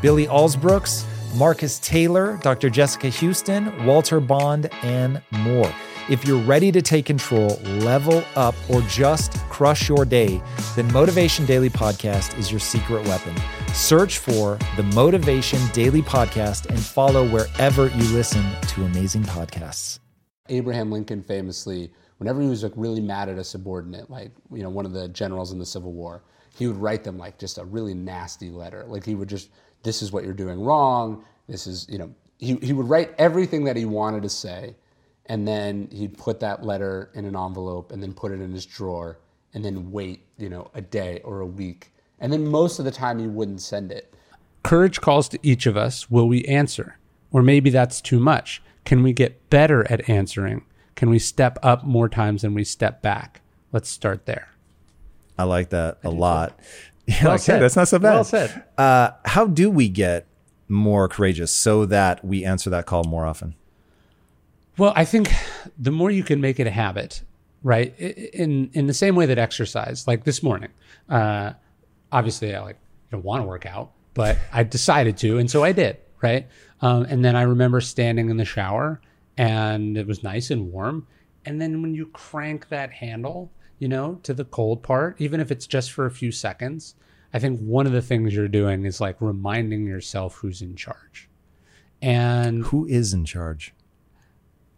Billy Alsbrooks, Marcus Taylor, Dr. Jessica Houston, Walter Bond, and more. If you're ready to take control, level up, or just crush your day, then Motivation Daily Podcast is your secret weapon. Search for the Motivation Daily Podcast and follow wherever you listen to amazing podcasts. Abraham Lincoln famously whenever he was like really mad at a subordinate, like you know one of the generals in the Civil War, he would write them like just a really nasty letter. Like he would just, this is what you're doing wrong. This is you know he he would write everything that he wanted to say, and then he'd put that letter in an envelope and then put it in his drawer and then wait you know a day or a week, and then most of the time he wouldn't send it. Courage calls to each of us. Will we answer? Or maybe that's too much. Can we get better at answering? Can we step up more times than we step back? Let's start there. I like that a lot. Yeah, Well okay, said. that's not so bad. Well said. Uh, how do we get more courageous so that we answer that call more often? Well, I think the more you can make it a habit, right? In in the same way that exercise, like this morning, uh, obviously I like don't want to work out, but I decided to, and so I did, right? Um, and then I remember standing in the shower, and it was nice and warm. And then when you crank that handle, you know, to the cold part, even if it's just for a few seconds, I think one of the things you're doing is like reminding yourself who's in charge. And Who is in charge?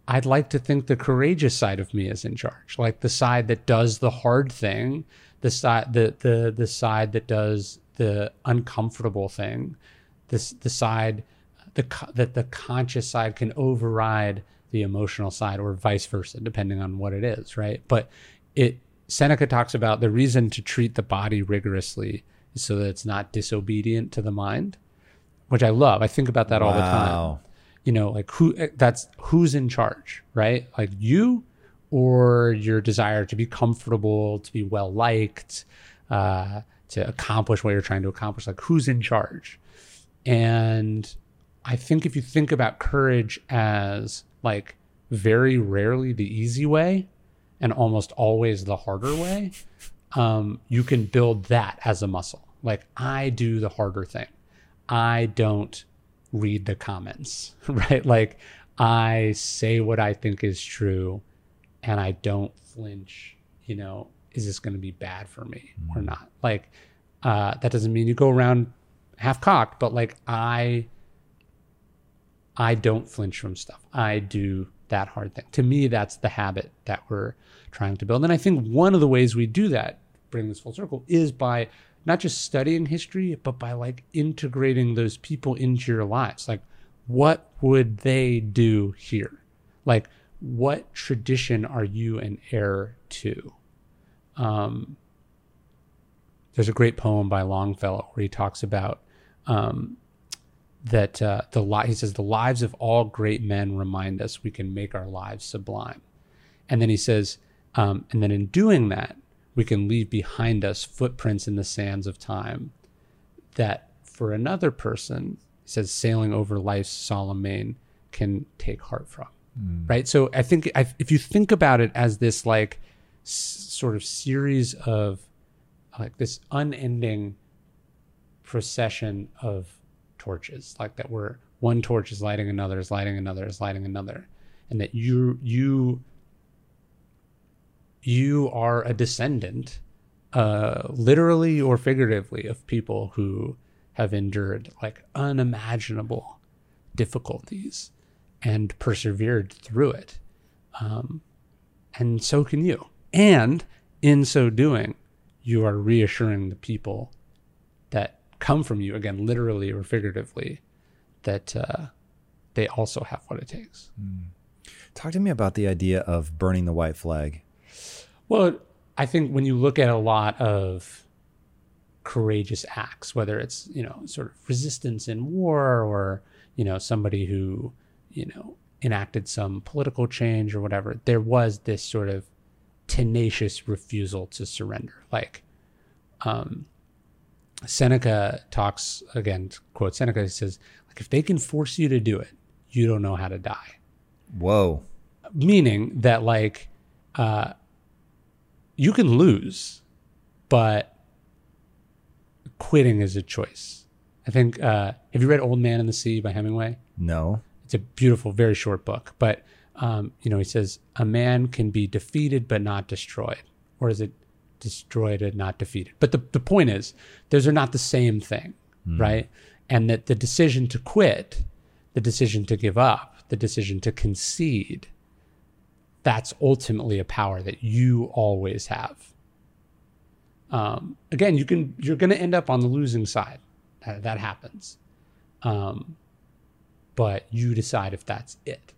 I'd like to think the courageous side of me is in charge, like the side that does the hard thing, the side the the the side that does the uncomfortable thing, this the side the that the conscious side can override the emotional side or vice versa depending on what it is, right? But it Seneca talks about the reason to treat the body rigorously is so that it's not disobedient to the mind, which I love. I think about that all the time. You know like who that's who's in charge right? Like you or your desire to be comfortable to be well liked uh, to accomplish what you're trying to accomplish. Like who's in charge? And i think if you think about courage as like very rarely the easy way and almost always the harder way um, you can build that as a muscle like i do the harder thing i don't read the comments, right? Like I say what I think is true and I don't flinch, you know, is this going to be bad for me or not? Like uh that doesn't mean you go around half cocked, but like I I don't flinch from stuff. I do that hard thing. To me that's the habit that we're trying to build. And I think one of the ways we do that, bring this full circle, is by not just studying history, but by like integrating those people into your lives. Like, what would they do here? Like, what tradition are you an heir to? Um, there's a great poem by Longfellow where he talks about um, that uh, the li- he says the lives of all great men remind us we can make our lives sublime, and then he says, um, and then in doing that, we can leave behind us footprints in the sands of time that for another person he says sailing over life's solemn main can take heart from. Right? So i think I, if you think about it as this like s- sort of series of like this unending procession of torches like that where one torch is lighting another is lighting another is lighting another and that you you you are a descendant, uh, literally or figuratively, of people who have endured like unimaginable difficulties and persevered through it. Um, and so can you. And in so doing, you are reassuring the people come from you, again, literally or figuratively, that uh, they also have what it takes. Talk to me about the idea of burning the white flag. Well, I think when you look at a lot of courageous acts, whether it's, you know, sort of resistance in war or, you know, somebody who, you know, enacted some political change or whatever, there was this sort of tenacious refusal to surrender. Like, um, Seneca talks again, quote Seneca, he says, like, if they can force you to do it, you don't know how to die. Whoa. Meaning that, like, uh, you can lose, but quitting is a choice. I think, uh, have you read Old Man and the Sea by Hemingway? No. It's a beautiful, very short book. But, um, you know, he says, a man can be defeated but not destroyed. Or is it destroyed and not defeated? But the, the point is, those are not the same thing, right? And that the decision to quit, the decision to give up, the decision to concede, that's ultimately a power that you always have. Um, again, you can you're going to end up on the losing side. That, that happens, um, but you decide if that's it.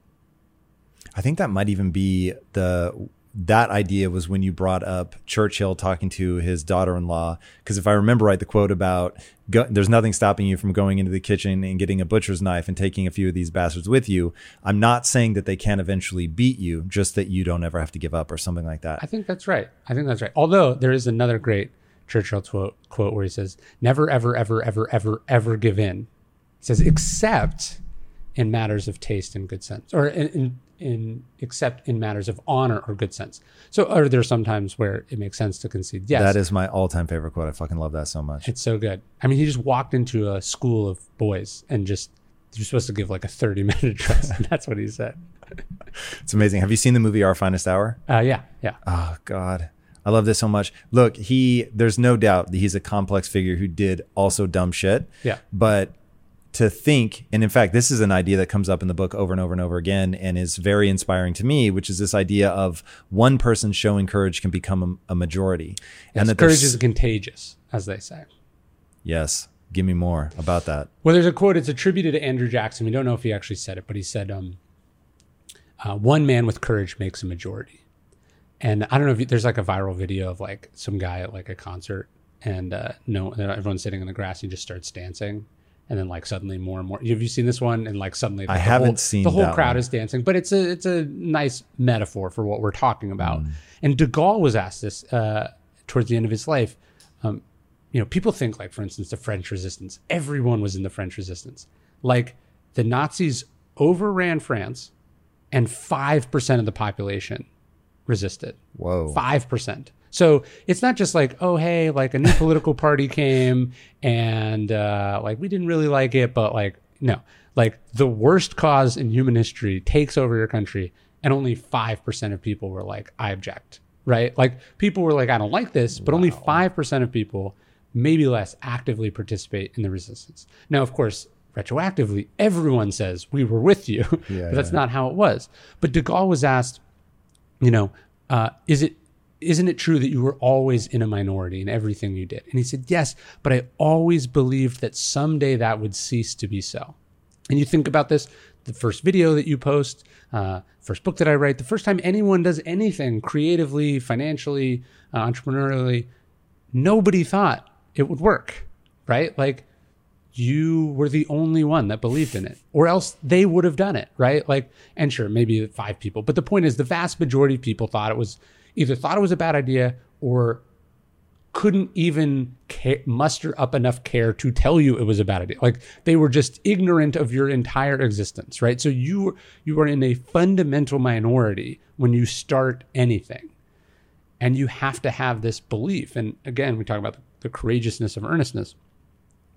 I think that might even be the that idea was when you brought up Churchill talking to his daughter-in-law because if I remember right the quote about go, there's nothing stopping you from going into the kitchen and getting a butcher's knife and taking a few of these bastards with you I'm not saying that they can't eventually beat you just that you don't ever have to give up or something like that I think that's right. I think that's right. Although there is another great Churchill quote, quote where he says, "Never, ever, ever, ever, ever, ever give in." He says, "Except in matters of taste and good sense, or in, in, in except in matters of honor or good sense." So, are there some times where it makes sense to concede? Yes, that is my all-time favorite quote I fucking love that so much It's so good. I mean, he just walked into a school of boys and just you're supposed to give like a 30 minute address, and that's what he said. it's amazing have you seen the movie Our Finest Hour Uh, yeah, yeah. Oh God. I love this so much. Look, he there's no doubt that he's a complex figure who did also dumb shit. Yeah. But to think, and in fact, this is an idea that comes up in the book over and over and over again and is very inspiring to me, which is this idea of one person showing courage can become a, a majority. and that courage is contagious, as they say. Yes. Give me more about that. Well, there's a quote. It's attributed to Andrew Jackson. We don't know if he actually said it, but he said, um, uh, "One man with courage makes a majority." And I don't know if you, there's like a viral video of like some guy at like a concert, and uh, no, everyone's sitting in the grass. He just starts dancing, and then like suddenly more and more. Have you seen this one? And like suddenly, like, the haven't whole, seen the whole crowd one. is dancing. But it's a it's a nice metaphor for what we're talking about. And De Gaulle was asked this uh, towards the end of his life. Um, you know, people think like, for instance, the French resistance. Everyone was in the French resistance. Like the Nazis overran France, and five percent of the population resisted. Whoa. Five percent. So it's not just like, oh hey, like a new political party came and uh, like we didn't really like it, but like no, like the worst cause in human history takes over your country, and only five percent of people were like, I object. Right? Like people were like, I don't like this, but only five percent of people, maybe less, actively participate in the resistance. Now, of course, retroactively, everyone says we were with you. Yeah, but that's not how it was. But De Gaulle was asked, you know, uh, is it isn't it true that you were always in a minority in everything you did? And he said, yes, but I always believed that someday that would cease to be so. And you think about this the first video that you post, uh, first book that I write, the first time anyone does anything creatively, financially, uh, entrepreneurially, nobody thought it would work, right? Like you were the only one that believed in it, or else they would have done it, right? Like, and sure, maybe five people, but the point is, the vast majority of people thought it was either thought it was a bad idea or couldn't even muster up enough care to tell you it was a bad idea. Like they were just ignorant of your entire existence, right? So you you are in a fundamental minority when you start anything, and you have to have this belief. And again, we talk about the, the courageousness of earnestness.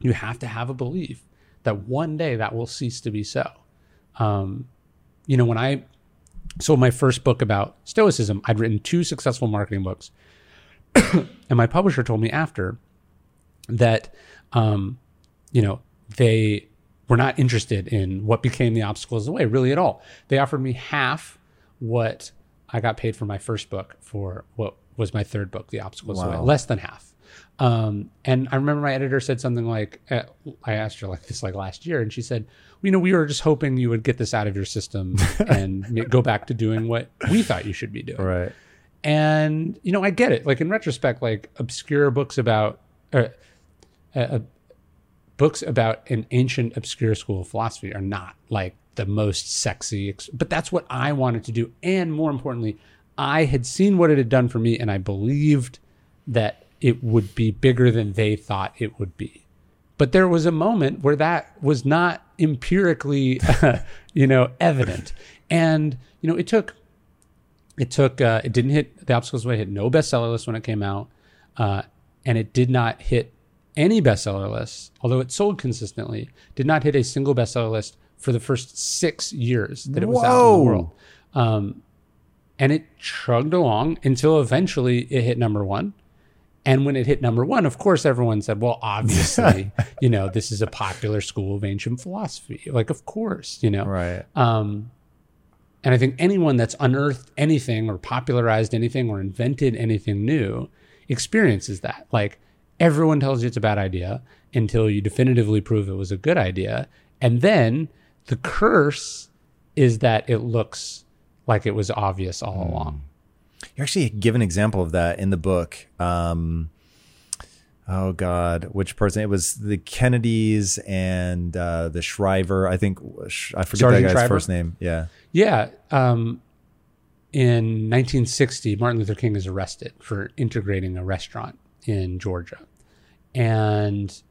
You have to have a belief that one day that will cease to be so. Um, you know, when I sold my first book about Stoicism, I'd written two successful marketing books. and my publisher told me after that, um, you know, they were not interested in what became the Obstacle Is the Way really at all. They offered me half what I got paid for my first book for what was my third book, The Obstacle Is the Wow. Way, less than half. Um, and I remember my editor said something like, uh, I asked her like this like last year, and she said, you know, we were just hoping you would get this out of your system and go back to doing what we thought you should be doing. Right. And you know, I get it. Like in retrospect, like obscure books about uh, uh, uh, books about an ancient obscure school of philosophy are not like the most sexy. Ex- but that's what I wanted to do, and more importantly, I had seen what it had done for me, and I believed that it would be bigger than they thought it would be. But there was a moment where that was not empirically, you know, evident, and you know, it took it took uh, it didn't hit the obstacles way hit no bestseller list when it came out uh, and it did not hit any bestseller lists although it sold consistently did not hit a single bestseller list for the first six years that it was out in the world. Um, and it chugged along until eventually it hit number one and when it hit number one of course everyone said well obviously you know this is a popular school of ancient philosophy like of course you know Right. um, and I think anyone that's unearthed anything or popularized anything or invented anything new experiences that. Like everyone tells you it's a bad idea until you definitively prove it was a good idea. And then the curse is that it looks like it was obvious all along. You actually give an example of that in the book. Um, oh God, which person? It was the Kennedys and uh, the Shriver. I think I forget Sargent that guy's Shriver? first name. Yeah. Yeah. Um, in 1960, Martin Luther King is arrested for integrating a restaurant in Georgia. And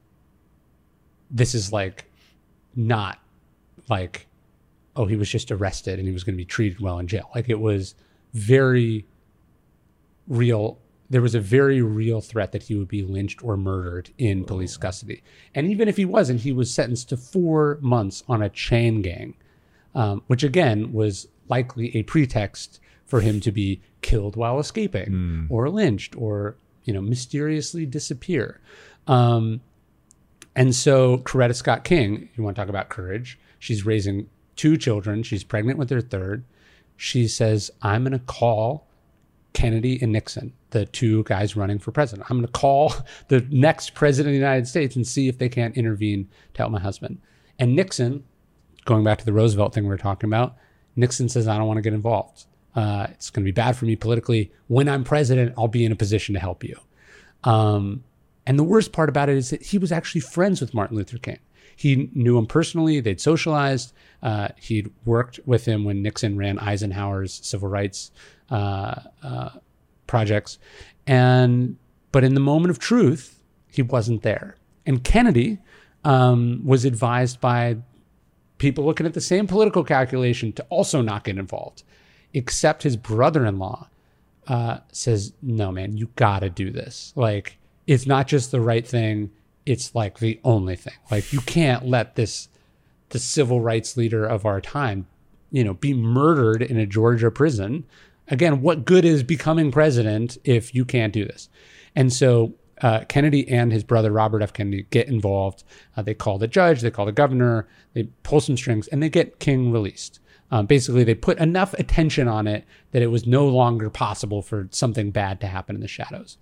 this is like not like, oh, he was just arrested and he was going to be treated well in jail. Like it was very real. There was a very real threat that he would be lynched or murdered in police custody. And even if he wasn't, he was sentenced to four months on a chain gang um, which again was likely a pretext for him to be killed while escaping or lynched or you know mysteriously disappear. Um, and so coretta scott king you want to talk about courage? She's raising two children. She's pregnant with her third. She says i'm going to call Kennedy and Nixon, the two guys running for president. I'm going to call the next president of the United States and see if they can't intervene to help my husband. And Nixon, going back to the Roosevelt thing we were talking about, Nixon says, I don't want to get involved. Uh, it's going to be bad for me politically. When I'm president, I'll be in a position to help you. Um, and the worst part about it is that he was actually friends with Martin Luther King. He knew him personally. They'd socialized. Uh, he'd worked with him when Nixon ran Eisenhower's civil rights projects. And but in the moment of truth, he wasn't there. And Kennedy um, was advised by people looking at the same political calculation to also not get involved, except his brother-in-law uh, says, "No, man, you got to do this. Like, it's not just the right thing; it's like the only thing. Like, you can't let this the civil rights leader of our time, you know, be murdered in a Georgia prison. Again, what good is becoming president if you can't do this?" And so uh, Kennedy and his brother Robert F. Kennedy get involved. Uh, they call the judge, they call the governor, they pull some strings, and they get King released. Um, basically, they put enough attention on it that it was no longer possible for something bad to happen in the shadows.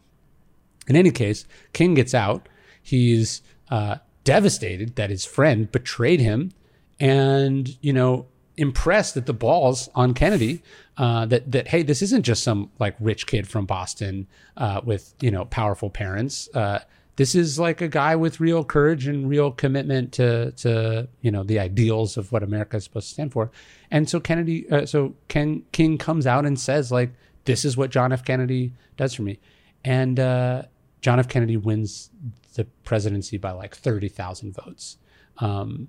In any case, King gets out. He's uh, devastated that his friend betrayed him, and you know, impressed at the balls on Kennedy. Uh, that that hey, this isn't just some like rich kid from Boston uh, with you know powerful parents. Uh, this is like a guy with real courage and real commitment to to you know the ideals of what America is supposed to stand for. And so Kennedy, uh, so Ken King comes out and says like, "This is what John F. Kennedy does for me," and uh, John F. Kennedy wins the presidency by like thirty thousand votes, um,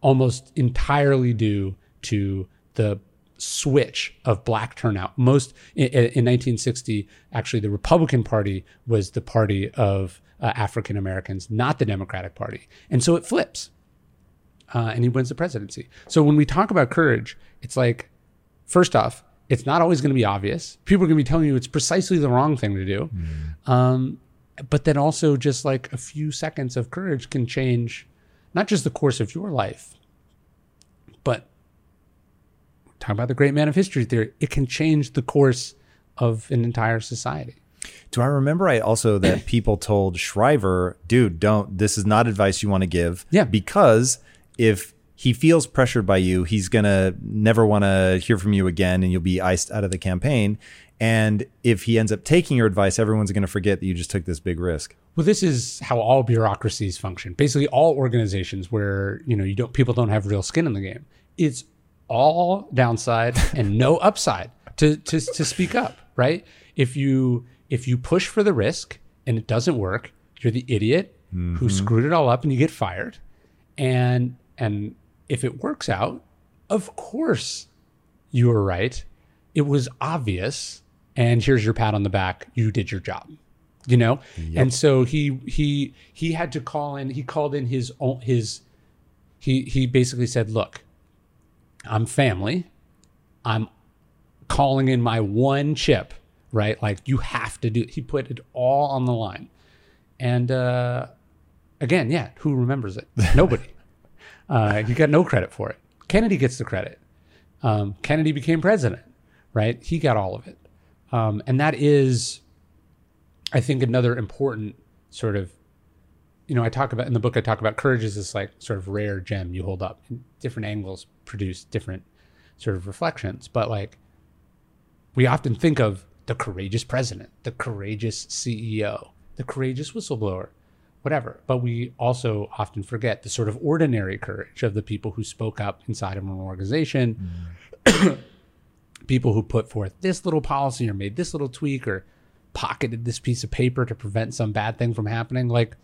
almost entirely due to the switch of black turnout. Most in, in 1960, actually, the Republican Party was the party of uh, African Americans, not the Democratic Party, and so it flips, uh, and he wins the presidency. So when we talk about courage, it's like, first off, it's not always going to be obvious. People are going to be telling you it's precisely the wrong thing to do. Um, but then also just like a few seconds of courage can change not just the course of your life, but talk about the great man of history theory, it can change the course of an entire society. Do I remember I also that people told Shriver, dude, don't, this is not advice you want to give. Yeah. Because if he feels pressured by you, he's going to never want to hear from you again and you'll be iced out of the campaign. And if he ends up taking your advice, everyone's going to forget that you just took this big risk. Well, this is how all bureaucracies function. Basically, all organizations where you know you don't people don't have real skin in the game. It's all downside and no upside to to to speak up, right? If you if you push for the risk and it doesn't work, you're the idiot who mm-hmm. screwed it all up and you get fired. And and if it works out, of course you were right. It was obvious and here's your pat on the back. You did your job. You know? And so he he he had to call in he called in his own his he he basically said, "Look, I'm family. I'm calling in my one chip, right? Like you have to do. He put it all on the line, and uh, again, yeah, who remembers it? Nobody. uh, he got no credit for it. Kennedy gets the credit. Um, Kennedy became president, right? He got all of it, um, and that is, I think, another important sort of you know, I talk about in the book, I talk about courage is this like sort of rare gem you hold up. in different angles produce different sort of reflections. But like, we often think of the courageous president, the courageous CEO, the courageous whistleblower, whatever. But we also often forget the sort of ordinary courage of the people who spoke up inside of an organization, mm. people who put forth this little policy or made this little tweak or pocketed this piece of paper to prevent some bad thing from happening. Like,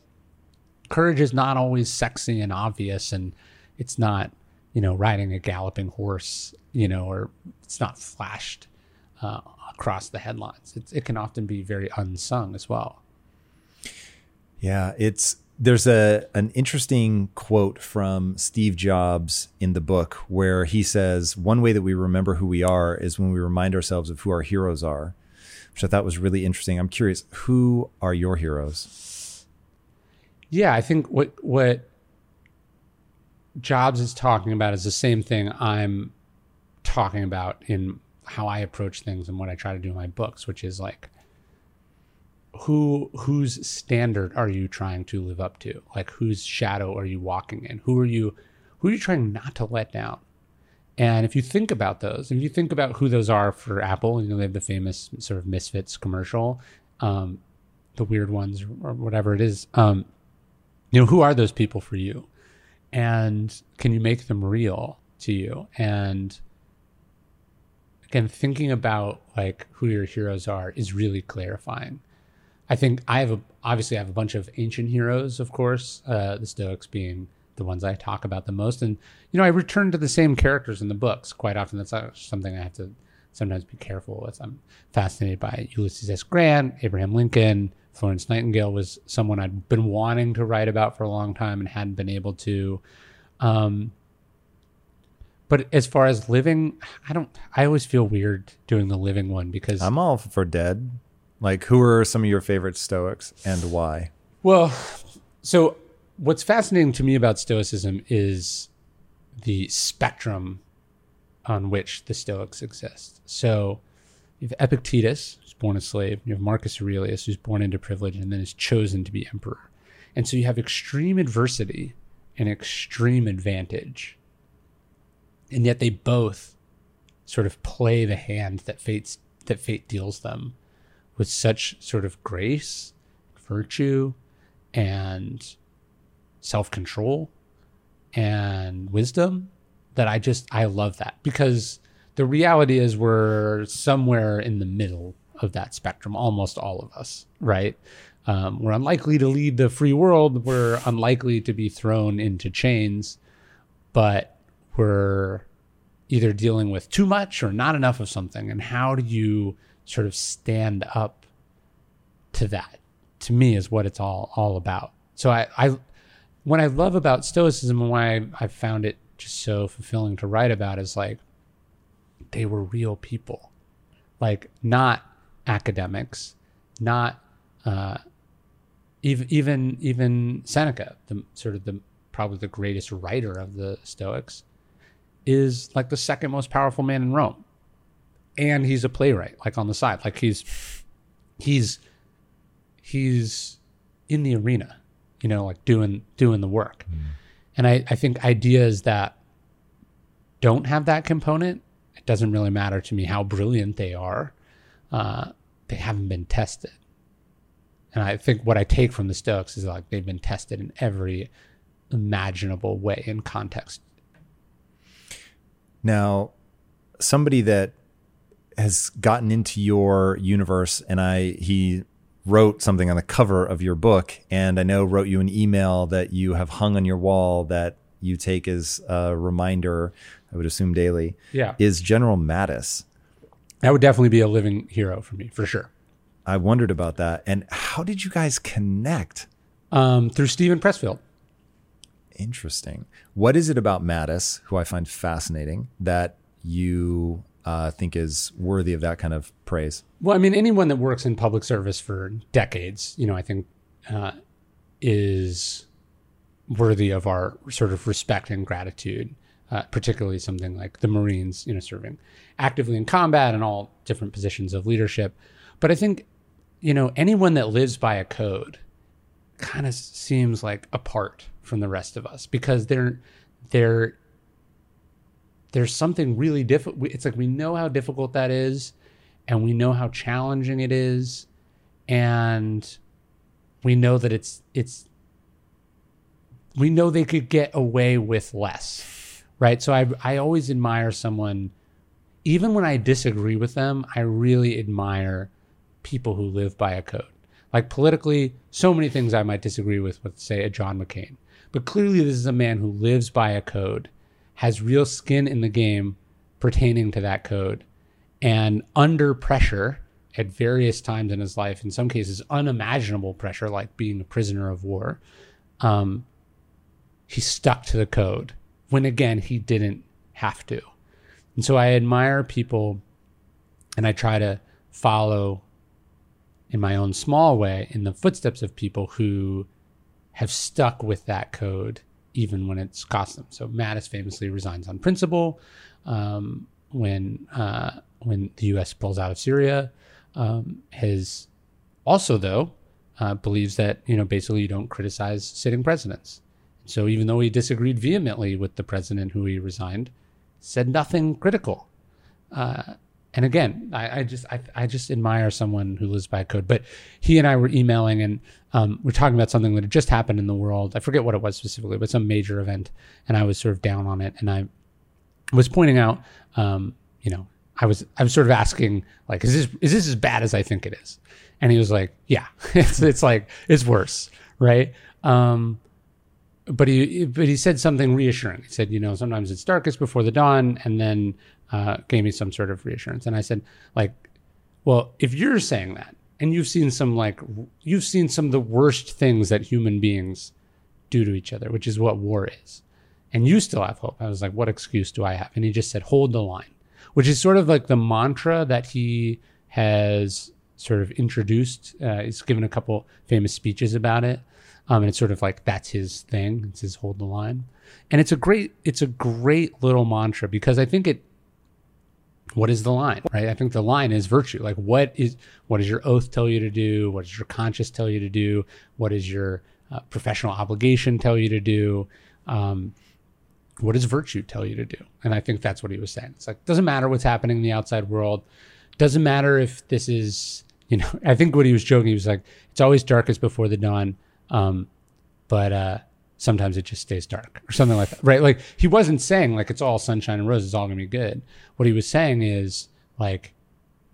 courage is not always sexy and obvious and it's not you know riding a galloping horse you know or it's not flashed uh, across the headlines it's, it can often be very unsung as well Yeah, it's there's a an interesting quote from Steve Jobs in the book where he says one way that we remember who we are is when we remind ourselves of who our heroes are, which I thought was really interesting. I'm curious, who are your heroes? yeah i think what what jobs is talking about is the same thing i'm talking about in how i approach things and what i try to do in my books which is like who whose standard are you trying to live up to? Like whose shadow are you walking in? Who are you who are you trying not to let down? And if you think about those if you think about who those are for apple you know they have the famous sort of misfits commercial um, the weird ones or whatever it is um, you know who are those people for you and can you make them real to you? And again thinking about like who your heroes are is really clarifying. I think i have a obviously i have a bunch of ancient heroes of course uh, the stoics being the ones i talk about the most. And you know i return to the same characters in the books quite often. That's something i have to sometimes be careful with. I'm fascinated by ulysses s. Grant abraham lincoln Florence Nightingale was someone I'd been wanting to write about for a long time and hadn't been able to. Um, but as far as living, I don't. I always feel weird doing the living one because I'm all for dead. Like, who are some of your favorite Stoics and why? Well, so what's fascinating to me about Stoicism is the spectrum on which the Stoics exist. So you have Epictetus, born a slave. You have Marcus Aurelius, who's born into privilege and then is chosen to be emperor. And so you have extreme adversity and extreme advantage. And yet they both sort of play the hand that fate's that fate deals them with such sort of grace, virtue, and self-control and wisdom that I just I love that because the reality is we're somewhere in the middle of that spectrum, almost all of us, right? Um, we're unlikely to lead the free world. We're unlikely to be thrown into chains, but we're either dealing with too much or not enough of something. And how do you sort of stand up to that? To me, is what it's all all about. So I, I what I love about Stoicism and why I, I found it just so fulfilling to write about is like they were real people, like not academics, not uh, even even even Seneca, the sort of the probably the greatest writer of the Stoics, is like the second most powerful man in Rome, and he's a playwright, like on the side, like he's he's he's in the arena, you know, like doing doing the work. And I, I think ideas that don't have that component, it doesn't really matter to me how brilliant they are. Uh, they haven't been tested. And I think what I take from the Stoics is like they've been tested in every imaginable way in context. Now, somebody that has gotten into your universe and I he wrote something on the cover of your book and I know wrote you an email that you have hung on your wall that you take as a reminder, I would assume daily. Yeah. Is General Mattis. That would definitely be a living hero for me, for sure. I wondered about that. And how did you guys connect? Um, through Steven Pressfield. Interesting. What is it about Mattis, who I find fascinating, that you uh, think is worthy of that kind of praise? Well, I mean, anyone that works in public service for decades, you know, I think uh, is worthy of our sort of respect and gratitude. Uh, particularly something like the Marines, you know, serving actively in combat and all different positions of leadership. But I think, you know, anyone that lives by a code kind of seems like apart from the rest of us because they're they're there's something really difficult. It's like we know how difficult that is, and we know how challenging it is, and we know that it's it's we know they could get away with less, right? So I I always admire someone, even when I disagree with them. I really admire people who live by a code. Like politically, so many things I might disagree with, with say a John McCain, but clearly this is a man who lives by a code has real skin in the game pertaining to that code. And under pressure at various times in his life, in some cases unimaginable pressure, like being a prisoner of war, um, he stuck to the code when again he didn't have to. And so I admire people and I try to follow in my own small way in the footsteps of people who have stuck with that code even when it's cost them. So Mattis famously resigns on principle um, when uh, when the U.S. pulls out of Syria. Um, also though uh, believes that you know basically you don't criticize sitting presidents. So even though he disagreed vehemently with the president who he resigned, said nothing critical. Uh, and again, I, I just I, I, just admire someone who lives by code. But he and I were emailing, and um, we're talking about something that had just happened in the world. I forget what it was specifically, but some major event, and I was sort of down on it, and I was pointing out, um, you know, I was I was sort of asking like, is this is this as bad as I think it is? And he was like, yeah, it's it's like it's worse, right? Um, but he but he said something reassuring. He said, you know, sometimes it's darkest before the dawn, and then uh, gave me some sort of reassurance. And I said, like, well, if you're saying that, and you've seen some like you've seen some of the worst things that human beings do to each other, which is what war is, and you still have hope. I was like, what excuse do I have? And he just said, hold the line, which is sort of like the mantra that he has sort of introduced. Uh, he's given a couple famous speeches about it. Um, and it's sort of like that's his thing. It's his hold the line, and it's a great it's a great little mantra because I think it what is the line right? I think the line is virtue. Like what is what does your oath tell you to do? What does your conscience tell you to do? What does your uh, professional obligation tell you to do? Um, what does virtue tell you to do? And i think that's what he was saying. It's like doesn't matter what's happening in the outside world. Doesn't matter if this is you know i think what he was joking he was like it's always darkest before the dawn um, but uh, sometimes it just stays dark or something like that, right? Like he wasn't saying like it's all sunshine and roses, it's all gonna be good. What he was saying is like,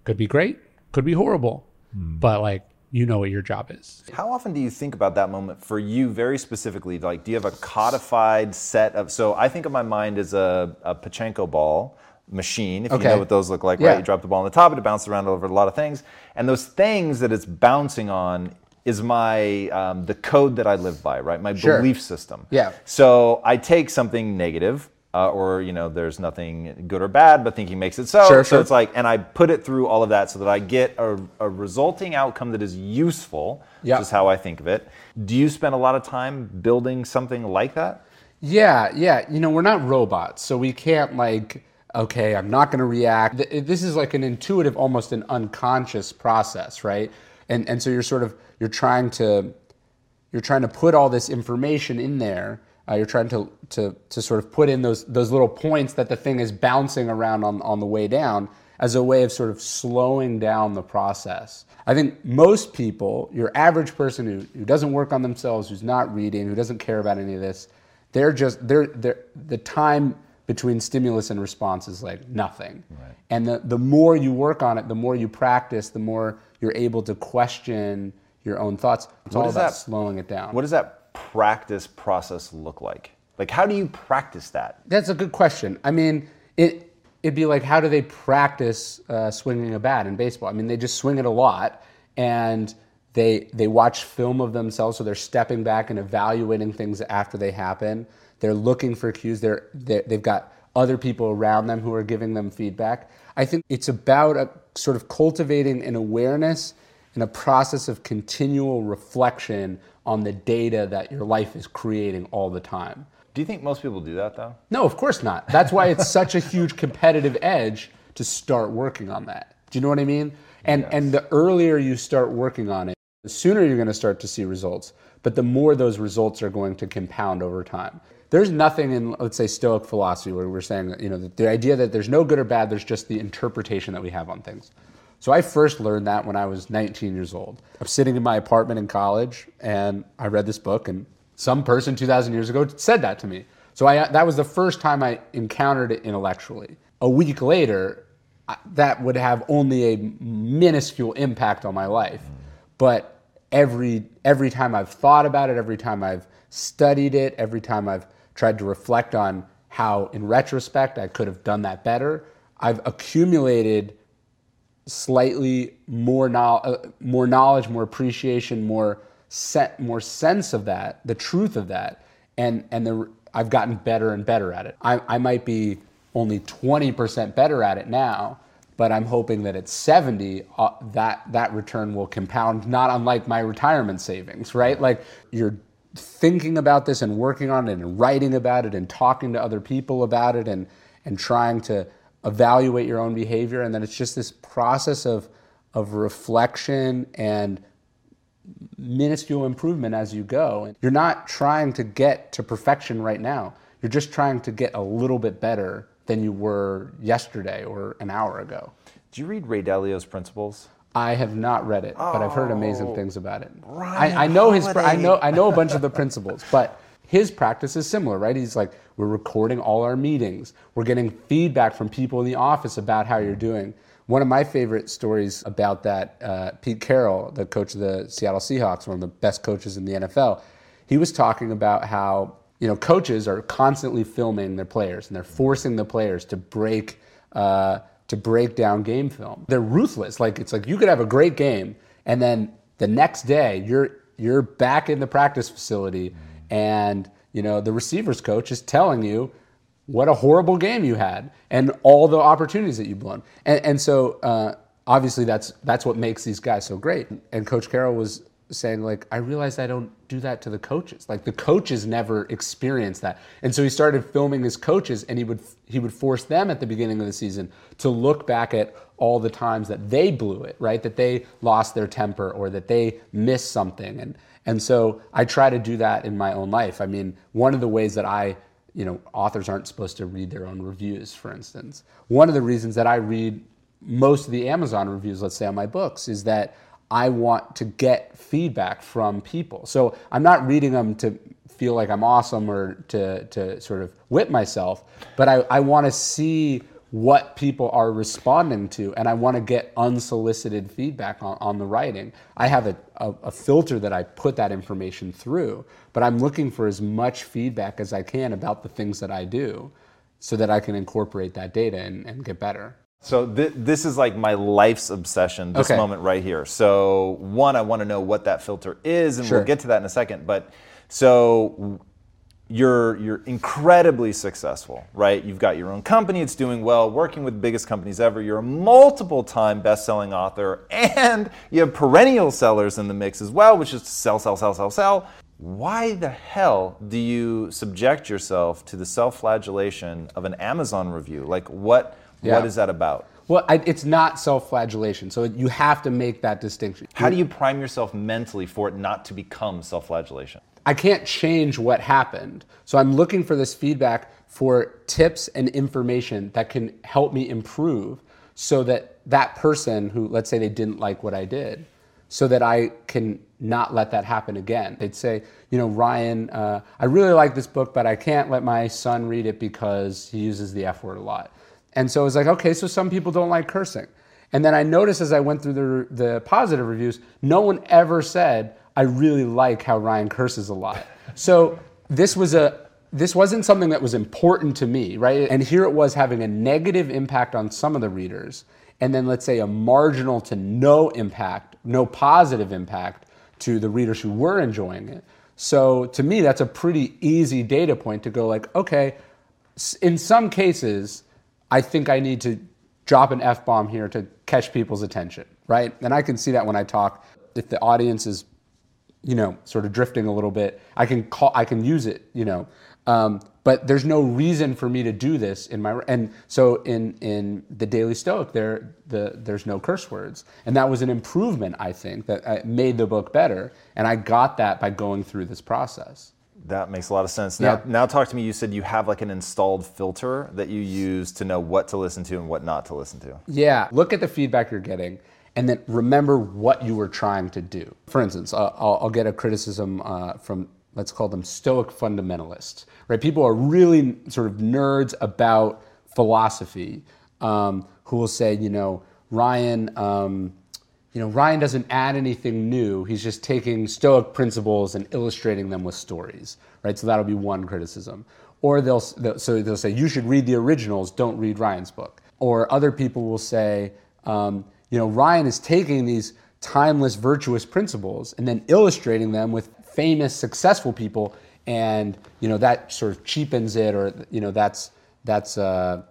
could be great, could be horrible, mm. but like you know what your job is. How often do you think about that moment for you very specifically? Like, do you have a codified set of? So I think of my mind as a, a Pachinko ball machine, if okay. you know what those look like, yeah. right? You drop the ball on the top, it bounces around over a lot of things. And those things that it's bouncing on is my um, the code that I live by, right? My sure. belief system. Yeah. So I take something negative, uh, or you know there's nothing good or bad but thinking makes it so sure, so sure. it's like and i put it through all of that so that i get a, a resulting outcome that is useful which is how i think of it do you spend a lot of time building something like that yeah yeah you know we're not robots so we can't like okay i'm not going to react this is like an intuitive almost an unconscious process right and and so you're sort of you're trying to you're trying to put all this information in there uh, you're trying to, to, to sort of put in those, those little points that the thing is bouncing around on, on the way down as a way of sort of slowing down the process. I think most people, your average person who, who doesn't work on themselves, who's not reading, who doesn't care about any of this, they're just, they're, they're, the time between stimulus and response is like nothing. Right. And the, the more you work on it, the more you practice, the more you're able to question your own thoughts. It's what all about that, slowing it down. What does that practice process look like? Like, how do you practice that? That's a good question. I mean, it it'd be like, how do they practice uh, swinging a bat in baseball? I mean, they just swing it a lot, and they they watch film of themselves, so they're stepping back and evaluating things after they happen. They're looking for cues. They're, they're they've got other people around them who are giving them feedback. I think it's about a, sort of cultivating an awareness and a process of continual reflection on the data that your life is creating all the time. Do you think most people do that though? No, of course not. That's why it's such a huge competitive edge to start working on that. Do you know what I mean? And yes. and the earlier you start working on it, the sooner you're going to start to see results, but the more those results are going to compound over time. There's nothing in let's say stoic philosophy where we're saying you know, the idea that there's no good or bad, there's just the interpretation that we have on things. So I first learned that when I was 19 years old. I'm sitting in my apartment in college and I read this book and some person 2000 years ago said that to me. So I, that was the first time I encountered it intellectually. A week later, that would have only a minuscule impact on my life. But every every time I've thought about it, every time I've studied it, every time I've tried to reflect on how in retrospect I could have done that better, I've accumulated slightly more, no, uh, more knowledge, more appreciation, more more sense of that, the truth of that, and and the I've gotten better and better at it. I, I might be only 20% better at it now, but I'm hoping that at 70, uh, that that return will compound, not unlike my retirement savings, right? Like you're thinking about this and working on it and writing about it and talking to other people about it and and trying to evaluate your own behavior and then it's just this process of of reflection and minuscule improvement as you go. And You're not trying to get to perfection right now. You're just trying to get a little bit better than you were yesterday or an hour ago. Did you read Ray Dalio's Principles? I have not read it, but I've heard amazing oh, things about it. Ryan I, I know his. I know. I know a bunch of the principles, but his practice is similar, right? He's like, we're recording all our meetings. We're getting feedback from people in the office about how you're doing. One of my favorite stories about that, uh, Pete Carroll, the coach of the Seattle Seahawks, one of the best coaches in the NFL, he was talking about how you know coaches are constantly filming their players and they're forcing the players to break uh, to break down game film. They're ruthless. Like it's like you could have a great game and then the next day you're you're back in the practice facility and you know the receivers coach is telling you what a horrible game you had and all the opportunities that you've blown. And, and so uh, obviously that's that's what makes these guys so great. And Coach Carroll was saying like, I realized I don't do that to the coaches. Like the coaches never experience that. And so he started filming his coaches, and he would he would force them at the beginning of the season to look back at all the times that they blew it, right? That they lost their temper or that they missed something. And and so I try to do that in my own life. I mean, one of the ways that I you know, authors aren't supposed to read their own reviews, for instance. One of the reasons that I read most of the Amazon reviews, let's say on my books, is that I want to get feedback from people. So I'm not reading them to feel like I'm awesome or to, to sort of whip myself, but I, I want to see what people are responding to, and I want to get unsolicited feedback on, on the writing. I have a, a, a, filter that I put that information through, but I'm looking for as much feedback as I can about the things that I do so that I can incorporate that data and, and get better. So th- this is like my life's obsession, this okay. moment right here. So one, I want to know what that filter is, and sure. we'll get to that in a second. But so you're you're incredibly successful, right? You've got your own company, it's doing well, working with the biggest companies ever. You're a multiple time best-selling author, and you have perennial sellers in the mix as well, which is sell, sell, sell, sell, sell. Why the hell do you subject yourself to the self-flagellation of an Amazon review? Like what yeah. what is that about? Well, I, it's not self-flagellation, so you have to make that distinction. How do you prime yourself mentally for it not to become self-flagellation? I can't change what happened. So I'm looking for this feedback for tips and information that can help me improve so that that person who, let's say they didn't like what I did, so that I can not let that happen again. They'd say, you know, Ryan, uh, I really like this book, but I can't let my son read it because he uses the F word a lot. And so I was like, okay, so some people don't like cursing. And then I noticed as I went through the, the positive reviews, no one ever said, I really like how Ryan curses a lot. So this was a this wasn't something that was important to me, right? And here it was having a negative impact on some of the readers, and then let's say a marginal to no impact, no positive impact to the readers who were enjoying it. So to me, that's a pretty easy data point to go like, okay, in some cases, I think I need to drop an F bomb here to catch people's attention, right? And I can see that when I talk. If the audience is you know, sort of drifting a little bit, I can call, I can use it, you know. Um, but there's no reason for me to do this in my and so in in the Daily Stoic there the there's no curse words and that was an improvement I think that uh, made the book better and I got that by going through this process. That makes a lot of sense. Now, yeah. now talk to me. You said you have like an installed filter that you use to know what to listen to and what not to listen to. Yeah, look at the feedback you're getting and then remember what you were trying to do. For instance, uh, I'll, I'll, get a criticism uh, from, let's call them Stoic fundamentalists, right? People are really sort of nerds about philosophy um, who will say, you know, Ryan, um, you know, Ryan doesn't add anything new. He's just taking Stoic principles and illustrating them with stories, right? So that'll be one criticism. Or they'll, so they'll say you should read the originals, don't read Ryan's book. Or other people will say, um, you know, Ryan is taking these timeless virtuous principles and then illustrating them with famous successful people and you know that sort of cheapens it or you know that's that's uh,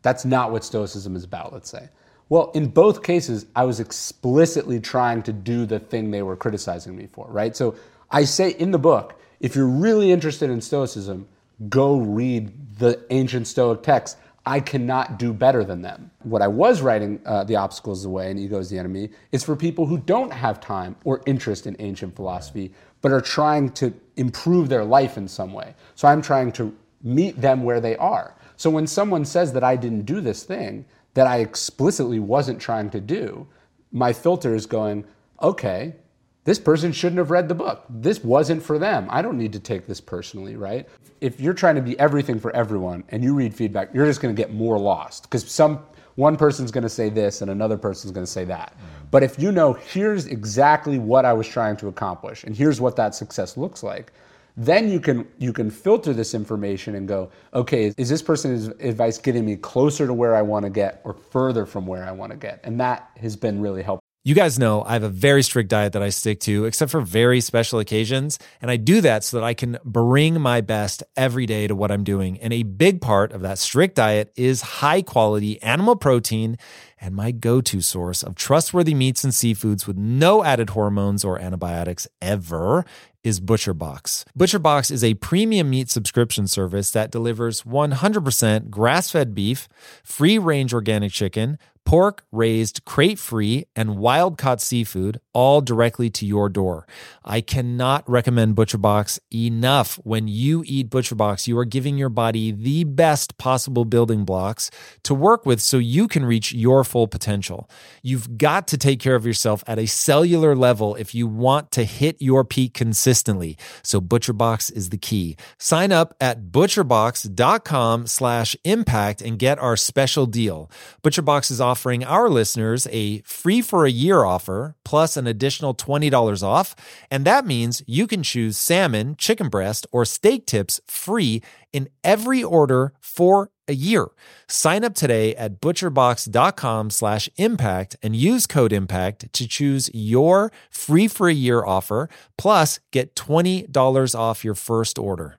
that's not what stoicism is about let's say well in both cases i was explicitly trying to do the thing they were criticizing me for right so i say in the book if you're really interested in stoicism go read the ancient stoic texts I cannot do better than them. What I was writing, uh, The Obstacle is the Way and Ego is the Enemy, is for people who don't have time or interest in ancient philosophy, but are trying to improve their life in some way. So I'm trying to meet them where they are. So when someone says that I didn't do this thing that I explicitly wasn't trying to do, my filter is going, okay, this person shouldn't have read the book. This wasn't for them. I don't need to take this personally, right? If you're trying to be everything for everyone and you read feedback, you're just going to get more lost because some one person's going to say this and another person's going to say that. Mm. But if you know here's exactly what I was trying to accomplish and here's what that success looks like, then you can you can filter this information and go, okay, is this person's advice getting me closer to where I want to get or further from where I want to get? And that has been really helpful. You guys know I have a very strict diet that I stick to, except for very special occasions. And I do that so that I can bring my best every day to what I'm doing. And a big part of that strict diet is high quality animal protein and my go to source of trustworthy meats and seafoods with no added hormones or antibiotics ever is ButcherBox. ButcherBox is a premium meat subscription service that delivers 100% grass fed beef, free range organic chicken, pork raised crate free, and wild caught seafood all directly to your door. I cannot recommend ButcherBox enough. When you eat ButcherBox, you are giving your body the best possible building blocks to work with so you can reach your full potential. You've got to take care of yourself at a cellular level if you want to hit your peak consistently. So ButcherBox is the key. Sign up at butcherbox.com slash impact and get our special deal. ButcherBox is offering our listeners a free for a year offer plus an additional $20 off. And that means you can choose salmon, chicken breast, or steak tips free in every order for a year. Sign up today at butcherbox.com slash impact and use code impact to choose your free for a year offer. Plus, get $20 off your first order.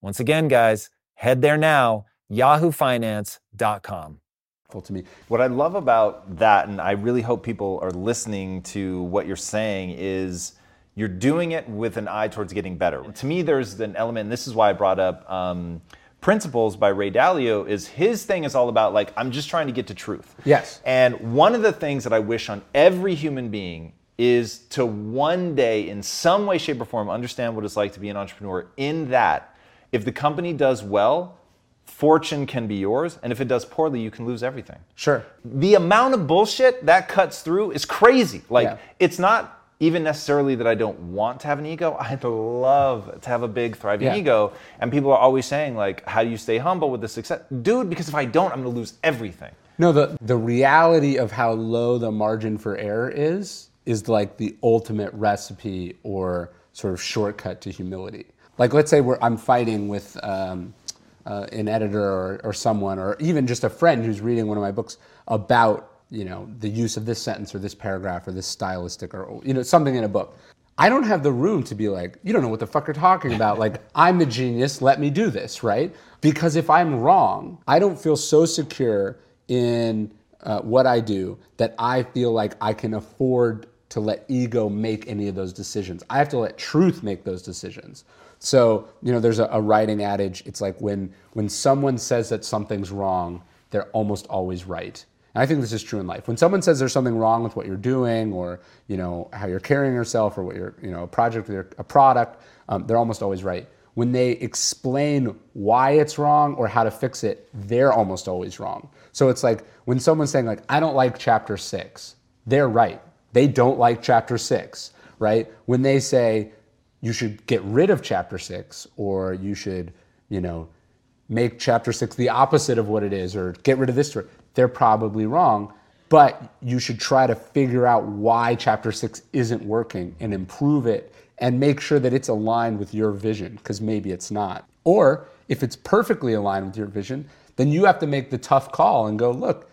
Once again, guys, head there now, yahoofinance.com. To me. What I love about that, and I really hope people are listening to what you're saying, is you're doing it with an eye towards getting better. To me, there's an element, and this is why I brought up um, Principles by Ray Dalio, is his thing is all about like, I'm just trying to get to truth. Yes. And one of the things that I wish on every human being is to one day, in some way, shape, or form, understand what it's like to be an entrepreneur in that if the company does well, fortune can be yours. And if it does poorly, you can lose everything. Sure. The amount of bullshit that cuts through is crazy. Like, yeah. it's not even necessarily that I don't want to have an ego. I'd love to have a big, thriving yeah. ego. And people are always saying, like, how do you stay humble with the success? Dude, because if I don't, I'm going to lose everything. No, the, the reality of how low the margin for error is, is like the ultimate recipe or sort of shortcut to humility. Like, let's say I'm fighting with um, uh, an editor or, or someone, or even just a friend who's reading one of my books about you know the use of this sentence or this paragraph or this stylistic or you know something in a book. I don't have the room to be like, you don't know what the fuck you're talking about. Like, I'm the genius, let me do this, right? Because if I'm wrong, I don't feel so secure in uh, what I do that I feel like I can afford to let ego make any of those decisions. I have to let truth make those decisions. So, you know, there's a, a, writing adage. It's like when, when someone says that something's wrong, they're almost always right. And I think this is true in life. When someone says there's something wrong with what you're doing or, you know, how you're carrying yourself or what you're, you know, a project or a product, um, they're almost always right. When they explain why it's wrong or how to fix it, they're almost always wrong. So it's like when someone's saying like, I don't like chapter six, they're right. They don't like chapter six, right? When they say, you should get rid of chapter six or you should, you know, make chapter six the opposite of what it is or get rid of this story. They're probably wrong, but you should try to figure out why chapter six isn't working and improve it and make sure that it's aligned with your vision because maybe it's not. Or if it's perfectly aligned with your vision, then you have to make the tough call and go, look,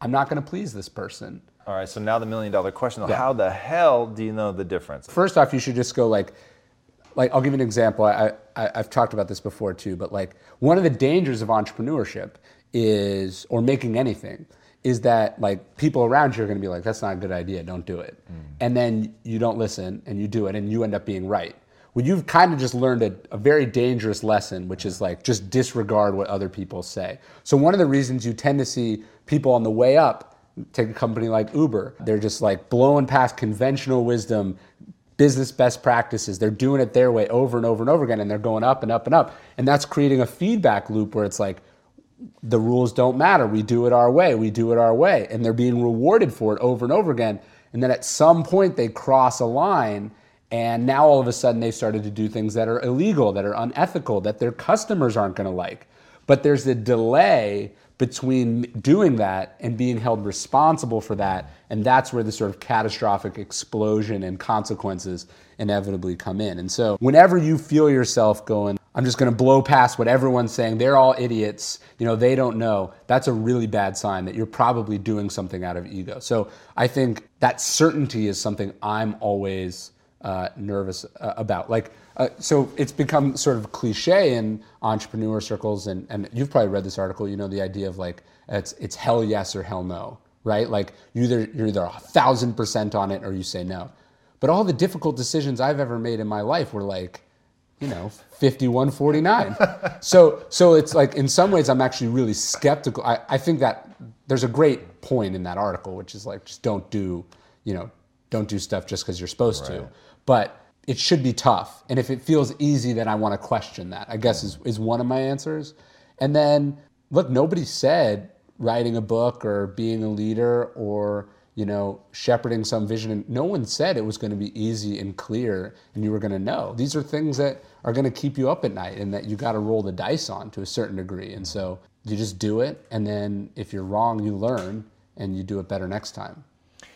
I'm not going to please this person. All right, so now the million dollar question: yeah. How the hell do you know the difference? First off, you should just go like, like I'll give you an example. I, I I've talked about this before too, but like one of the dangers of entrepreneurship is, or making anything, is that like people around you are going to be like, that's not a good idea, don't do it. Mm. And then you don't listen and you do it and you end up being right. Well, you've kind of just learned a, a, very dangerous lesson, which is like just disregard what other people say. So, one of the reasons you tend to see people on the way up, take a company like Uber, they're just like blowing past conventional wisdom, business best practices. They're doing it their way over and over and over again, and they're going up and up and up. And that's creating a feedback loop where it's like, the rules don't matter. We do it our way. We do it our way. And they're being rewarded for it over and over again. And then at some point they cross a line and now all of a sudden they've started to do things that are illegal, that are unethical, that their customers aren't going to like. But there's a delay between doing that and being held responsible for that. And that's where the sort of catastrophic explosion and consequences inevitably come in. And so whenever you feel yourself going, I'm just going to blow past what everyone's saying. They're all idiots. You know, they don't know. That's a really bad sign that you're probably doing something out of ego. So I think that certainty is something I'm always uh, nervous uh, about. Like, uh, so it's become sort of cliche in entrepreneur circles, and, and you've probably read this article. You know, the idea of like it's it's hell yes or hell no, right? Like you either you're either a thousand percent on it or you say no. But all the difficult decisions I've ever made in my life were like, you know, 5149. so so it's like in some ways I'm actually really skeptical. I, I think that there's a great point in that article, which is like just don't do, you know, don't do stuff just because you're supposed right. to. But it should be tough. And if it feels easy, then I want to question that, I guess is, is one of my answers. And then look, nobody said writing a book or being a leader or you know, shepherding some vision. No one said it was going to be easy and clear and you were going to know. These are things that are going to keep you up at night and that you got to roll the dice on to a certain degree. And so you just do it. And then if you're wrong, you learn and you do it better next time.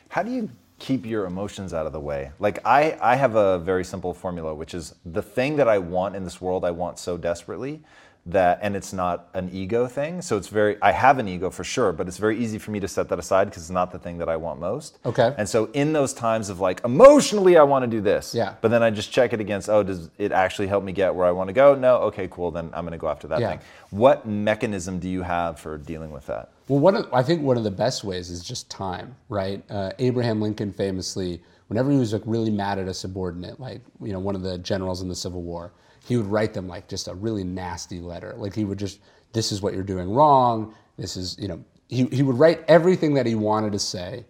How do you keep your emotions out of the way? Like, I, I have a very simple formula, which is the thing that I want in this world, I want so desperately that and it's not an ego thing. So it's very i have an ego for sure but it's very easy for me to set that aside because it's not the thing that i want most. Okay. And so in those times of like emotionally i want to do this. Yeah. But then i just check it against oh does it actually help me get where i want to go? No. Okay cool. Then i'm going to go after that yeah. thing. What mechanism do you have for dealing with that? Well one of, i think one of the best ways is just time right? Uh, abraham lincoln famously whenever he was like really mad at a subordinate like you know one of the generals in the civil war he would write them like just a really nasty letter. Like he would just, this is what you're doing wrong. This is, you know, he, he would write everything that he wanted to say.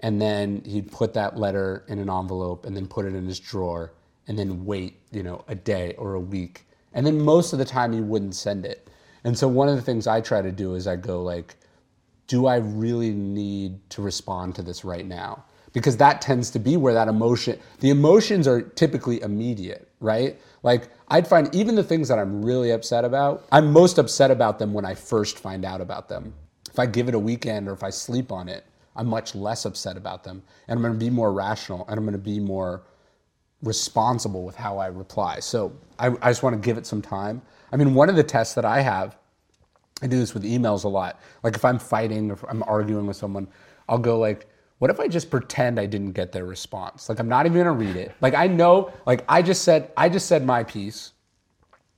And then he'd put that letter in an envelope and then put it in his drawer and then wait, you know, a day or a week. And then most of the time he wouldn't send it. And so one of the things I try to do is I go like, do I really need to respond to this right now? Because that tends to be where that emotion, the emotions are typically immediate, right? Like I'd find even the things that I'm really upset about, I'm most upset about them when I first find out about them. If I give it a weekend or if I sleep on it, I'm much less upset about them. And I'm to be more rational and I'm to be more responsible with how I reply. So I, I just want to give it some time. I mean, one of the tests that I have, I do this with emails a lot. Like if I'm fighting or if I'm arguing with someone, I'll go like, what if I just pretend I didn't get their response? Like I'm not even gonna read it. Like I know, like I just said, I just said my piece,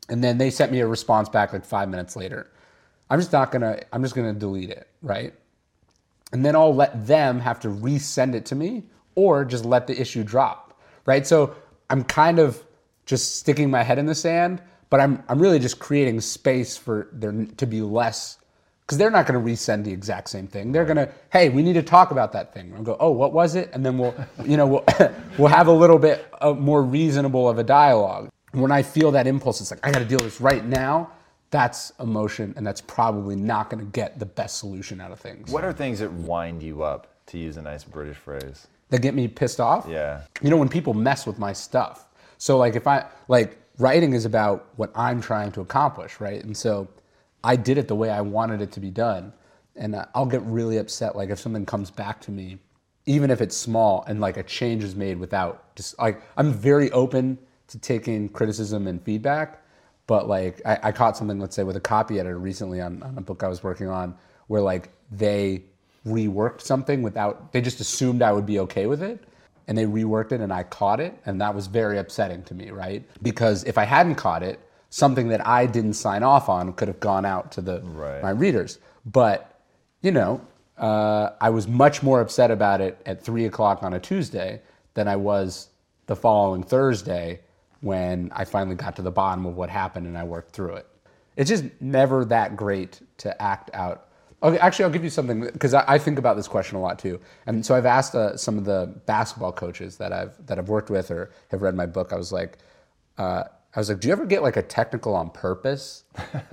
and then they sent me a response back like five minutes later. I'm just not gonna, I'm just gonna delete it, right? And then I'll let them have to resend it to me or just let the issue drop, right? So I'm kind of just sticking my head in the sand, but I'm, I'm really just creating space for there to be less because they're not going to resend the exact same thing. They're going to, hey, we need to talk about that thing. I'll go, oh, what was it? And then we'll, you know, we'll, we'll have a little bit more reasonable of a dialogue. When I feel that impulse, it's like I got to deal with this right now. That's emotion, and that's probably not going to get the best solution out of things. What are things that wind you up, to use a nice British phrase? That get me pissed off? Yeah. You know, when people mess with my stuff. So, like, if I, like, writing is about what I'm trying to accomplish, right? And so, I did it the way I wanted it to be done. And I'll get really upset, like if something comes back to me, even if it's small, and like a change is made without just like I'm very open to taking criticism and feedback. But like I, I caught something, let's say, with a copy editor recently on, on a book I was working on, where like they reworked something without they just assumed I would be okay with it and they reworked it and I caught it and that was very upsetting to me, right? Because if I hadn't caught it, something that I didn't sign off on could have gone out to the right. my readers. But you know, uh, I was much more upset about it at three o'clock on a Tuesday than I was the following Thursday when I finally got to the bottom of what happened and I worked through it. It's just never that great to act out. Okay, actually, I'll give you something because I, I, think about this question a lot too. And so I've asked uh, some of the basketball coaches that I've that I've worked with or have read my book. I was like, uh, I was like, do you ever get like a technical on purpose?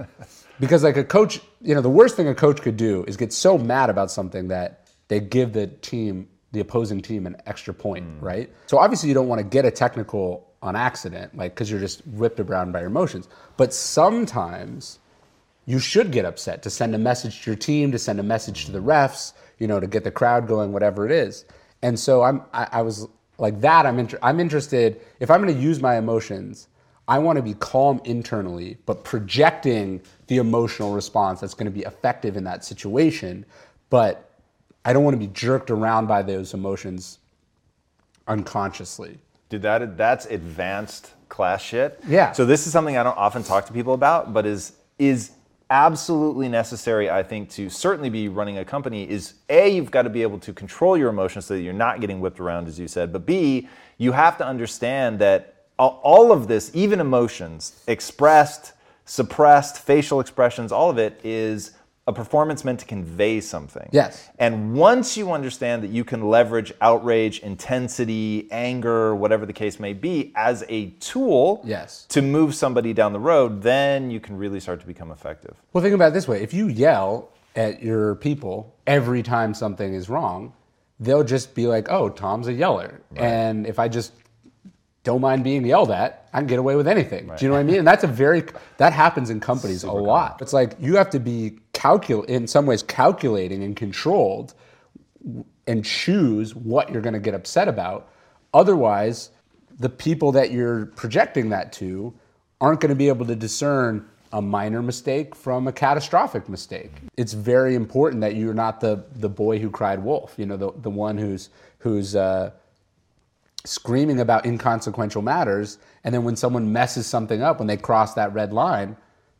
because like a coach, you know, the worst thing a coach could do is get so mad about something that they give the team, the opposing team, an extra point, mm. right? So obviously you don't want to get a technical on accident, like because you're just whipped around by your emotions. But sometimes you should get upset to send a message to your team, to send a message to the refs, you know, to get the crowd going, whatever it is. And so I'm, I, I was like that. I'm, inter- I'm interested if I'm going to use my emotions. I want to be calm internally, but projecting the emotional response that's going to be effective in that situation. But I don't want to be jerked around by those emotions unconsciously. Dude, that that's advanced class shit. Yeah. So this is something I don't often talk to people about, but is is absolutely necessary, I think, to certainly be running a company. Is a you've got to be able to control your emotions so that you're not getting whipped around, as you said. But b you have to understand that all of this, even emotions, expressed, suppressed, facial expressions, all of it is a performance meant to convey something. Yes. And once you understand that you can leverage outrage, intensity, anger, whatever the case may be, as a tool yes. to move somebody down the road, then you can really start to become effective. Well, think about it this way if you yell at your people every time something is wrong, they'll just be like, oh, Tom's a yeller. Right. And if I just don't mind being yelled at. I can get away with anything. Right. Do you know what I mean? And that's a very that happens in companies Super a lot. Common. It's like you have to be calcul in some ways calculating and controlled and choose what you're going to get upset about. Otherwise, the people that you're projecting that to aren't going to be able to discern a minor mistake from a catastrophic mistake. It's very important that you're not the the boy who cried wolf. You know, the the one who's who's uh, screaming about inconsequential matters, and then when someone messes something up, when they cross that red line,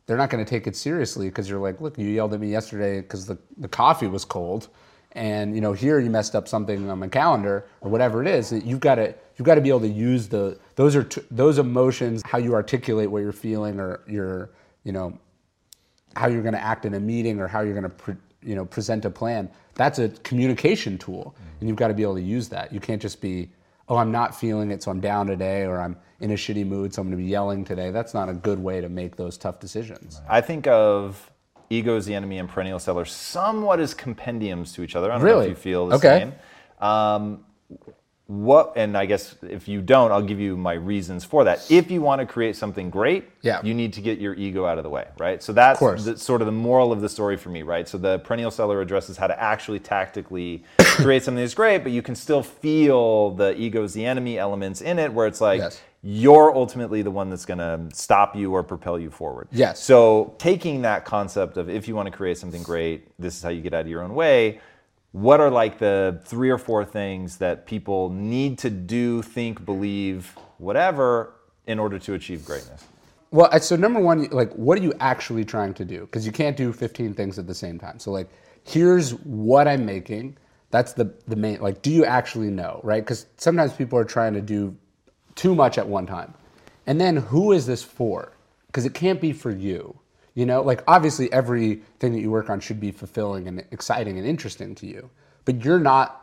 they're not going to take it seriously because you're like, look, you yelled at me yesterday because the, the coffee was cold, and you know here you messed up something on my calendar or whatever it is. You've got to you've got to be able to use the those are t- those emotions, how you articulate what you're feeling, or your you know how you're going to act in a meeting or how you're going to pre- you know present a plan. That's a communication tool, and you've got to be able to use that. You can't just be oh, I'm not feeling it, so I'm down today, or I'm in a shitty mood, so I'm going to be yelling today. That's not a good way to make those tough decisions. I think of Ego is the Enemy and Perennial Seller somewhat as compendiums to each other. I don't really? know if you feel the okay. same. Um, what and i guess if you don't i'll give you my reasons for that. If you want to create something great yeah. you need to get your ego out of the way right? So that's the, sort of the moral of the story for me right? So the perennial seller addresses how to actually tactically create something that's great but you can still feel the ego is the enemy elements in it where it's like yes. you're ultimately the one that's going to stop you or propel you forward. Yes. So taking that concept of if you want to create something great this is how you get out of your own way what are like the three or four things that people need to do, think, believe, whatever, in order to achieve greatness? Well, so number one, like, what are you actually trying to do? Because you can't do 15 things at the same time. So, like, here's what I'm making. That's the, the main, like, do you actually know, right? Because sometimes people are trying to do too much at one time. And then who is this for? Because it can't be for you. You know, like obviously everything that you work on should be fulfilling and exciting and interesting to you, but you're not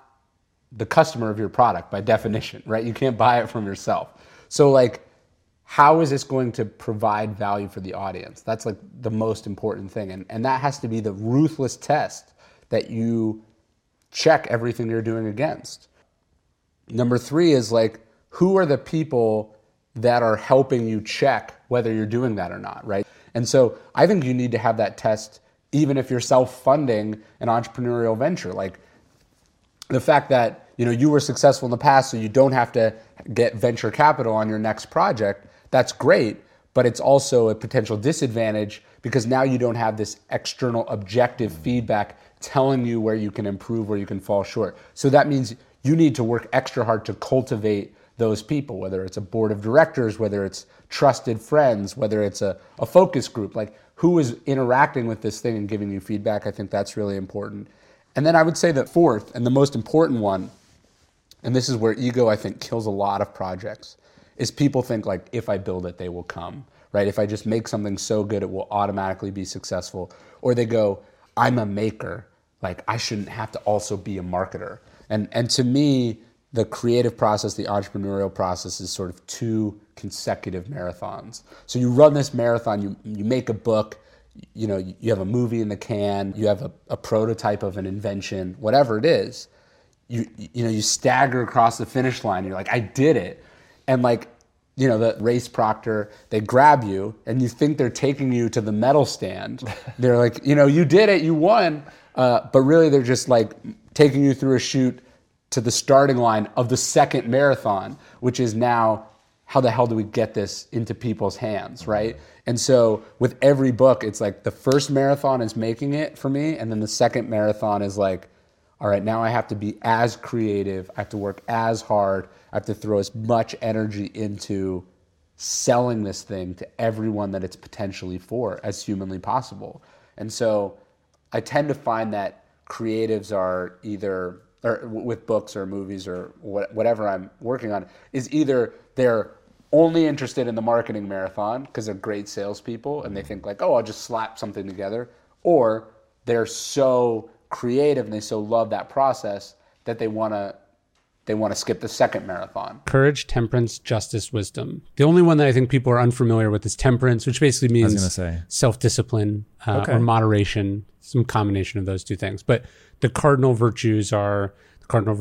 the customer of your product by definition, right? You can't buy it from yourself. So like how is this going to provide value for the audience? That's like the most important thing. And, and that has to be the ruthless test that you check everything you're doing against. Number three is like, who are the people that are helping you check whether you're doing that or not, right? And so I think you need to have that test even if you're self-funding an entrepreneurial venture. Like the fact that you know you were successful in the past, so you don't have to get venture capital on your next project. That's great, but it's also a potential disadvantage because now you don't have this external objective feedback telling you where you can improve, where you can fall short. So that means you need to work extra hard to cultivate those people, whether it's a board of directors, whether it's trusted friends, whether it's a, a focus group, like who is interacting with this thing and giving you feedback. I think that's really important. And then I would say that fourth and the most important one, and this is where ego I think kills a lot of projects, is people think like if I build it, they will come, right? If I just make something so good, it will automatically be successful. Or they go, I'm a maker, like I shouldn't have to also be a marketer. And and to me, the creative process, the entrepreneurial process is sort of two consecutive marathons. So you run this marathon, you you make a book, you know, you have a movie in the can, you have a, a prototype of an invention, whatever it is, you you know, you stagger across the finish line. and You're like, I did it, and like, you know, the race proctor, they grab you, and you think they're taking you to the medal stand. they're like, you know, you did it, you won, uh, but really they're just like taking you through a chute to the starting line of the second marathon, which is now how the hell do we get this into people's hands, right? And so with every book, it's like the first marathon is making it for me, and then the second marathon is like, all right, now I have to be as creative, I have to work as hard, I have to throw as much energy into selling this thing to everyone that it's potentially for as humanly possible. And so I tend to find that creatives are either or with books or movies or whatever I'm working on is either they're only interested in the marketing marathon because they're great salespeople and they mm-hmm. think like, oh, I'll just slap something together, or they're so creative and they so love that process that they want to they want to skip the second marathon. Courage, temperance, justice, wisdom. The only one that I think people are unfamiliar with is temperance, which basically means self-discipline uh, okay. or moderation, some combination of those two things. But the cardinal virtues are the cardinal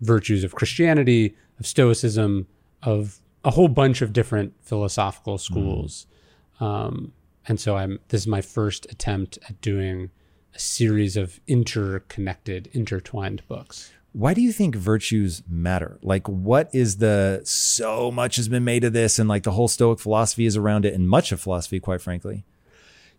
virtues of Christianity, of Stoicism, of a whole bunch of different philosophical schools. Mm. Um, and so I'm this is my first attempt at doing a series of interconnected, intertwined books. Why do you think virtues matter? Like, what is the so much has been made of this, and like the whole Stoic philosophy is around it, and much of philosophy, quite frankly.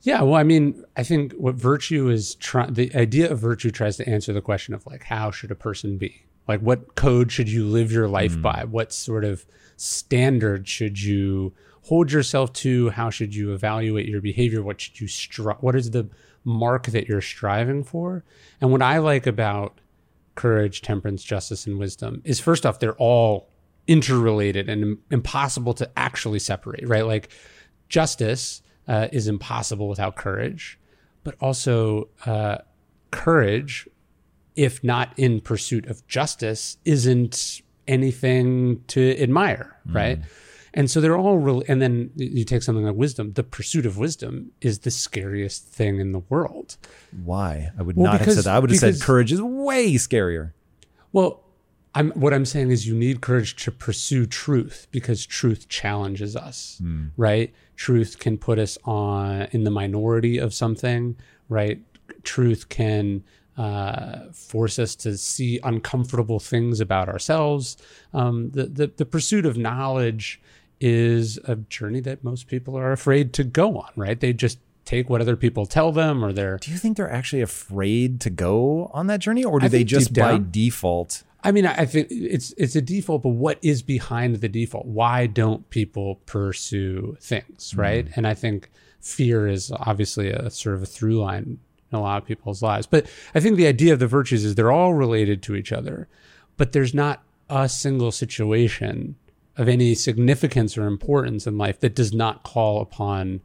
Yeah, well, I mean, I think what virtue is trying, the idea of virtue tries to answer the question of like, how should a person be? Like, what code should you live your life mm. by? What sort of standard should you hold yourself to? How should you evaluate your behavior? What should you stri- What is the mark that you're striving for? And what I like about courage, temperance, justice, and wisdom is first off, they're all interrelated and impossible to actually separate, right? Like justice uh, is impossible without courage, but also uh, courage, if not in pursuit of justice, isn't anything to admire, mm. right? And so they're all really, and then you take something like wisdom. The pursuit of wisdom is the scariest thing in the world. Why? I would well, not because, have said that. I would have because, said courage is way scarier. Well, I'm, what I'm saying is you need courage to pursue truth because truth challenges us, mm. right? Truth can put us on in the minority of something, right? Truth can uh, force us to see uncomfortable things about ourselves. Um, the, the, the pursuit of knowledge is a journey that most people are afraid to go on, right? They just take what other people tell them or they're. Do you think they're actually afraid to go on that journey or do they just by default? I mean, I think it's it's a default, but what is behind the default? Why don't people pursue things, mm-hmm. right? Mm. And I think fear is obviously a sort of a through line in a lot of people's lives. But I think the idea of the virtues is they're all related to each other, but there's not a single situation of any significance or importance in life that does not call upon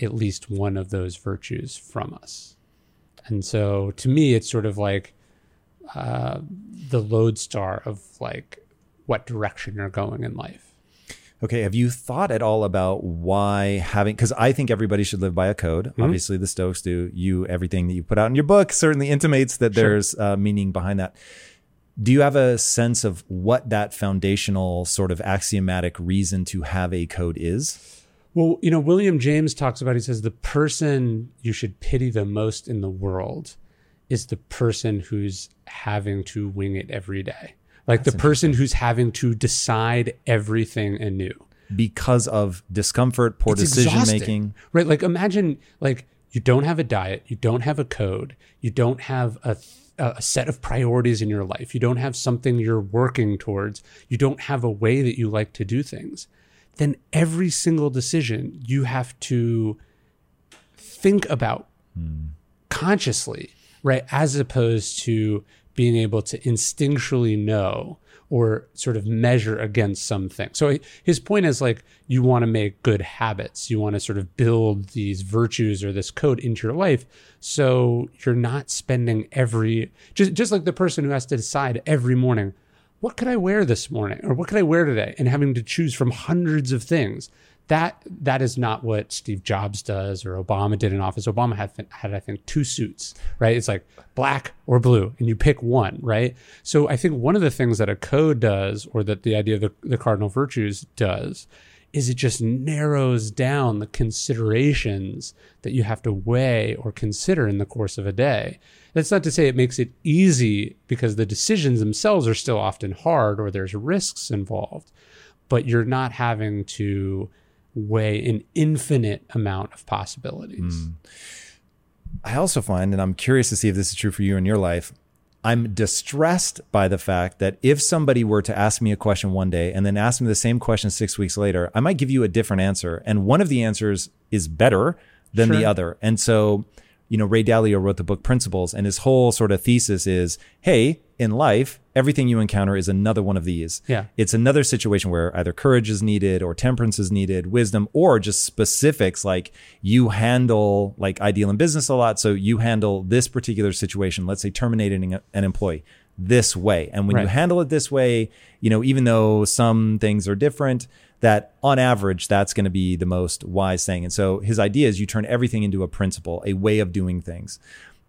at least one of those virtues from us. And so to me, it's sort of like uh, the lodestar of like what direction you're going in life. Okay, have you thought at all about why having because I think everybody should live by a code. Mm-hmm. Obviously, the Stoics do. You everything that you put out in your book certainly intimates that sure. there's uh, meaning behind that. Do you have a sense of what that foundational sort of axiomatic reason to have a code is? Well, you know, William James talks about, he says, the person you should pity the most in the world is the person who's having to wing it every day. Like That's the person who's having to decide everything anew. Because of discomfort, poor it's decision exhausting. making. Right. Like imagine like you don't have a diet, you don't have a code, you don't have a a set of priorities in your life, you don't have something you're working towards, you don't have a way that you like to do things, then every single decision you have to think about mm. consciously right? As opposed to being able to instinctually know or sort of measure against something. So his point is like you want to make good habits. You want to sort of build these virtues or this code into your life so you're not spending every just just like the person who has to decide every morning what could I wear this morning or what could I wear today and having to choose from hundreds of things that that is not what Steve Jobs does or Obama did in office. Obama had had I think two suits, right? It's like black or blue, and you pick one, right? So I think one of the things that a code does, or that the idea of the, the cardinal virtues does, is it just narrows down the considerations that you have to weigh or consider in the course of a day. That's not to say it makes it easy because the decisions themselves are still often hard or there's risks involved, but you're not having to weigh an infinite amount of possibilities. Mm. I also find, and I'm curious to see if this is true for you in your life, I'm distressed by the fact that if somebody were to ask me a question one day and then ask me the same question six weeks later, I might give you a different answer. And one of the answers is better than sure. the other. And so you know, Ray Dalio wrote the book Principles, and his whole sort of thesis is, hey, in life, everything you encounter is another one of these. Yeah. It's another situation where either courage is needed or temperance is needed, wisdom, or just specifics like you handle like ideal in business a lot. So you handle this particular situation, let's say terminating an employee this way. And when right. you handle it this way, you know, even though some things are different, that on average, that's going to be the most wise thing. And so his idea is you turn everything into a principle, a way of doing things.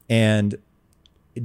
And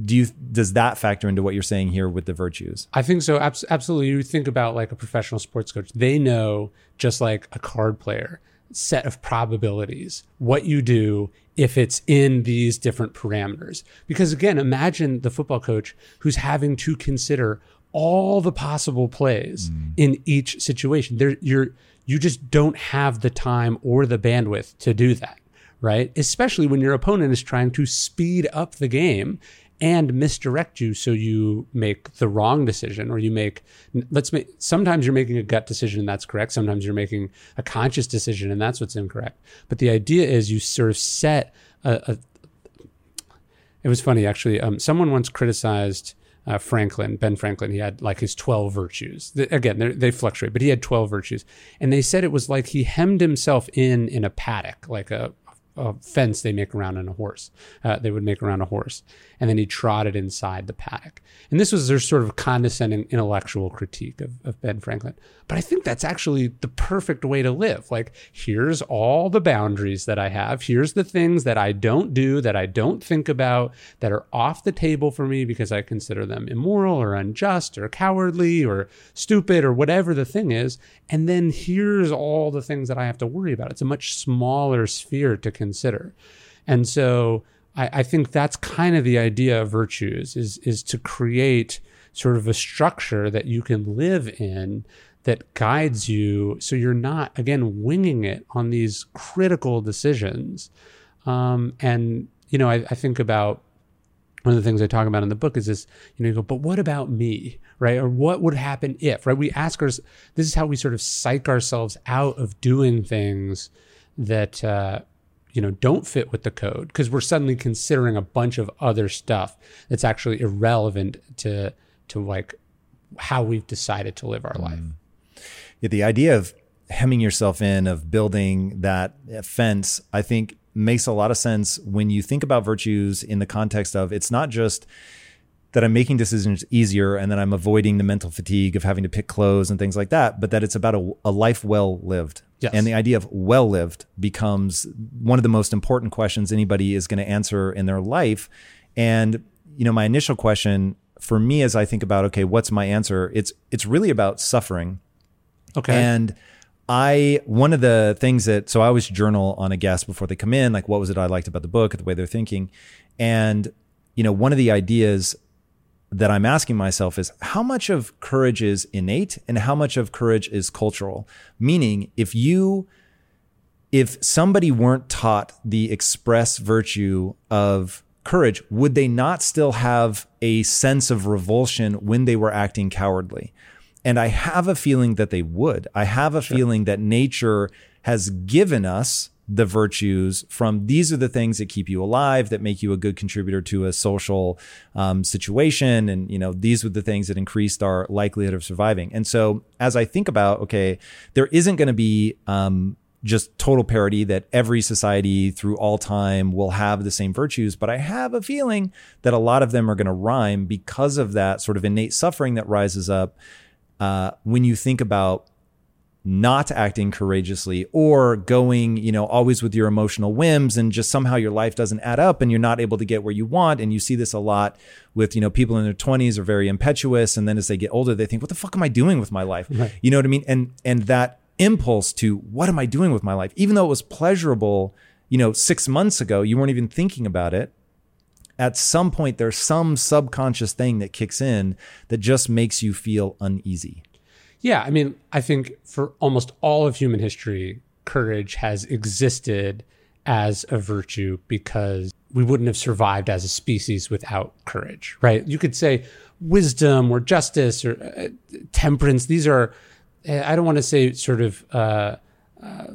do you does that factor into what you're saying here with the virtues? I think so. absolutely. You think about like a professional sports coach. They know just like a card player set of probabilities what you do if it's in these different parameters because again imagine the football coach who's having to consider all the possible plays mm. in each situation. There, you're you just don't have the time or the bandwidth to do that, right? Especially when your opponent is trying to speed up the game and misdirect you so you make the wrong decision or you make let's make sometimes you're making a gut decision and that's correct sometimes you're making a conscious decision and that's what's incorrect but the idea is you sort of set a, a it was funny actually um, someone once criticized uh, Franklin, Ben Franklin, he had like his 12 virtues. The, again, they fluctuate, but he had 12 virtues. And they said it was like he hemmed himself in in a paddock, like a, a fence they make around on a horse. Uh, they would make around a horse, and then he trotted inside the paddock. And this was their sort of condescending intellectual critique of, of Ben Franklin. But I think that's actually the perfect way to live. Like, here's all the boundaries that I have. Here's the things that I don't do, that I don't think about, that are off the table for me because I consider them immoral or unjust or cowardly or stupid or whatever the thing is. And then here's all the things that I have to worry about. It's a much smaller sphere to consider. And so I, I think that's kind of the idea of virtues is is to create sort of a structure that you can live in that guides you so you're not again winging it on these critical decisions. Um, and you know I, I, think about one of the things i talk about in the book is this you know you go but what about me? Right? Or what would happen if right? We ask ourselves this is how we sort of psych ourselves out of doing things that uh, you know don't fit with the code because we're suddenly considering a bunch of other stuff that's actually irrelevant to to like how we've decided to live our mm. life yeah, the idea of hemming yourself in, of building that fence, I think makes a lot of sense when you think about virtues in the context of it's not just that I'm making decisions easier and that I'm avoiding the mental fatigue of having to pick clothes and things like that, but that it's about a, a life well lived. Yes. And the idea of well lived becomes one of the most important questions anybody is going to answer in their life. And, you know, my initial question for me as I think about, okay, what's my answer? It's, it's really about suffering Okay. And I one of the things that so I always journal on a guest before they come in, like what was it I liked about the book, the way they're thinking, and you know one of the ideas that I'm asking myself is how much of courage is innate and how much of courage is cultural. Meaning, if you if somebody weren't taught the express virtue of courage, would they not still have a sense of revulsion when they were acting cowardly? And I have a feeling that they would. I have a sure. feeling that nature has given us the virtues from these are the things that keep you alive, that make you a good contributor to a social um, situation. And, you know, these were the things that increased our likelihood of surviving. And so as I think about, okay, there isn't going to be, um, just total parity that every society through all time will have the same virtues. But I have a feeling that a lot of them are going to rhyme because of that sort of innate suffering that rises up uh, when you think about not acting courageously or going, you know, always with your emotional whims and just somehow your life doesn't add up and you're not able to get where you want. And you see this a lot with, you know, people in their 20s are very impetuous. And then as they get older, they think, what the fuck am I doing with my life? Right. You know what I mean? And, and that impulse to what am I doing with my life? Even though it was pleasurable, you know, six months ago, you weren't even thinking about it. At some point, there's some subconscious thing that kicks in that just makes you feel uneasy. Yeah. I mean, I think for almost all of human history, courage has existed as a virtue because we wouldn't have survived as a species without courage, right? You could say wisdom or justice or uh, temperance. These are I don't want to say sort of uh, uh,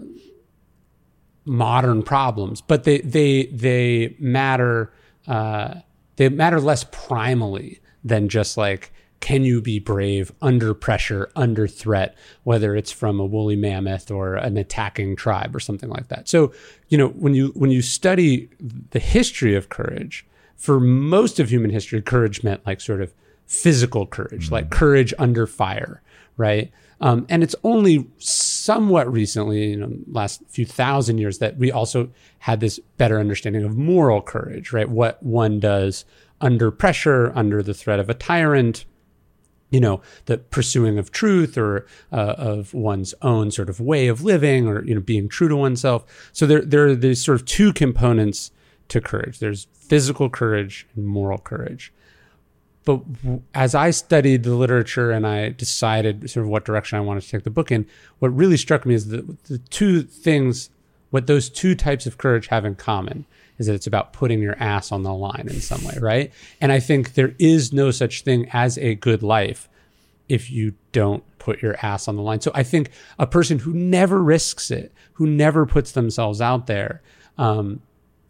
modern problems, but they they they matter uh, they matter less primally than just like can you be brave under pressure, under threat, whether it's from a woolly mammoth or an attacking tribe or something like that. So, you know, when you when you study the history of courage, for most of human history, courage meant like sort of physical courage, mm-hmm. like courage under fire, right? Um, and it's only somewhat recently, you know, last few thousand years, that we also had this better understanding of moral courage, right? What one does under pressure, under the threat of a tyrant, you know, the pursuing of truth or uh, of one's own sort of way of living or, you know, being true to oneself. So there, there are these sort of two components to courage. There's physical courage and moral courage. But as I studied the literature and I decided sort of what direction I wanted to take the book in, what really struck me is that the two things, what those two types of courage have in common is that it's about putting your ass on the line in some way, right? And I think there is no such thing as a good life if you don't put your ass on the line. So I think a person who never risks it, who never puts themselves out there, um,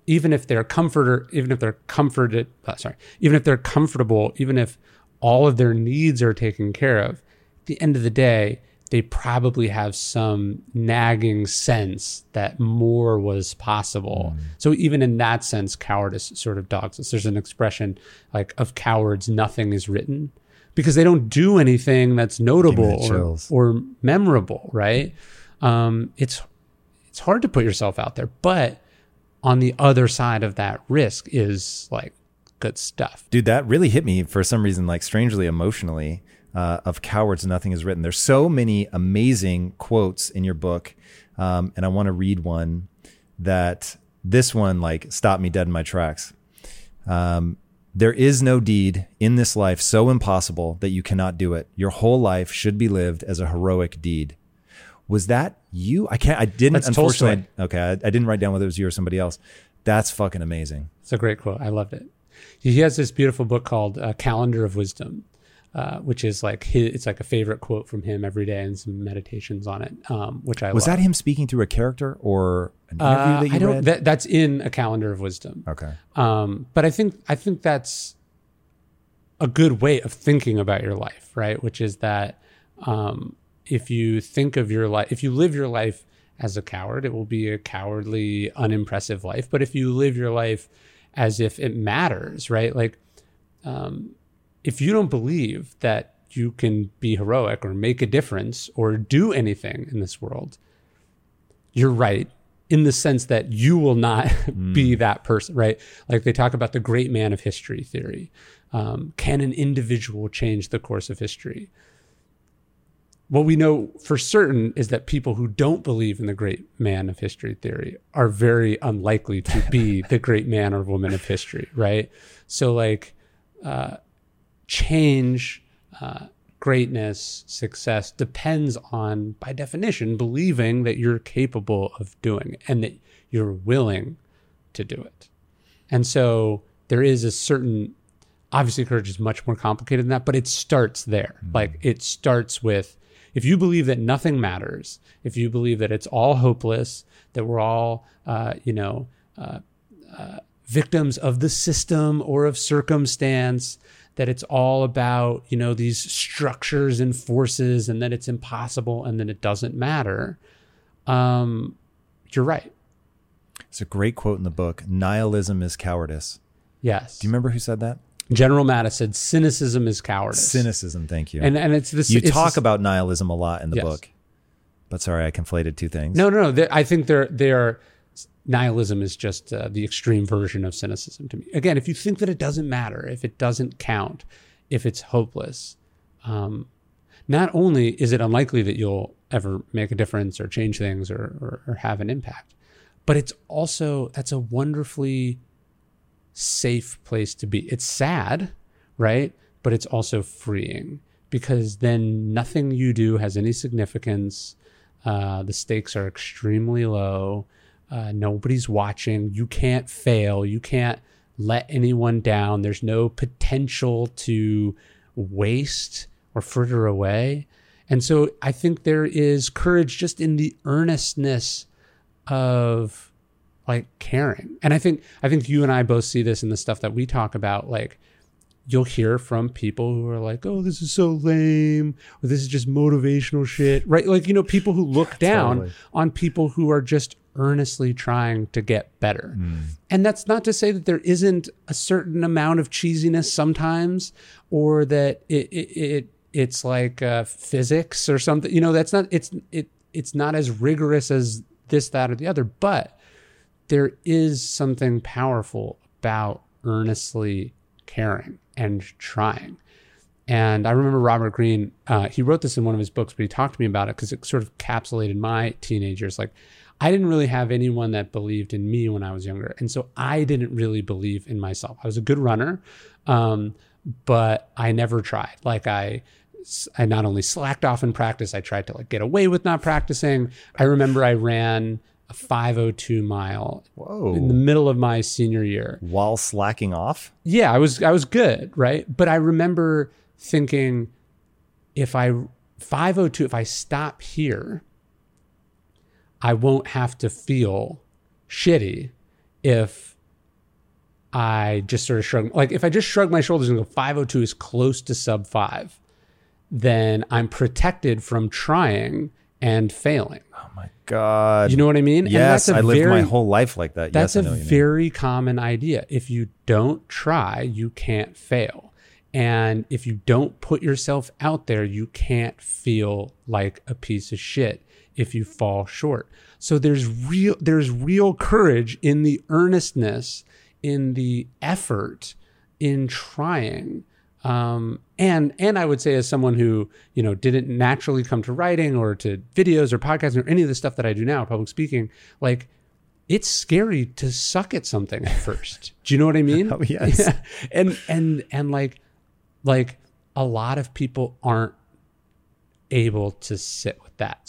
even if they're comforter, even if they're comforted, uh, sorry, even if they're comfortable, even if all of their needs are taken care of, at the end of the day, they probably have some nagging sense that more was possible. Mm. So even in that sense, cowardice sort of dogs us. There's an expression like of cowards, nothing is written because they don't do anything that's notable or, or, memorable, right? Um, it's it's hard to put yourself out there, but on the other side of that risk is like good stuff. Dude, that really hit me for some reason, like strangely emotionally. Uh, of cowards, nothing is written. There's so many amazing quotes in your book, um, and I want to read one that this one like stopped me dead in my tracks. Um, there is no deed in this life so impossible that you cannot do it. Your whole life should be lived as a heroic deed. Was that you? I can't. I didn't. That's unfortunately, I, okay. I, I, didn't write down whether it was you or somebody else. That's fucking amazing. It's a great quote. I loved it. He has this beautiful book called uh, Calendar of Wisdom, uh, which is like his, it's like a favorite quote from him every day and some meditations on it, um, which I was love. that him speaking through a character or an interview uh, that you I don't, read? That, that's in a Calendar of Wisdom. Okay. Um, but I think I think that's a good way of thinking about your life, right? Which is that um, if you think of your life, if you live your life as a coward, it will be a cowardly, unimpressive life. But if you live your life as if it matters, right? Like, um, if you don't believe that you can be heroic or make a difference or do anything in this world, you're right in the sense that you will not mm. be that person, right? Like they talk about the great man of history theory. Um, can an individual change the course of history? what we know for certain is that people who don't believe in the great man of history theory are very unlikely to be the great man or woman of history, right? So, like, uh, change, uh, greatness, success depends on, by definition, believing that you're capable of doing it and that you're willing to do it. And so, there is a certain, obviously, courage is much more complicated than that, but it starts there. Mm-hmm. Like, it starts with, if you believe that nothing matters, if you believe that it's all hopeless, that we're all, uh, you know, uh, uh, victims of the system or of circumstance, that it's all about, you know, these structures and forces and that it's impossible and that it doesn't matter, um, you're right. It's a great quote in the book Nihilism is cowardice. Yes. Do you remember who said that? General Mattis said cynicism is cowardice. Cynicism, thank you. And and it's this. You it's talk this, about nihilism a lot in the Yes. book, but sorry, I conflated two things. No, no, no. They- I think they're they're nihilism is just uh, the extreme version of cynicism to me. Again, if you think that it doesn't matter, if it doesn't count, if it's hopeless, um, not only is it unlikely that you'll ever make a difference or change things or, or, or have an impact, but it's also that's a wonderfully safe place to be. It's sad, right? But it's also freeing because then nothing you do has any significance. Uh, the stakes are extremely low. Uh, nobody's watching. You can't fail. You can't let anyone down. There's no potential to waste or fritter away. And so I think there is courage just in the earnestness of like caring. And I think I think you and I both see this in the stuff that we talk about like you'll hear from people who are like, "Oh, this is so lame," or "This is just motivational shit." Right? Like, you know, people who look down Totally. on people who are just earnestly trying to get better. And that's not to say that there isn't a certain amount of cheesiness sometimes or that it it, it it's like uh, physics or something. You know, that's not it's it it's not as rigorous as this that or the other, but there is something powerful about earnestly caring and trying. And I remember Robert Greene, uh, he wrote this in one of his books, but he talked to me about it because it sort of encapsulated my teenagers. Like, I didn't really have anyone that believed in me when I was younger. And so I didn't really believe in myself. I was a good runner, um, but I never tried. Like, I, I not only slacked off in practice, I tried to like get away with not practicing. I remember I ran a 502 mile Whoa. in the middle of my senior year. While slacking off? Yeah, I was I was good, right? But I remember thinking if I 502 if I stop here, I won't have to feel shitty if I just sort of shrug like if I just shrug my shoulders and go 502 is close to sub 5, then I'm protected from trying and failing. Oh my God. You know what I mean? And Yes, that's a I lived my whole life like that. That's yes, I a know what you mean. very common idea. If you don't try, you can't fail. And if you don't put yourself out there, you can't feel like a piece of shit if you fall short. So there's real there's real courage in the earnestness, in the effort, in trying. Um, and and I would say as someone who you know didn't naturally come to writing or to videos or podcasting or any of the stuff that I do now, public speaking, like it's scary to suck at something at first. Do you know what I mean? Oh, yes. And and and like like a lot of people aren't able to sit with that.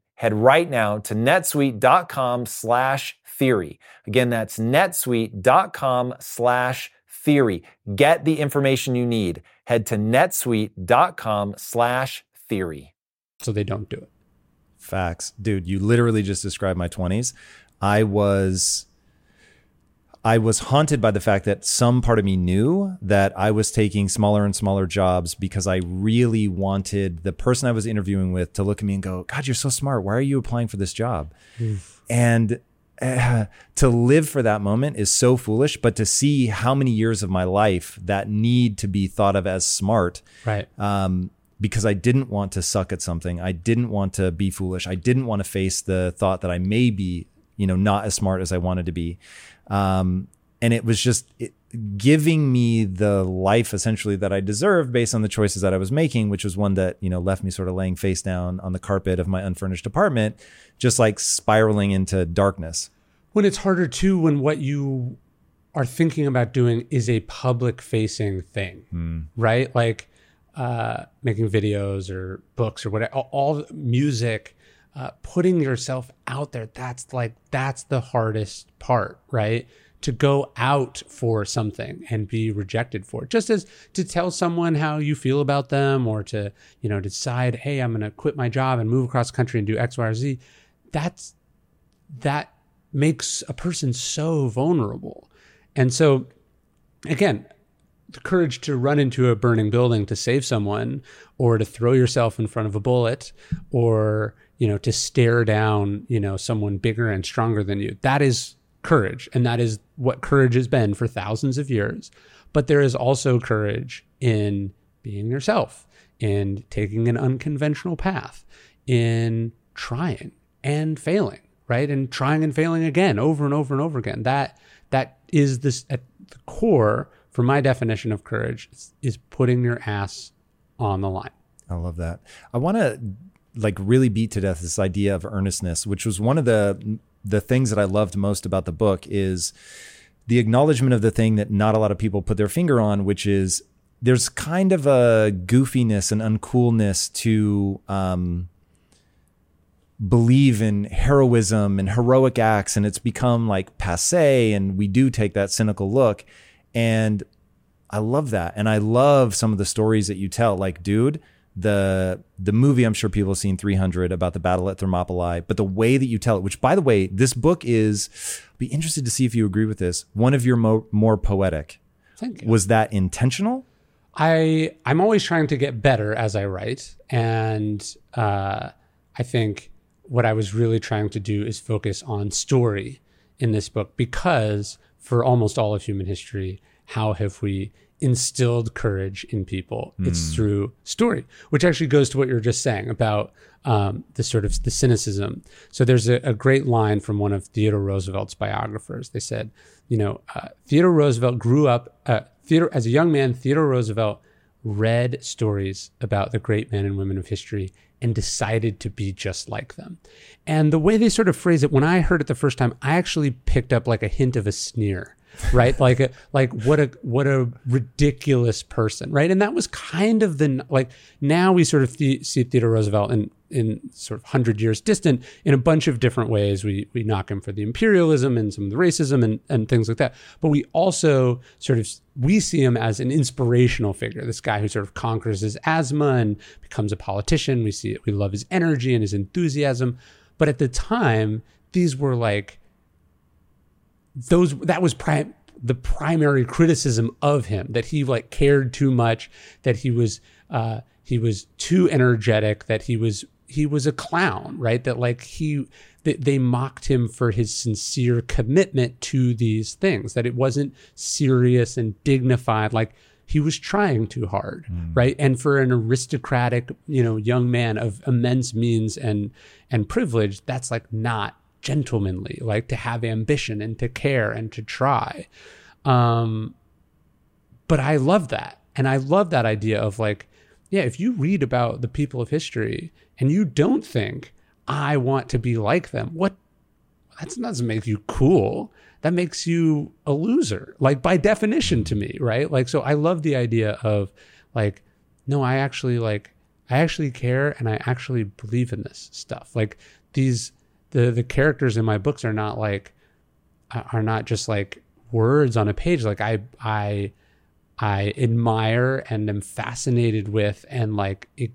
head right now to netsuite.com slash theory. Again, that's netsuite.com slash theory. Get the information you need. Head to netsuite.com slash theory. So they don't do it. Facts. Dude, you literally just described my 20s. I was I was haunted by the fact that some part of me knew that I was taking smaller and smaller jobs because I really wanted the person I was interviewing with to look at me and go, God, you're so smart. Why are you applying for this job? Mm. And uh, to live for that moment is so foolish, but to see how many years of my life that need to be thought of as smart. Right. Um, because I didn't want to suck at something. I didn't want to be foolish. I didn't want to face the thought that I may be, you know, not as smart as I wanted to be. Um, and it was just it, giving me the life essentially that I deserved based on the choices that I was making, which was one that, you know, left me sort of laying face down on the carpet of my unfurnished apartment, just like spiraling into darkness. When it's harder too, when what you are thinking about doing is a public facing thing, mm. right? Like uh, making videos or books or whatever, all, all music uh, putting yourself out there that's like that's the hardest part right? To go out for something and be rejected for it. Just as to tell someone how you feel about them or to you know decide hey i'm going to quit my job and move across country and do x y or z that's that makes a person so vulnerable. And so again the courage to run into a burning building to save someone or to throw yourself in front of a bullet or you know, to stare down, you know, someone bigger and stronger than you. That is courage. And that is what courage has been for thousands of years. But there is also courage in being yourself, in taking an unconventional path, in trying and failing, right? And trying and failing again over and over and over again. That that is this at the core for my definition of courage is, is putting your ass on the line. I love that. I want to like really beat to death this idea of earnestness, which was one of the the things that I loved most about the book is the acknowledgement of the thing that not a lot of people put their finger on, which is there's kind of a goofiness and uncoolness to um, believe in heroism and heroic acts, and it's become like passe, and we do take that cynical look, and I love that, and I love some of the stories that you tell, like dude the the movie I'm sure people have seen 300 about the battle at Thermopylae, but the way that you tell it, which by the way, this book is be interested to see if you agree with this. One of your mo- more poetic. Thank you. Was that intentional? I I'm always trying to get better as I write, and uh, I think what I was really trying to do is focus on story in this book because for almost all of human history, how have we instilled courage in people. Mm. It's hmm. through story, which actually goes to what you're just saying about um, the sort of the cynicism. So there's a, a, great line from one of Theodore Roosevelt's biographers. They said, you know, uh, Theodore Roosevelt grew up. Uh, Theodore, as a young man, Theodore Roosevelt read stories about the great men and women of history and decided to be just like them. And the way they sort of phrase it, when I heard it the first time, I actually picked up like a hint of a sneer right? like a, like what a what a ridiculous person, right? And that was kind of the like now we sort of see Theodore Roosevelt in in sort of hundred years distant in a bunch of different ways. We we knock him for the imperialism and some of the racism and and things like that, but we also sort of we see him as an inspirational figure. This guy who sort of conquers his asthma and becomes a politician. We see it. We love his energy and his enthusiasm, but at the time, these were like those that was the primary criticism of him that he like cared too much, that he was uh, he was too energetic, that he was he was a clown, right? That like he they, they mocked him for his sincere commitment to these things, that it wasn't serious and dignified, like he was trying too hard, mm. right? And for an aristocratic, you know, young man of immense means and and privilege, that's like not gentlemanly, like to have ambition and to care and to try. Um, but I love that. And I love that idea of like, yeah, if you read about the people of history and you don't think, I want to be like them, what that doesn't make you cool. That makes you a loser, like by definition to me, right? Like, so I love the idea of like, no, I actually like, I actually care and I actually believe in this stuff. Like these the the characters in my books are not like uh, are not just like words on a page. Like i i i admire and am fascinated with and like it,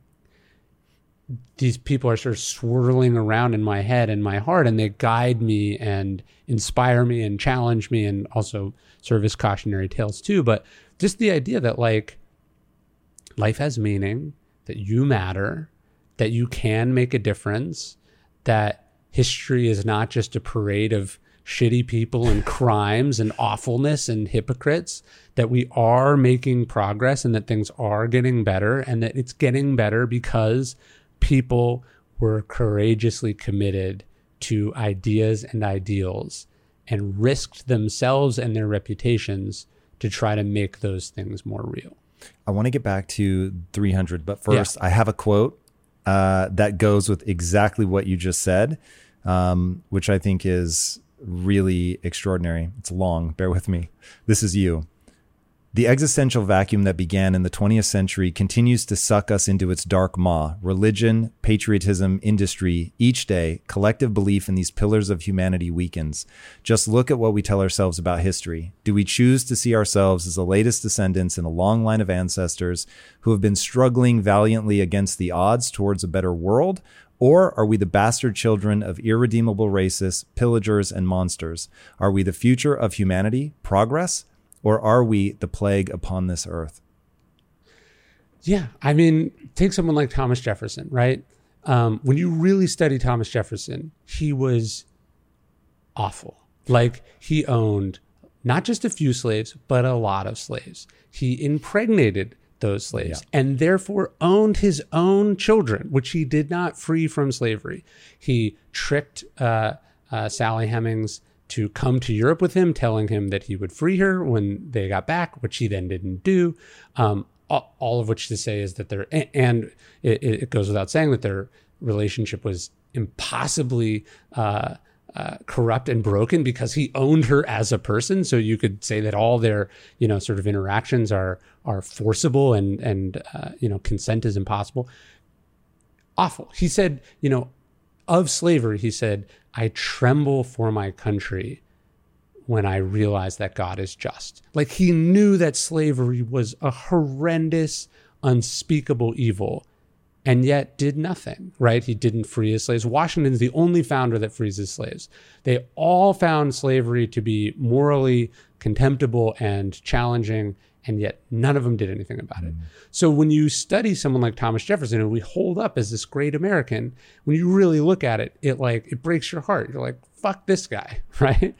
these people are sort of swirling around in my head and my heart and they guide me and inspire me and challenge me and also serve as cautionary tales too. But just the idea that like life has meaning that you matter that you can make a difference that history is not just a parade of shitty people and crimes and awfulness and hypocrites, that we are making progress and that things are getting better and that it's getting better because people were courageously committed to ideas and ideals and risked themselves and their reputations to try to make those things more real. I want to get back to 300, but first, yeah. I have a quote uh, that goes with exactly what you just said um, which I think is really extraordinary. It's long, bear with me. This is you. The existential vacuum that began in the 20th century continues to suck us into its dark maw. Religion, patriotism, industry, each day, collective belief in these pillars of humanity weakens. Just look at what we tell ourselves about history. Do we choose to see ourselves as the latest descendants in a long line of ancestors who have been struggling valiantly against the odds towards a better world? Or are we the bastard children of irredeemable racists, pillagers, and monsters? Are we the future of humanity, progress, or are we the plague upon this earth? Yeah. I mean, take someone like Thomas Jefferson, right? Um, when you really study Thomas Jefferson, he was awful. Like, he owned not just a few slaves, but a lot of slaves. He impregnated those slaves yeah. and therefore owned his own children, which he did not free from slavery. He tricked uh, uh, Sally Hemings to come to Europe with him, telling him that he would free her when they got back, which he then didn't do. Um, all, all, of which to say is that their and it, it, goes without saying that their relationship was impossibly uh, uh, corrupt and broken because he owned her as a person. So you could say that all their, you know, sort of interactions are are forcible and and uh, you know consent is impossible. Awful. He said, you know, of slavery, he said, "I tremble for my country." When I realize that God is just. Like he knew that slavery was a horrendous, unspeakable evil and yet did nothing, right? He didn't free his slaves. Washington's the only founder that frees his slaves. They all found slavery to be morally contemptible and challenging, and yet none of them did anything about it. Mm. So when you study someone like Thomas Jefferson, and we hold up as this great American, when you really look at it, it like it breaks your heart. You're like, fuck this guy, right?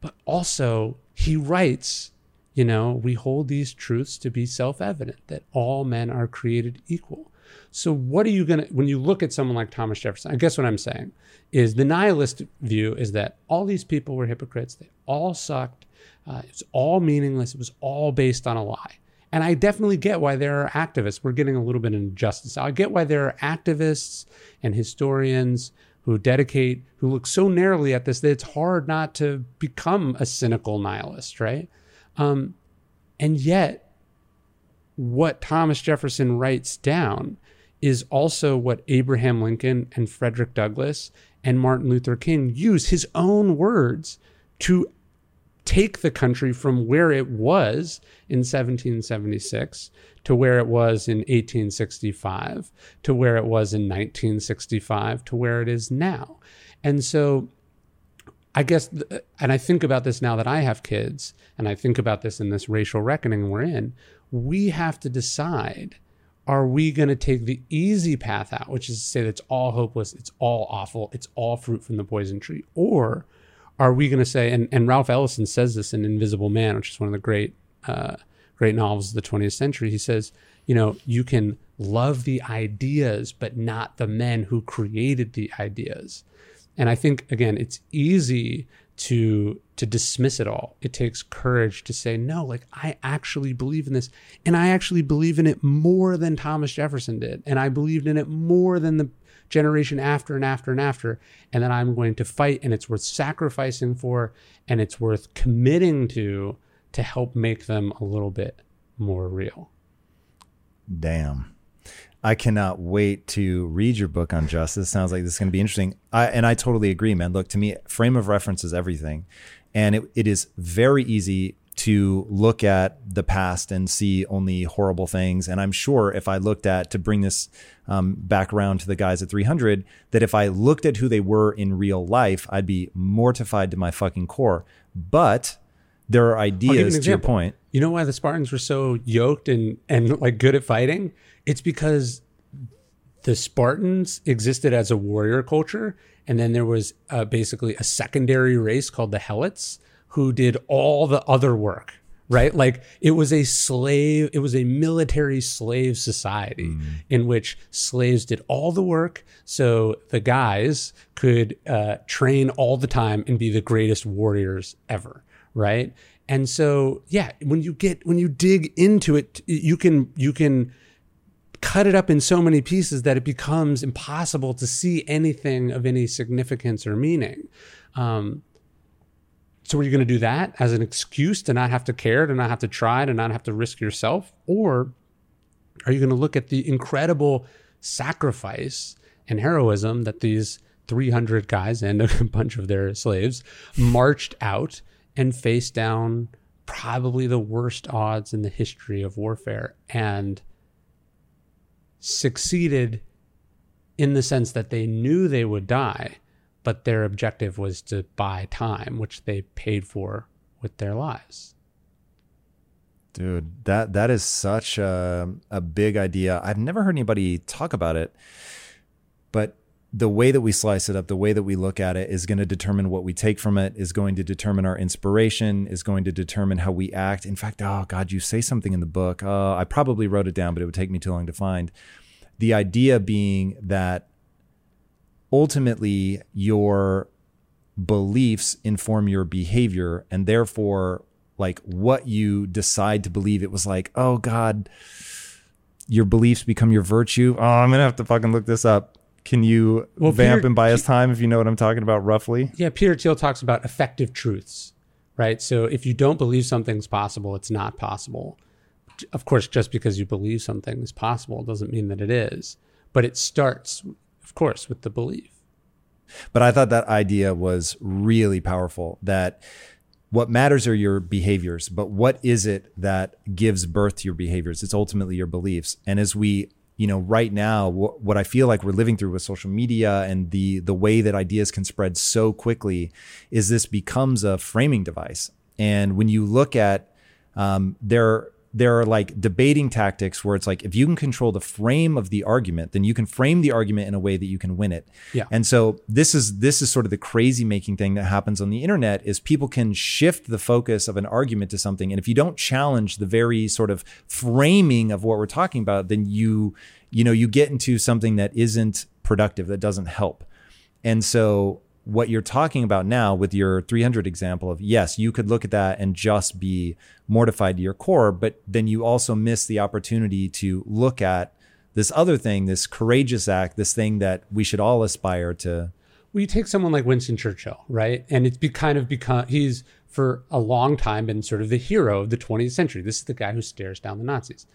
But also he writes you know, we hold these truths to be self evident that all men are created equal. So, what are you going to, when you look at someone like Thomas Jefferson, I guess what I'm saying is the nihilist view is that all these people were hypocrites. They all sucked. Uh, it's all meaningless. It was all based on a lie. And I definitely get why there are activists. We're getting a little bit into justice. I get why there are activists and historians who dedicate, who look so narrowly at this that it's hard not to become a cynical nihilist, right? Um, and yet, what Thomas Jefferson writes down is also what Abraham Lincoln and Frederick Douglass and Martin Luther King use his own words to take the country from where it was in 1776 to where it was in 1865 to where it was in 1965 to where it is now. And so I guess, and I think about this now that I have kids, and I think about this in this racial reckoning we're in, we have to decide are we going to take the easy path out, which is to say that it's all hopeless, it's all awful, it's all fruit from the poison tree? Or are we going to say, and, and Ralph Ellison says this in Invisible Man, which is one of the great, uh, great novels of the 20th century. He says, you know, you can love the ideas, but not the men who created the ideas. And I think, again, it's easy to to dismiss it all. It takes courage to say no, like I actually believe in this and I actually believe in it more than Thomas Jefferson did and I believed in it more than the generation after and after and after and then I'm going to fight and it's worth sacrificing for and it's worth committing to to help make them a little bit more real. Damn. I cannot wait to read your book on justice. Sounds like this is going to be interesting. I, and I totally agree, man. Look, to me, frame of reference is everything. And it, it is very easy to look at the past and see only horrible things. And I'm sure if I looked at, to bring this um, back around to the guys at 300, that if I looked at who they were in real life, I'd be mortified to my fucking core. But there are ideas to your point. You know why the Spartans were so yoked and, and like good at fighting? It's because the Spartans existed as a warrior culture, and then there was uh, basically a secondary race called the Helots who did all the other work. Right, like it was a slave, it was a military slave society mm. in which slaves did all the work, so the guys could uh, train all the time and be the greatest warriors ever. Right, and so yeah, when you get when you dig into it, you can you can cut it up in so many pieces that it becomes impossible to see anything of any significance or meaning. Um, so, are you going to do that as an excuse to not have to care, to not have to try, to not have to risk yourself? Or are you going to look at the incredible sacrifice and heroism that these 300 guys and a bunch of their slaves marched out and faced down probably the worst odds in the history of warfare and succeeded in the sense that they knew they would die, but their objective was to buy time, which they paid for with their lives. Dude, that that is such a, a big idea. I've never heard anybody talk about it, but the way that we slice it up, the way that we look at it is going to determine what we take from it, is going to determine our inspiration, is going to determine how we act. In fact, oh God, you say something in the book. Uh, I probably wrote it down, but it would take me too long to find. The idea being that ultimately your beliefs inform your behavior, and therefore, like what you decide to believe, it was like, oh God, your beliefs become your virtue. Oh, I'm gonna have to fucking look this up can you well, vamp Peter, and buy us time if you know what I'm talking about roughly? Yeah, Peter Thiel talks about effective truths, right? So if you don't believe something's possible, it's not possible. Of course, just because you believe something is possible doesn't mean that it is. But it starts, of course, with the belief. But I thought that idea was really powerful that what matters are your behaviors, but what is it that gives birth to your behaviors? It's ultimately your beliefs. And as we you know right now what, what i feel like we're living through with social media and the the way that ideas can spread so quickly is this becomes a framing device and when you look at um, there there are like debating tactics where it's like if you can control the frame of the argument then you can frame the argument in a way that you can win it. Yeah. And so this is this is sort of the crazy making thing that happens on the internet is people can shift the focus of an argument to something. And if you don't challenge the very sort of framing of what we're talking about then you you know you get into something that isn't productive that doesn't help. And so what you're talking about now with your 300 example of yes, you could look at that and just be mortified to your core, but then you also miss the opportunity to look at this other thing, this courageous act, this thing that we should all aspire to. Well, you take someone like Winston Churchill, right? And it's be kind of become, he's for a long time been sort of the hero of the 20th century. This is the guy who stares down the Nazis.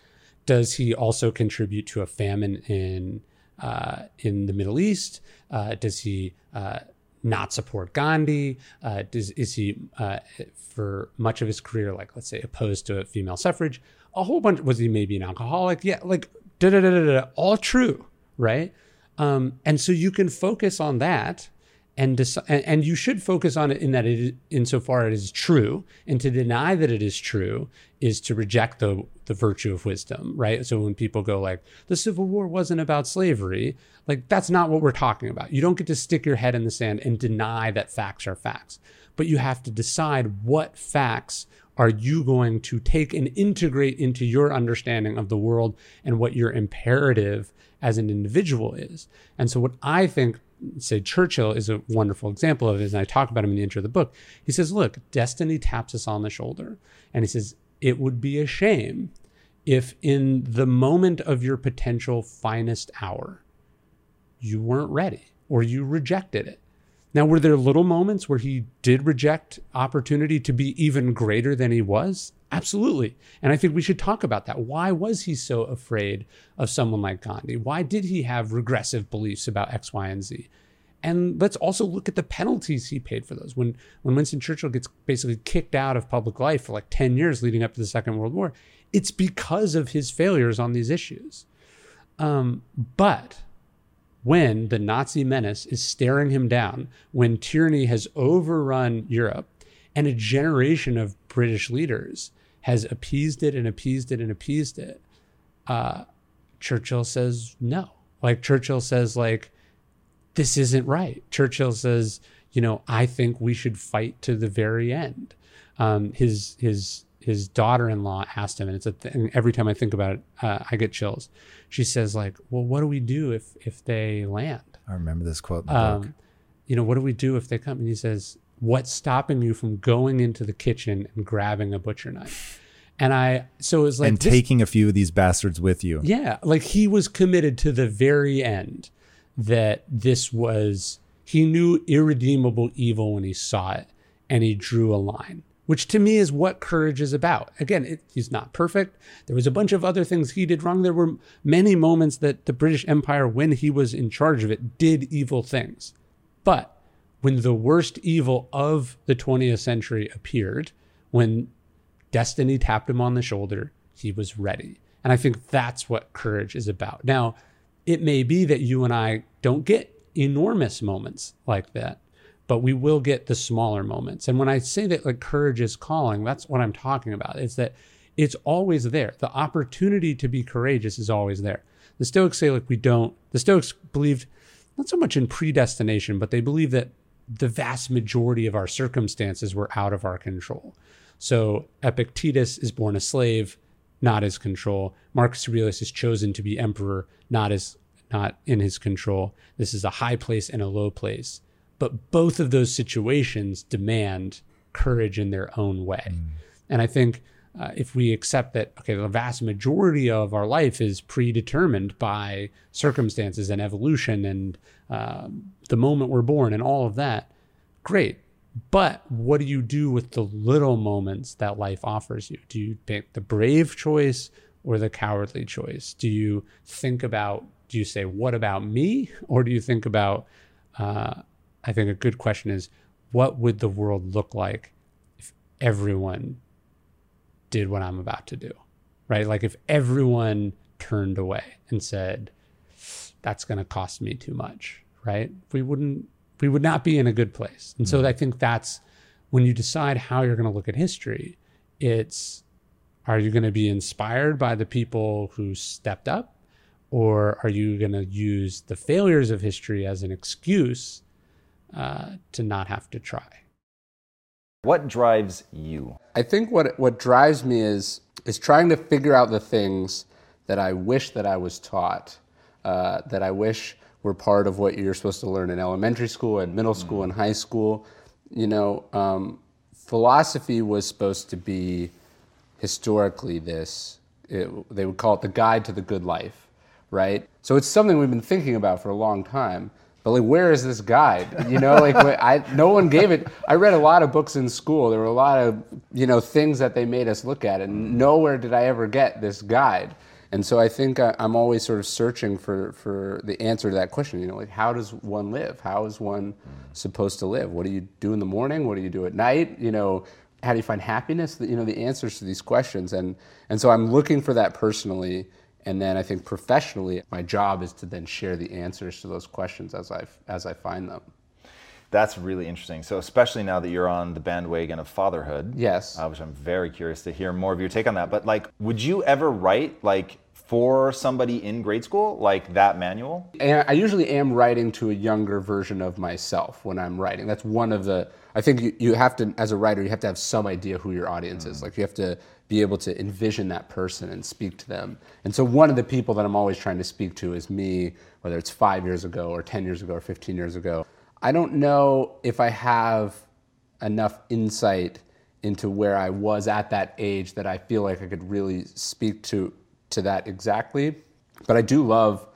Does he also contribute to a famine in uh, in the Middle East? Uh, does he uh, not support Gandhi? Uh, does, is he, uh, for much of his career, like let's say, opposed to female suffrage? A whole bunch. Was he maybe an alcoholic? Yeah, like da da da da da. All true, right? Um, and so you can focus on that and, dec- and you should focus on it in that it is, insofar it is true and to deny that it is true is to reject the the virtue of wisdom right? So when people go like the civil war wasn't about slavery like that's not what we're talking about. You don't get to stick your head in the sand and deny that facts are facts but you have to decide what facts are you going to take and integrate into your understanding of the world and what your imperative as an individual is. And so what i think say Churchill is a wonderful example of it, and I talk about him in the intro of the book. He says, Look, destiny taps us on the shoulder. And he says, It would be a shame if in the moment of your potential finest hour, you weren't ready or you rejected it. Now, were there little moments where he did reject opportunity to be even greater than he was? Absolutely. And I think we should talk about that. Why was he so afraid of someone like Gandhi? Why did he have regressive beliefs about X, Y, and Z? And let's also look at the penalties he paid for those. When when Winston Churchill gets basically kicked out of public life for like 10 years leading up to the Second World War, it's because of his failures on these issues. Um, but when the Nazi menace is staring him down, when tyranny has overrun Europe, and a generation of British leaders has appeased it and appeased it and appeased it. Uh, Churchill says no. Like Churchill says, like this isn't right. Churchill says, you know, I think we should fight to the very end. Um, his his his daughter-in-law asked him, and it's a thing. Every time I think about it, uh, I get chills. She says, like, well, what do we do if if they land? I remember this quote in the um, book. You know, what do we do if they come? And he says, what's stopping you from going into the kitchen and grabbing a butcher knife? And I, so it was like, and this, taking a few of these bastards with you. Yeah. Like he was committed to the very end that this was, he knew irredeemable evil when he saw it and he drew a line, which to me is what courage is about. Again, it, he's not perfect. There was a bunch of other things he did wrong. There were many moments that the British Empire, when he was in charge of it, did evil things. But when the worst evil of the 20th century appeared, when destiny tapped him on the shoulder, he was ready. And I think that's what courage is about. Now, it may be that you and I don't get enormous moments like that, but we will get the smaller moments. And when I say that like courage is calling, that's what I'm talking about. It's that it's always there. The opportunity to be courageous is always there. The Stoics say like we don't. The Stoics believed not so much in predestination, but they believe that the vast majority of our circumstances were out of our control. So Epictetus is born a slave, not his control. Marcus Aurelius is chosen to be emperor, not as not in his control. This is a high place and a low place. But both of those situations demand courage in their own way. Mm. And I think uh, if we accept that, okay, the vast majority of our life is predetermined by circumstances and evolution and uh, the moment we're born and all of that, great. But what do you do with the little moments that life offers you? Do you pick the brave choice or the cowardly choice? Do you think about, do you say, what about me? Or do you think about, uh, I think a good question is, what would the world look like if everyone did what I'm about to do, right? Like if everyone turned away and said, that's going to cost me too much, right? We wouldn't, we would not be in a good place. And mm-hmm. so I think that's when you decide how you're going to look at history, it's, are you going to be inspired by the people who stepped up? Or are you going to use the failures of history as an excuse uh, to not have to try? What drives you? I think what what drives me is is trying to figure out the things that I wish that I was taught, uh, that I wish were part of what you're supposed to learn in elementary school and middle school and high school. You know, um, philosophy was supposed to be historically this. It, they would call it the guide to the good life, right? So it's something we've been thinking about for a long time. But like, where is this guide? You know, like I, no one gave it. I read a lot of books in school. There were a lot of you know things that they made us look at, and nowhere did I ever get this guide. And so I think uh, I, am always sort of searching for, for the answer to that question. You know, like how does one live? How is one supposed to live? What do you do in the morning? What do you do at night? You know, how do you find happiness? You know, the answers to these questions. And, and so I'm looking for that personally. And then I think professionally, my job is to then share the answers to those questions as I, as I find them. That's really interesting. So, especially now that you're on the bandwagon of fatherhood, yes, uh, which I'm very curious to hear more of your take on that. But like, would you ever write like for somebody in grade school, like that manual? And I usually am writing to a younger version of myself when I'm writing. That's one of the. I think you, you have to, as a writer, you have to have some idea who your audience mm is. Like you have to be able to envision that person and speak to them. And so one of the people that I'm always trying to speak to is me, whether it's five years ago or 10 years ago or 15 years ago. I don't know if I have enough insight into where I was at that age that I feel like I could really speak to to that exactly. But I do love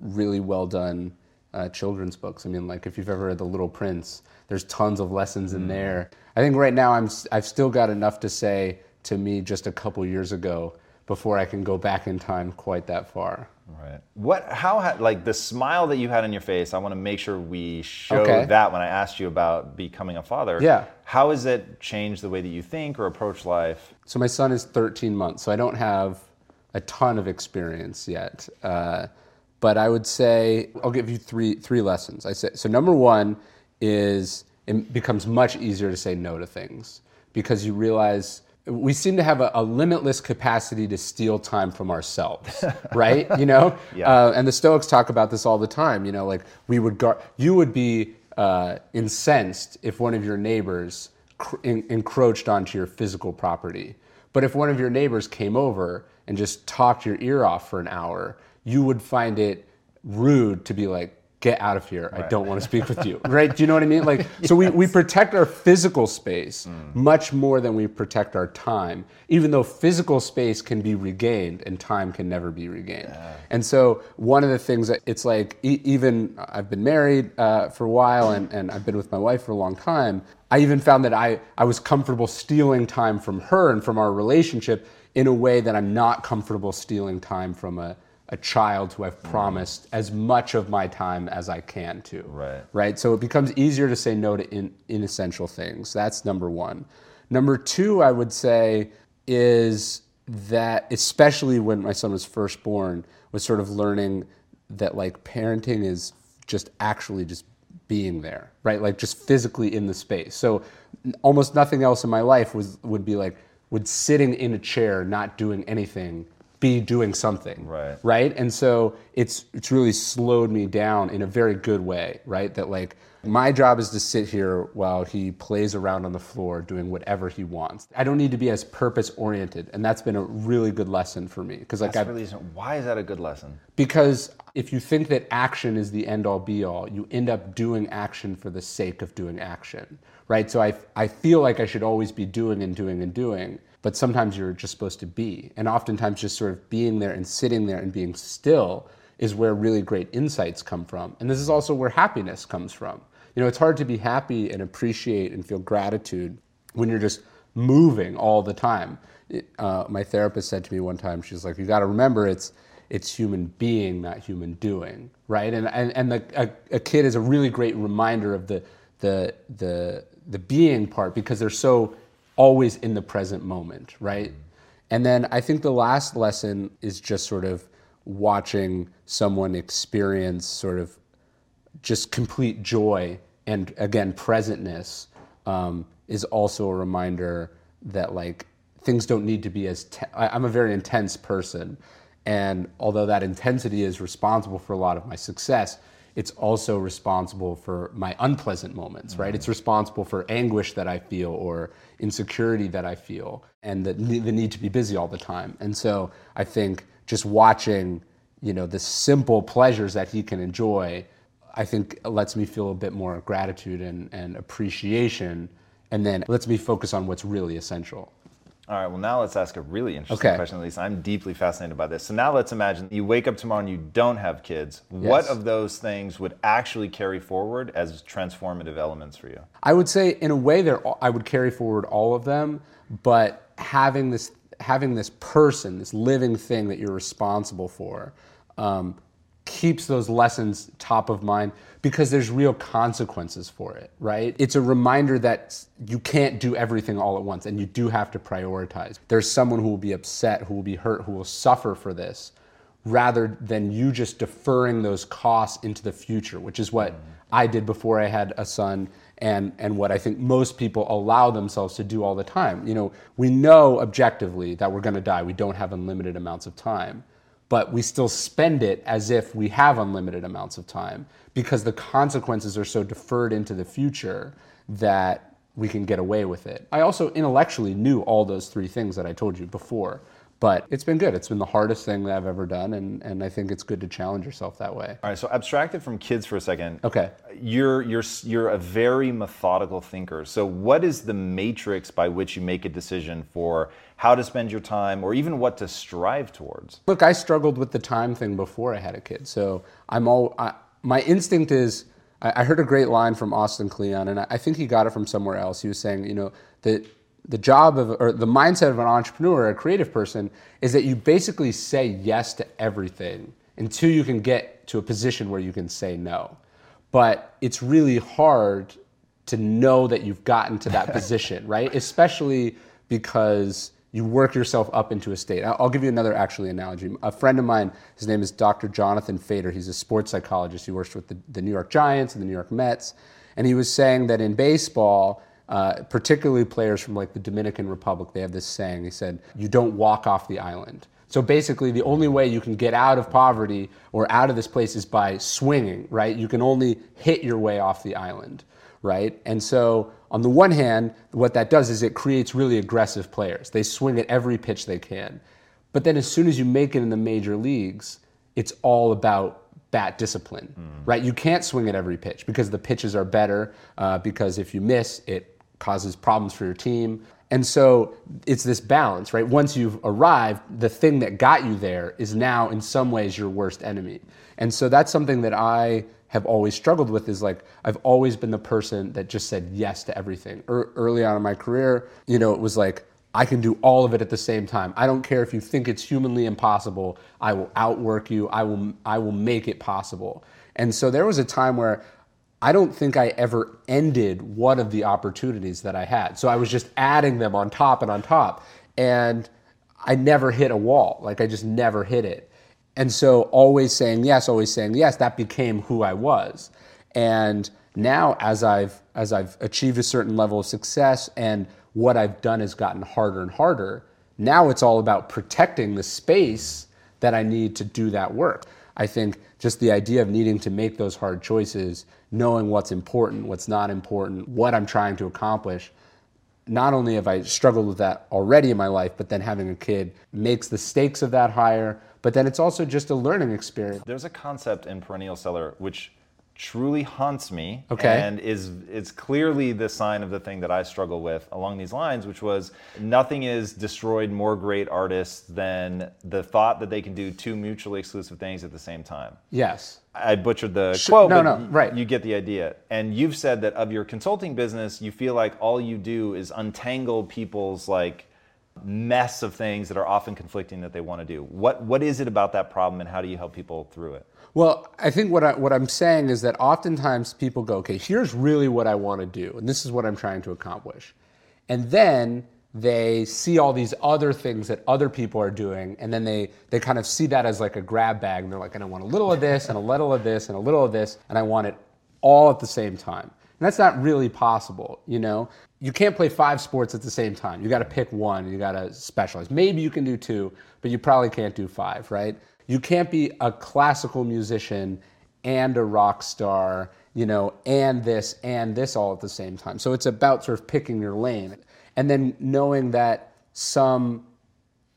really well done uh, children's books. I mean, like if you've ever read The Little Prince, there's tons of lessons in mm. there. I think right now I'm I've still got enough to say to me just a couple years ago before I can go back in time quite that far. Right. What? How? Like the smile that you had on your face. I want to make sure we show okay. that when I asked you about becoming a father. Yeah. How has it changed the way that you think or approach life? So my son is 13 months, so I don't have a ton of experience yet. Uh, but I would say I'll give you three three lessons. I say so. Number one is it becomes much easier to say no to things because you realize we seem to have a, a, limitless capacity to steal time from ourselves, right? you know, yeah. uh, and the Stoics talk about this all the time. You know, like we would gar- you would be uh, incensed if one of your neighbors cr- en- encroached onto your physical property, but if one of your neighbors came over and just talked your ear off for an hour, you would find it rude to be like, get out of here. Right. I don't want to speak with you. Right? Do you know what I mean? Like, yes. so we, we protect our physical space mm. much more than we protect our time, even though physical space can be regained and time can never be regained. Yeah. And so, one of the things that it's like, e- even I've been married uh, for a while and, and I've been with my wife for a long time. I even found that I, I was comfortable stealing time from her and from our relationship in a way that I'm not comfortable stealing time from a a child who I've promised mm. as much of my time as I can to. Right. Right. So it becomes easier to say no to in, inessential things. That's number one. Number two, I would say, is that especially when my son was first born, was sort of learning that like parenting is just actually just being there, right? Like just physically in the space. So almost nothing else in my life was would be like would sitting in a chair not doing anything be doing something right. right? And so it's it's really slowed me down in a very good way right? That like my job is to sit here while he plays around on the floor doing whatever he wants. I don't need to be as purpose oriented and that's been a really good lesson for me because like I really, why is that a good lesson? Because if you think that action is the end all be all you end up doing action for the sake of doing action right? So i i feel like i should always be doing and doing and doing but sometimes you're just supposed to be. And oftentimes, just sort of being there and sitting there and being still is where really great insights come from. And this is also where happiness comes from. You know, it's hard to be happy and appreciate and feel gratitude when you're just moving all the time. Uh, my therapist said to me one time, she's like, "You got to remember, it's it's human being, not human doing, right?" And and, and the, a, a kid is a really great reminder of the the the the being part because they're so always in the present moment, right? And then I think the last lesson is just sort of watching someone experience sort of just complete joy and again presentness um, is also a reminder that like things don't need to be as te- I, i'm a very intense person and although that intensity is responsible for a lot of my success it's also responsible for my unpleasant moments, right? It's responsible for anguish that I feel or insecurity that I feel and the, the need to be busy all the time. And so I think just watching, you know, the simple pleasures that he can enjoy I think lets me feel a bit more gratitude and, and appreciation, and then lets me focus on what's really essential. All right, well, now let's ask a really interesting okay. question, at least. I'm deeply fascinated by this. So now let's imagine you wake up tomorrow and you don't have kids. Yes. What of those things would actually carry forward as transformative elements for you? I would say, in a way, there I would carry forward all of them, but having this having this person, this living thing that you're responsible for, um, keeps those lessons top of mind because there's real consequences for it, right? It's a reminder that you can't do everything all at once and you do have to prioritize. There's someone who will be upset, who will be hurt, who will suffer for this rather than you just deferring those costs into the future, which is what I did before I had a son and, and what I think most people allow themselves to do all the time. You know, we know objectively that we're gonna die. We don't have unlimited amounts of time but we still spend it as if we have unlimited amounts of time because the consequences are so deferred into the future that we can get away with it. I also intellectually knew all those three things that I told you before. But it's been good. It's been the hardest thing that I've ever done, and, and I think it's good to challenge yourself that way. All right, so abstracted from kids for a second. Okay. You're you're you're a very methodical thinker. So what is the matrix by which you make a decision for how to spend your time, or even what to strive towards? Look, I struggled with the time thing before I had a kid, so I'm all. I, my instinct is. I, I heard a great line from Austin Kleon, and I, I think he got it from somewhere else. He was saying, you know, that the job of or the mindset of an entrepreneur, a creative person, is that you basically say yes to everything until you can get to a position where you can say no. But it's really hard to know that you've gotten to that position, right? Especially because you work yourself up into a state. I'll give you another actually analogy. A friend of mine, his name is Dr. Jonathan Fader. He's a sports psychologist. He works with the, the New York Giants and the New York Mets. And he was saying that in baseball, uh, particularly players from like the Dominican Republic, they have this saying. He said, "You don't walk off the island." So basically, the only way you can get out of poverty or out of this place is by swinging, right? You can only hit your way off the island, right? And so, on the one hand, what that does is it creates really aggressive players. They swing at every pitch they can. But then, as soon as you make it in the major leagues, it's all about bat discipline, mm. right? You can't swing at every pitch because the pitches are better. Uh, because if you miss, it causes problems for your team. And so it's this balance, right? Once you've arrived, the thing that got you there is now in some ways your worst enemy. And so that's something that I have always struggled with is like I've always been the person that just said yes to everything. Er, early on in my career, you know, it was like I can do all of it at the same time. I don't care if you think it's humanly impossible. I will outwork you. I will I will make it possible. And so there was a time where I don't think I ever ended one of the opportunities that I had. So I was just adding them on top and on top. And I never hit a wall. Like I just never hit it. And so always saying yes, always saying yes, that became who I was. And now as I've as I've achieved a certain level of success and what I've done has gotten harder and harder, now it's all about protecting the space that I need to do that work. I think just the idea of needing to make those hard choices, knowing what's important, what's not important, what I'm trying to accomplish. Not only have I struggled with that already in my life, but then having a kid makes the stakes of that higher. But then it's also just a learning experience. There's a concept in Perennial Seller which truly haunts me okay. and is it's clearly the sign of the thing that I struggle with along these lines, which was nothing is destroyed more great artists than the thought that they can do two mutually exclusive things at the same time. Yes. I butchered the Sh- quote, no, no, right. you get the idea. And you've said that of your consulting business, you feel like all you do is untangle people's like mess of things that are often conflicting that they want to do. What what is it about that problem and how do you help people through it? Well, I think what, I, what I'm saying is that oftentimes people go, okay, here's really what I want to do, and this is what I'm trying to accomplish. And then they see all these other things that other people are doing, and then they, they kind of see that as like a grab bag, and they're like, and I want a little of this, and a little of this, and a little of this, and I want it all at the same time. And that's not really possible, you know? You can't play five sports at the same time. You got to pick one, you got to specialize. Maybe you can do two, but you probably can't do five, right? You can't be a classical musician and a rock star, you know, and this and this all at the same time. So it's about sort of picking your lane and then knowing that some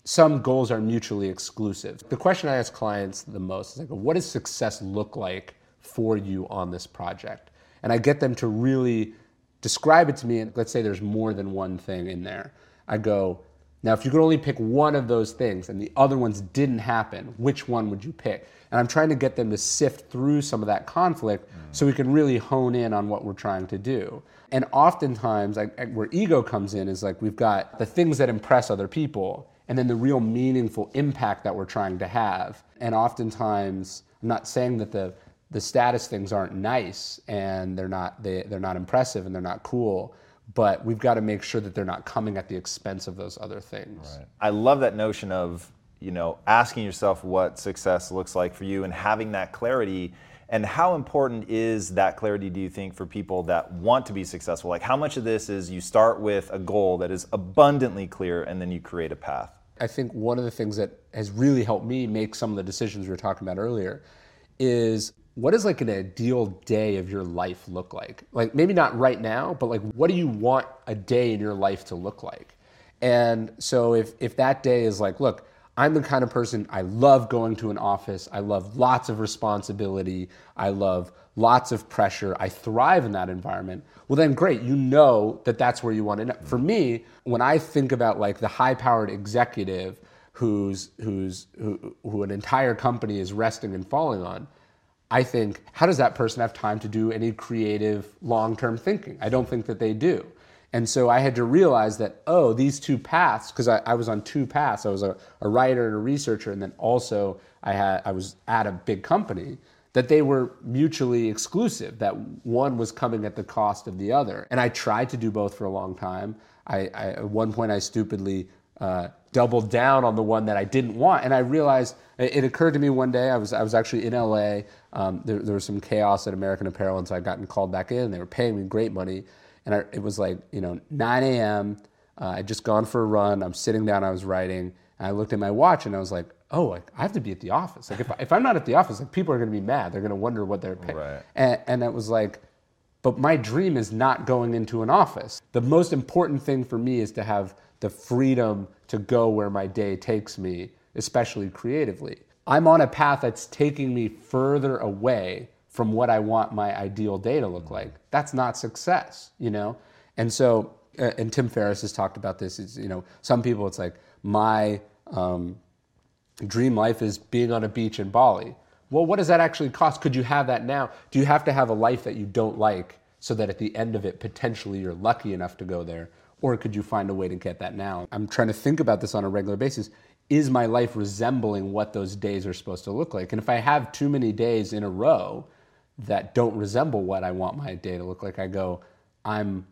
some goals are mutually exclusive. The question I ask clients the most is like, what does success look like for you on this project. And I get them to really describe it to me. And let's say there's more than one thing in there. I go, now, if you could only pick one of those things and the other ones didn't happen, which one would you pick? And I'm trying to get them to sift through some of that conflict mm. so we can really hone in on what we're trying to do. And oftentimes, where ego comes in is like we've got the things that impress other people and then the real meaningful impact that we're trying to have. And oftentimes, I'm not saying that the the status things aren't nice and they're not they, they're not impressive and they're not cool but we've got to make sure that they're not coming at the expense of those other things. Right. I love that notion of you know asking yourself what success looks like for you and having that clarity. And how important is that clarity, do you think, for people that want to be successful? Like, how much of this is you start with a goal that is abundantly clear and then you create a path? I think one of the things that has really helped me make some of the decisions we were talking about earlier is what does like an ideal day of your life look like? Like maybe not right now, but like what do you want a day in your life to look like? And so if if that day is like, look, I'm the kind of person I love going to an office. I love lots of responsibility. I love lots of pressure. I thrive in that environment. Well, then great. You know that that's where you want to know. For me, when I think about like the high-powered executive who's who's who, who an entire company is resting and falling on, I think, how does that person have time to do any creative long term thinking? I don't think that they do. And so I had to realize that, oh, these two paths, because I, I, was on two paths. I was a, a, writer and a researcher, and then also I, had, I was at a big company, that they were mutually exclusive, that one was coming at the cost of the other. And I tried to do both for a long time. I, I at one point, I stupidly uh, doubled down on the one that I didn't want. And I realized it occurred to me one day, I was, I was actually in LA. Um, there, there, was some chaos at American Apparel, and so I'd gotten called back in. They were paying me great money. And I, it was like, you know, 9 a.m. Uh, I'd just gone for a run. I'm sitting down, I was writing. And I looked at my watch and I was like, oh, like, I have to be at the office. Like, if, I, if I'm not at the office, like, people are going to be mad. They're going to wonder what they're paying. Right. And, and it was like, but my dream is not going into an office. The most important thing for me is to have the freedom to go where my day takes me, especially creatively. I'm on a path that's taking me further away from what I want my ideal day to look like. That's not success, you know? And so, uh, and Tim Ferriss has talked about this. Is you know, some people it's like my um, dream life is being on a beach in Bali. Well, what does that actually cost? Could you have that now? Do you have to have a life that you don't like so that at the end of it, potentially you're lucky enough to go there? Or could you find a way to get that now? I'm trying to think about this on a regular basis. Is my life resembling what those days are supposed to look like? And if I have too many days in a row that don't resemble what I want my day to look like, I go, I'm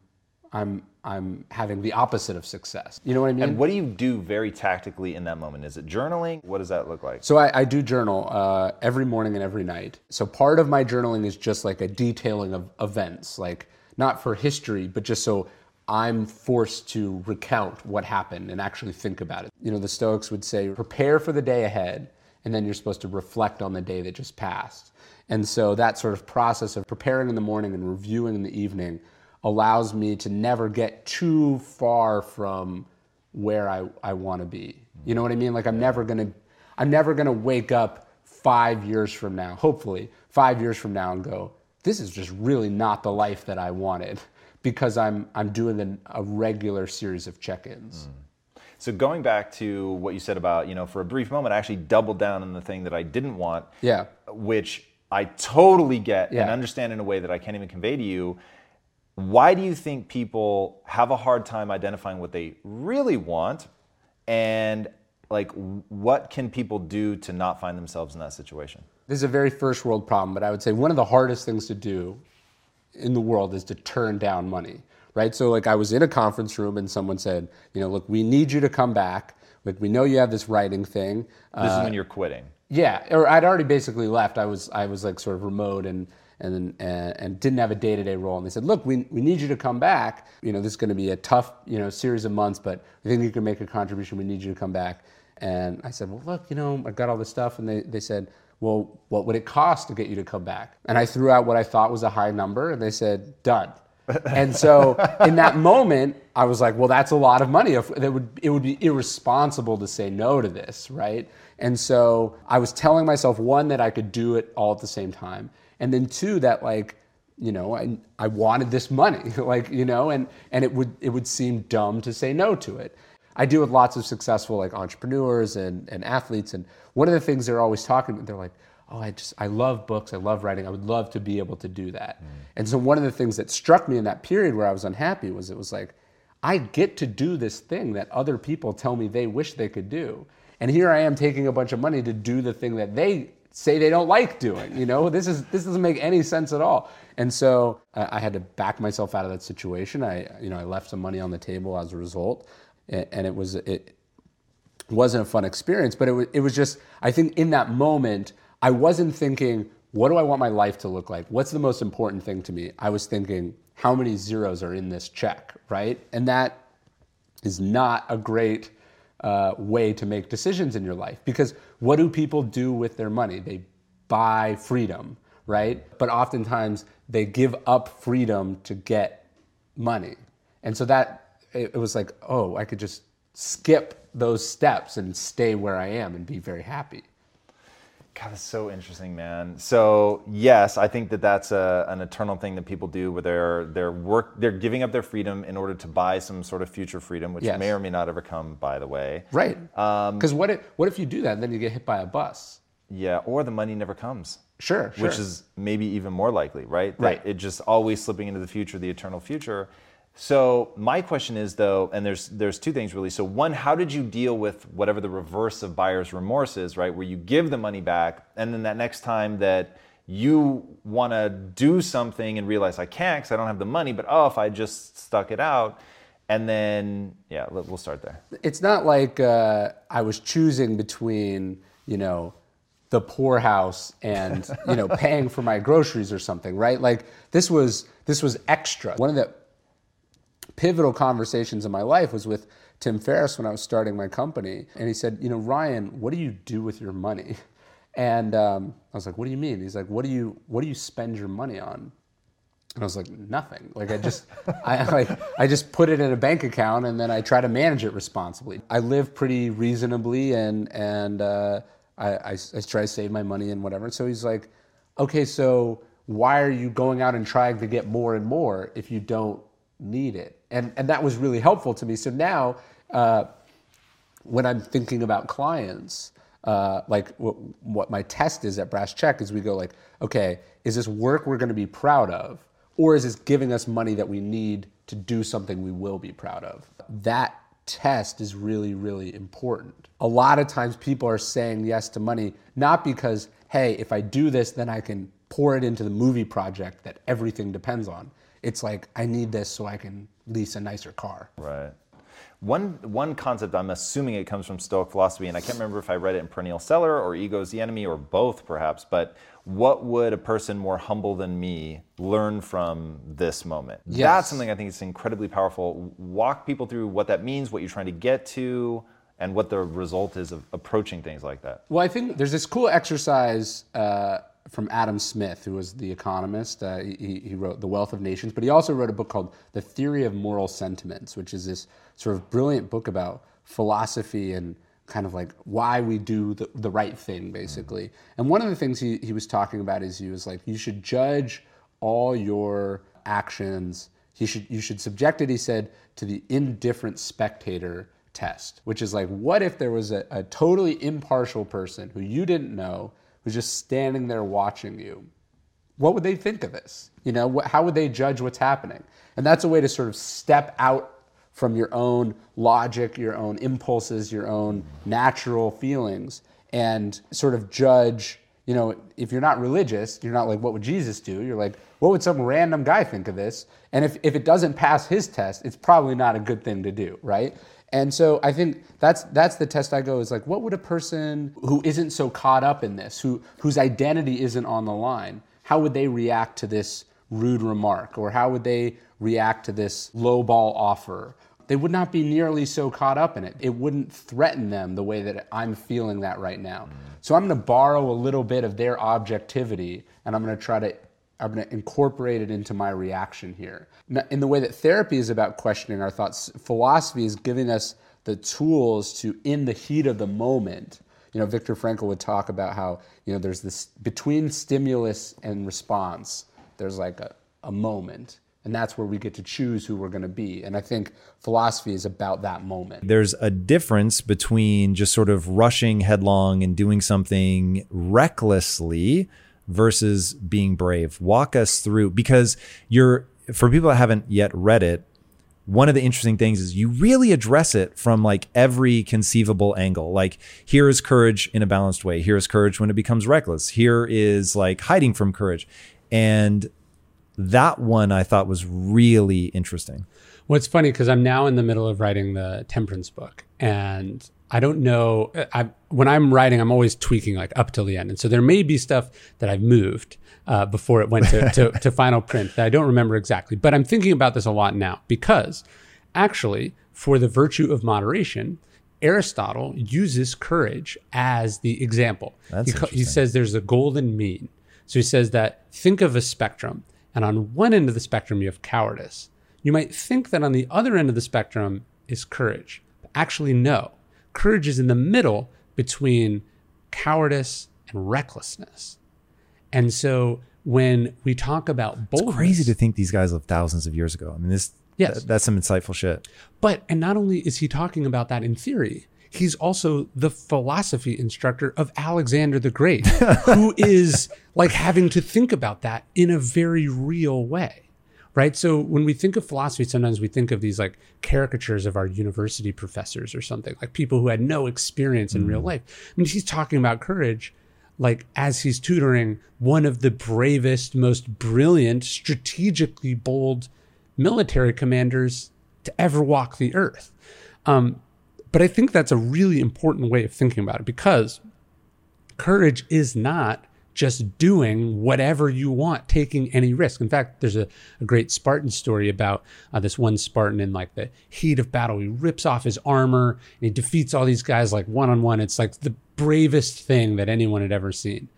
I'm I'm having the opposite of success. You know what I mean? And what do you do very tactically in that moment? Is it journaling? What does that look like? So I, I do journal uh, every morning and every night. So part of my journaling is just like a detailing of events, like not for history, but just so I'm forced to recount what happened and actually think about it. You know, the Stoics would say, prepare for the day ahead, and then you're supposed to reflect on the day that just passed. And so that sort of process of preparing in the morning and reviewing in the evening allows me to never get too far from where I, I want to be. You know what I mean? Like I'm never gonna I'm never gonna wake up five years from now, hopefully, five years from now and go, this is just really not the life that I wanted because I'm I'm doing an, a regular series of check-ins. Mm. So going back to what you said about, you know, for a brief moment, I actually doubled down on the thing that I didn't want. Yeah. Which I totally get yeah. and understand in a way that I can't even convey to you. Why do you think people have a hard time identifying what they really want? And like, what can people do to not find themselves in that situation? This is a very first world problem, but I would say one of the hardest things to do in the world is to turn down money, right? So like I was in a conference room and someone said, you know, look, we need you to come back. Like we know you have this writing thing. This uh, is when you're quitting. Yeah, or I'd already basically left. I was I was like sort of remote and and and, and didn't have a day to day role. And they said, look, we we need you to come back. You know, this is going to be a tough you know series of months, but we think you can make a contribution. We need you to come back. And I said, well, look, you know, I got all this stuff, and they they said well, what would it cost to get you to come back? And I threw out what I thought was a high number, and they said, done. and so in that moment, I was like, well, that's a lot of money. It would, it would be irresponsible to say no to this, right? And so I was telling myself, one, that I could do it all at the same time. and then two that like you know I, I wanted this money like you know and and it would it would seem dumb to say no to it I deal with lots of successful like entrepreneurs and, and athletes and one of the things they're always talking about they're like oh I just I love books I love writing I would love to be able to do that mm. and so one of the things that struck me in that period where I was unhappy was it was like I get to do this thing that other people tell me they wish they could do and here I am taking a bunch of money to do the thing that they say they don't like doing. You know, this is this doesn't make any sense at all. And so uh, I had to back myself out of that situation. I you know I left some money on the table as a result, and, it was it wasn't a fun experience. But it was it was just I think in that moment I wasn't thinking what do I want my life to look like? What's the most important thing to me? I was thinking how many zeros are in this check, right? And that is not a great uh, way to make decisions in your life. Because what do people do with their money? They buy freedom, right? But oftentimes they give up freedom to get money. And so that, it, it was like, oh, I could just skip those steps and stay where I am and be very happy. God, that's so interesting, man. So yes, I think that that's a, an eternal thing that people do, where they're they're work they're giving up their freedom in order to buy some sort of future freedom, which yes. may or may not ever come. By the way, right? Because um, what if what if you do that and then you get hit by a bus? Yeah, or the money never comes. Sure, sure. Which is maybe even more likely, right? That right. It just always slipping into the future, the eternal future. So my question is though, and there's there's two things really. So one, how did you deal with whatever the reverse of buyer's remorse is, right? Where you give the money back, and then that next time that you want to do something and realize I can't because I don't have the money, but oh, if I just stuck it out, and then yeah, we'll start there. It's not like uh, I was choosing between you know the poorhouse and you know paying for my groceries or something, right? Like this was this was extra. One of the pivotal conversations in my life was with Tim Ferriss when I was starting my company. And he said, You know, Ryan, what do you do with your money? And um, I was like, What do you mean? He's like, What do you what do you spend your money on? And I was like, Nothing. Like I just I like I just put it in a bank account and then I try to manage it responsibly. I live pretty reasonably and and uh, I, I, I try to save my money and whatever. So he's like, Okay, so why are you going out and trying to get more and more if you don't need it? And and that was really helpful to me. So now, uh, when I'm thinking about clients, uh, like what, what my test is at Brass Check is we go like, okay, is this work we're going to be proud of, or is this giving us money that we need to do something we will be proud of? That test is really really important. A lot of times people are saying yes to money not because hey, if I do this, then I can pour it into the movie project that everything depends on. It's like I need this so I can lease a nicer car. Right. One, one concept, I'm assuming it comes from Stoic philosophy, and I can't remember if I read it in Perennial Seller or Ego's the Enemy or both perhaps, but what would a person more humble than me learn from this moment? Yes. That's something I think is incredibly powerful. Walk people through what that means, what you're trying to get to, and what the result is of approaching things like that. Well, I think there's this cool exercise uh, from Adam Smith, who was the economist. Uh, he, he, wrote The Wealth of Nations, but he also wrote a book called The Theory of Moral Sentiments, which is this sort of brilliant book about philosophy and kind of like why we do the, the right thing, basically. And one of the things he, he was talking about is he was like, you should judge all your actions. He should, you should subject it, he said, to the indifferent spectator test, which is like, what if there was a, a totally impartial person who you didn't know who's just standing there watching you, what would they think of this? You know, how would they judge what's happening? And that's a way to sort of step out from your own logic, your own impulses, your own natural feelings, and sort of judge. You know, if you're not religious, you're not like, what would Jesus do? You're like, what would some random guy think of this? And if, if it doesn't pass his test, it's probably not a good thing to do, right? And so I think that's that's the test I go is like, what would a person who isn't so caught up in this, who whose identity isn't on the line, how would they react to this rude remark, or how would they react to this low ball offer? They would not be nearly so caught up in it. It wouldn't threaten them the way that I'm feeling that right now. So I'm going to borrow a little bit of their objectivity, and I'm going to try to I'm going to incorporate it into my reaction here. In the way that therapy is about questioning our thoughts, philosophy is giving us the tools to, in the heat of the moment, you know, Viktor Frankl would talk about how, you know, there's this between stimulus and response, there's like a, a moment. And that's where we get to choose who we're going to be. And I think philosophy is about that moment. There's a difference between just sort of rushing headlong and doing something recklessly versus being brave. Walk us through because you're for people that haven't yet read it, one of the interesting things is you really address it from like every conceivable angle. Like here is courage in a balanced way. Here is courage when it becomes reckless. Here is like hiding from courage. And that one I thought was really interesting. Well, it's funny because I'm now in the middle of writing the temperance book and I don't know. I, when I'm writing, I'm always tweaking like up till the end. And so there may be stuff that I've moved uh, before it went to, to, to final print that I don't remember exactly. But I'm thinking about this a lot now because actually, for the virtue of moderation, Aristotle uses courage as the example. He, he says there's a golden mean. So he says that think of a spectrum, and on one end of the spectrum, you have cowardice. You might think that on the other end of the spectrum is courage. But actually, no. Courage is in the middle between cowardice and recklessness. And so when we talk about boldness, it's crazy to think these guys lived thousands of years ago. I mean, this yes, th- that's some insightful shit. But and not only is he talking about that in theory, he's also the philosophy instructor of Alexander the Great, who is like having to think about that in a very real way. Right. So when we think of philosophy, sometimes we think of these like caricatures of our university professors or something, like people who had no experience in mm. real life. I mean, he's talking about courage like as he's tutoring one of the bravest, most brilliant, strategically bold military commanders to ever walk the earth. Um, but I think that's a really important way of thinking about it because courage is not just doing whatever you want, taking any risk. In fact, there's a, a great Spartan story about uh, this one Spartan in like the heat of battle. He rips off his armor and he defeats all these guys like one on one. It's like the bravest thing that anyone had ever seen.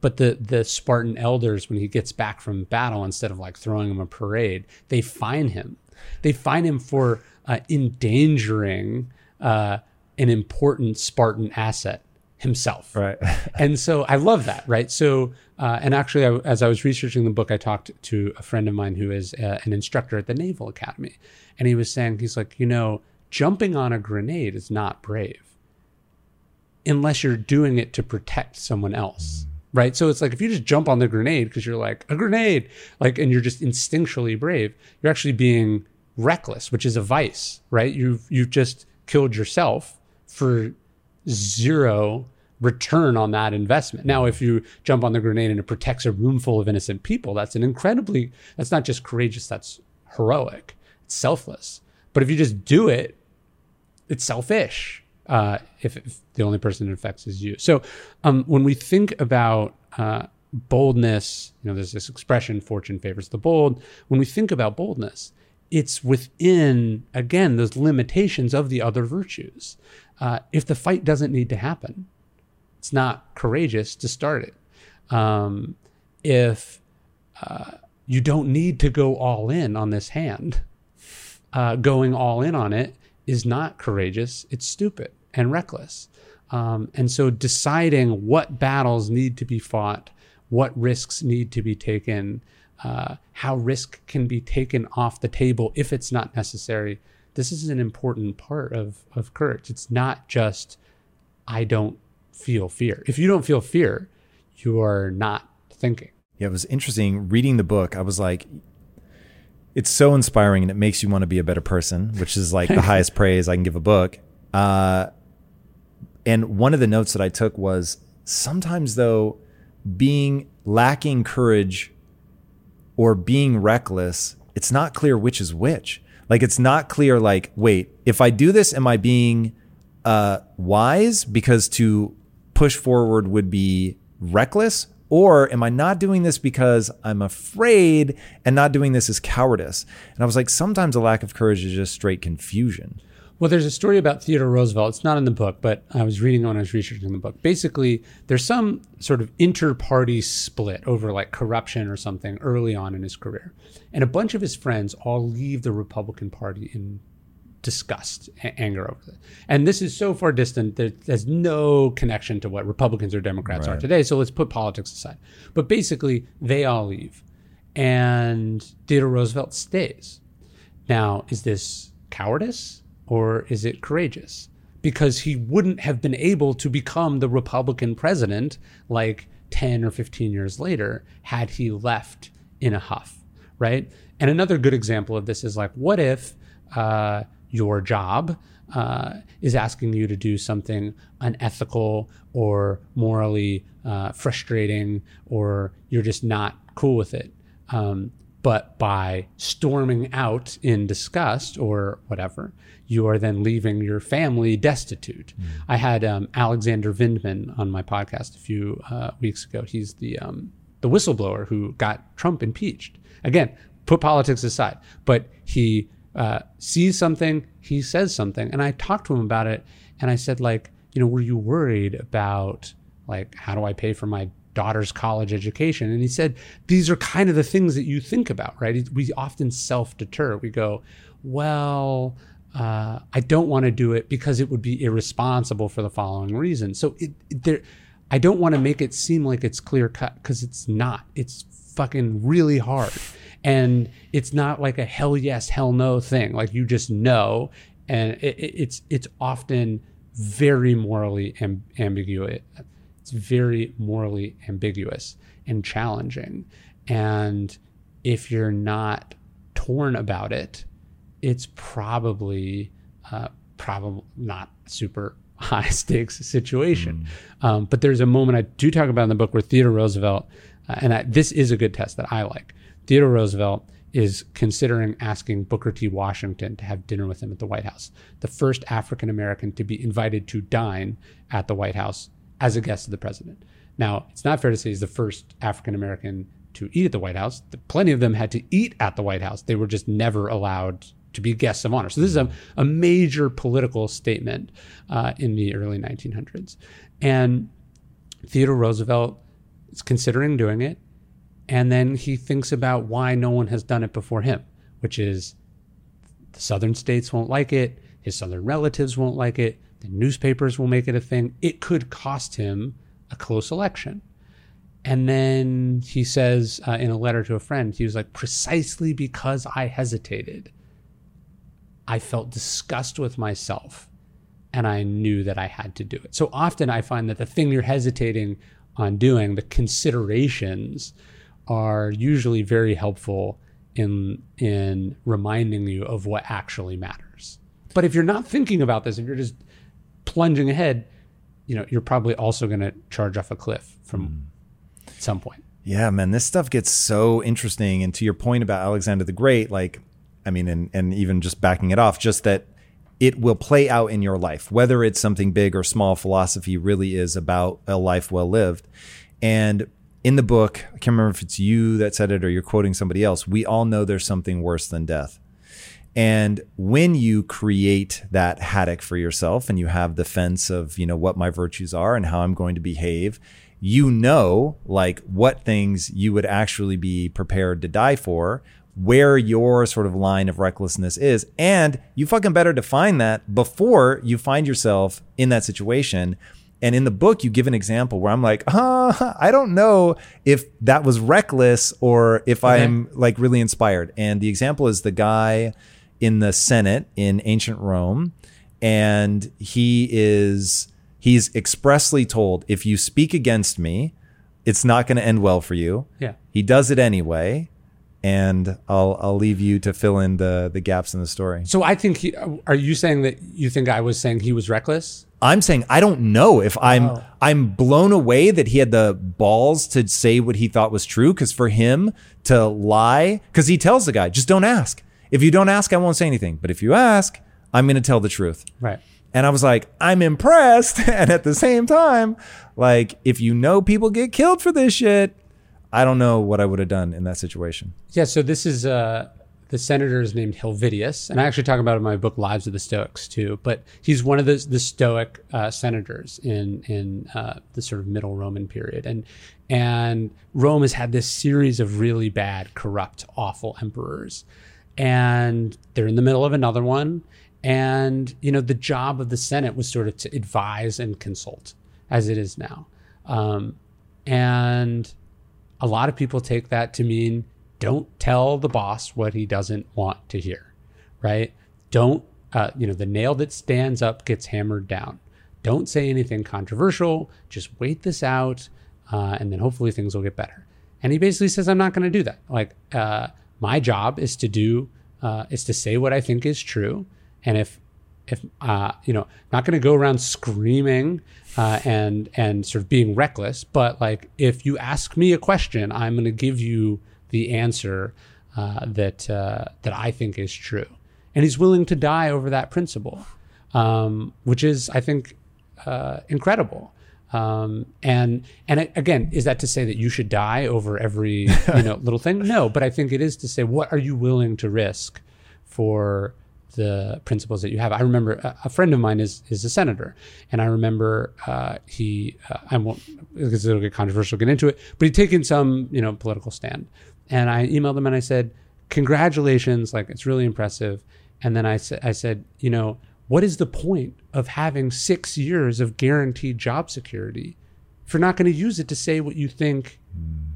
But the the Spartan elders, when he gets back from battle, instead of like throwing him a parade, they fine him. They fine him for uh, endangering uh, an important Spartan asset himself. Right. and so I love that. Right. So, uh, and actually, I, as I was researching the book, I talked to a friend of mine who is uh, an instructor at the Naval Academy. And he was saying, he's like, you know, jumping on a grenade is not brave unless you're doing it to protect someone else. Right. So it's like if you just jump on the grenade because you're like, a grenade, like, and you're just instinctually brave, you're actually being reckless, which is a vice, right? You've, you've just killed yourself for zero return on that investment. Now, if you jump on the grenade and it protects a room full of innocent people, that's an incredibly, that's not just courageous, that's heroic, it's selfless. But if you just do it, it's selfish uh, if, if, the only person it affects is you. So um, when we think about uh, boldness, you know, there's this expression, fortune favors the bold. When we think about boldness, it's within, again, those limitations of the other virtues uh, if the fight doesn't need to happen. It's not courageous to start it. Um, if uh, you don't need to go all in on this hand, uh, going all in on it is not courageous. It's stupid and reckless. Um, and so deciding what battles need to be fought, what risks need to be taken, uh, how risk can be taken off the table if it's not necessary this is an important part of of courage. It's not just I don't feel fear. If you don't feel fear, you are not thinking. Yeah, it was interesting reading the book. I was like, it's so inspiring and it makes you want to be a better person, which is like the highest praise I can give a book. Uh, and one of the notes that I took was sometimes though, being lacking courage or being reckless, it's not clear which is which. Like it's not clear. Like, wait, if I do this, am I being uh, wise because to push forward would be reckless, or am I not doing this because I'm afraid and not doing this is cowardice? And I was like, sometimes a lack of courage is just straight confusion. Well, there's a story about Theodore Roosevelt. It's not in the book, but I was reading when I was researching the book. Basically, there's some sort of inter-party split over like corruption or something early on in his career, and a bunch of his friends all leave the Republican Party in disgust, anger over it. And this is so far distant that there's no connection to what Republicans or Democrats right. are today. So let's put politics aside. But basically, they all leave, and Theodore Roosevelt stays. Now, is this cowardice or is it courageous? Because he wouldn't have been able to become the Republican president like 10 or 15 years later had he left in a huff, right? And another good example of this is like, what if uh, your job uh, is asking you to do something unethical or morally uh, frustrating, or you're just not cool with it. Um, but by storming out in disgust or whatever, you are then leaving your family destitute. Mm. I had um, Alexander Vindman on my podcast a few uh, weeks ago. He's the um, the whistleblower who got Trump impeached. Again, put politics aside, but he uh, sees something, he says something, and I talked to him about it, and I said, like, you know, were you worried about like how do I pay for my daughter's college education? And he said, these are kind of the things that you think about, right? We often self deter. We go, well, uh, I don't want to do it because it would be irresponsible for the following reason. So it, it, there, I don't want to make it seem like it's clear cut because it's not. It's fucking really hard and it's not like a hell yes hell no thing like you just know and it, it's it's often very morally amb- ambiguous it's very morally ambiguous and challenging and if you're not torn about it it's probably uh, probably not super high stakes situation mm. um, but there's a moment i do talk about in the book where theodore roosevelt uh, and I, this is a good test that i like Theodore Roosevelt is considering asking Booker T. Washington to have dinner with him at the White House, the first African American to be invited to dine at the White House as a guest of the president. Now, it's not fair to say he's the first African American to eat at the White House. Plenty of them had to eat at the White House. They were just never allowed to be guests of honor. So this is a, a major political statement uh, in the early 1900s. And Theodore Roosevelt is considering doing it. And then he thinks about why no one has done it before him, which is the southern states won't like it, his southern relatives won't like it, the newspapers will make it a thing. It could cost him a close election. And then he says uh, in a letter to a friend, he was like, precisely because I hesitated, I felt disgust with myself and I knew that I had to do it. So often I find that the thing you're hesitating on doing, the considerations, are usually very helpful in in reminding you of what actually matters. But if you're not thinking about this, if you're just plunging ahead, you know, you're probably also going to charge off a cliff from mm. some point. Yeah, man, this stuff gets so interesting. And to your point about Alexander the Great, like, I mean, and and even just backing it off, just that it will play out in your life, whether it's something big or small. Philosophy really is about a life well lived, and in the book, I can't remember if it's you that said it or you're quoting somebody else. We all know there's something worse than death. And when you create that haddock for yourself and you have the fence of, you know, what my virtues are and how I'm going to behave, you know, like what things you would actually be prepared to die for, where your sort of line of recklessness is. And you fucking better define that before you find yourself in that situation and in the book, you give an example where I'm like, uh, I don't know if that was reckless or if okay. I'm like really inspired. And the example is the guy in the Senate in ancient Rome. And he is, he's expressly told, if you speak against me, it's not going to end well for you. Yeah. He does it anyway. And I'll I'll leave you to fill in the the gaps in the story. So I think he, are you saying that you think I was saying he was reckless? I'm saying I don't know if I'm oh. I'm blown away that he had the balls to say what he thought was true because for him to lie because he tells the guy just don't ask. If you don't ask, I won't say anything. But if you ask, I'm going to tell the truth. Right. And I was like, I'm impressed. and at the same time, like if you know people get killed for this shit, I don't know what I would have done in that situation. Yeah. So this is uh the senator is named Helvidius, and I actually talk about it in my book Lives of the Stoics too. But he's one of the the Stoic uh, senators in in uh, the sort of Middle Roman period, and and Rome has had this series of really bad, corrupt, awful emperors, and they're in the middle of another one, and you know the job of the Senate was sort of to advise and consult, as it is now. Um, and a lot of people take that to mean don't tell the boss what he doesn't want to hear, right? Don't, uh, you know, the nail that stands up gets hammered down. Don't say anything controversial. Just wait this out, uh, and then hopefully things will get better. And he basically says, I'm not going to do that. Like, uh, my job is to do, uh, is to say what I think is true. And if, if, uh, you know, not going to go around screaming uh, and, and sort of being reckless, but like, if you ask me a question, I'm going to give you the answer uh, that, uh, that I think is true. And he's willing to die over that principle, um, which is, I think, incredible. Um, and and again, is that to say that you should die over every you know little thing? No, but I think it is to say what are you willing to risk for the principles that you have. I remember a, a friend of mine is is a senator, and I remember uh, he uh, I won't because it'll get controversial get into it, but he'd taken some you know political stand, and I emailed him and I said, congratulations, like it's really impressive. And then I said I said you know what is the point of having six years of guaranteed job security if you're not going to use it to say what you think mm.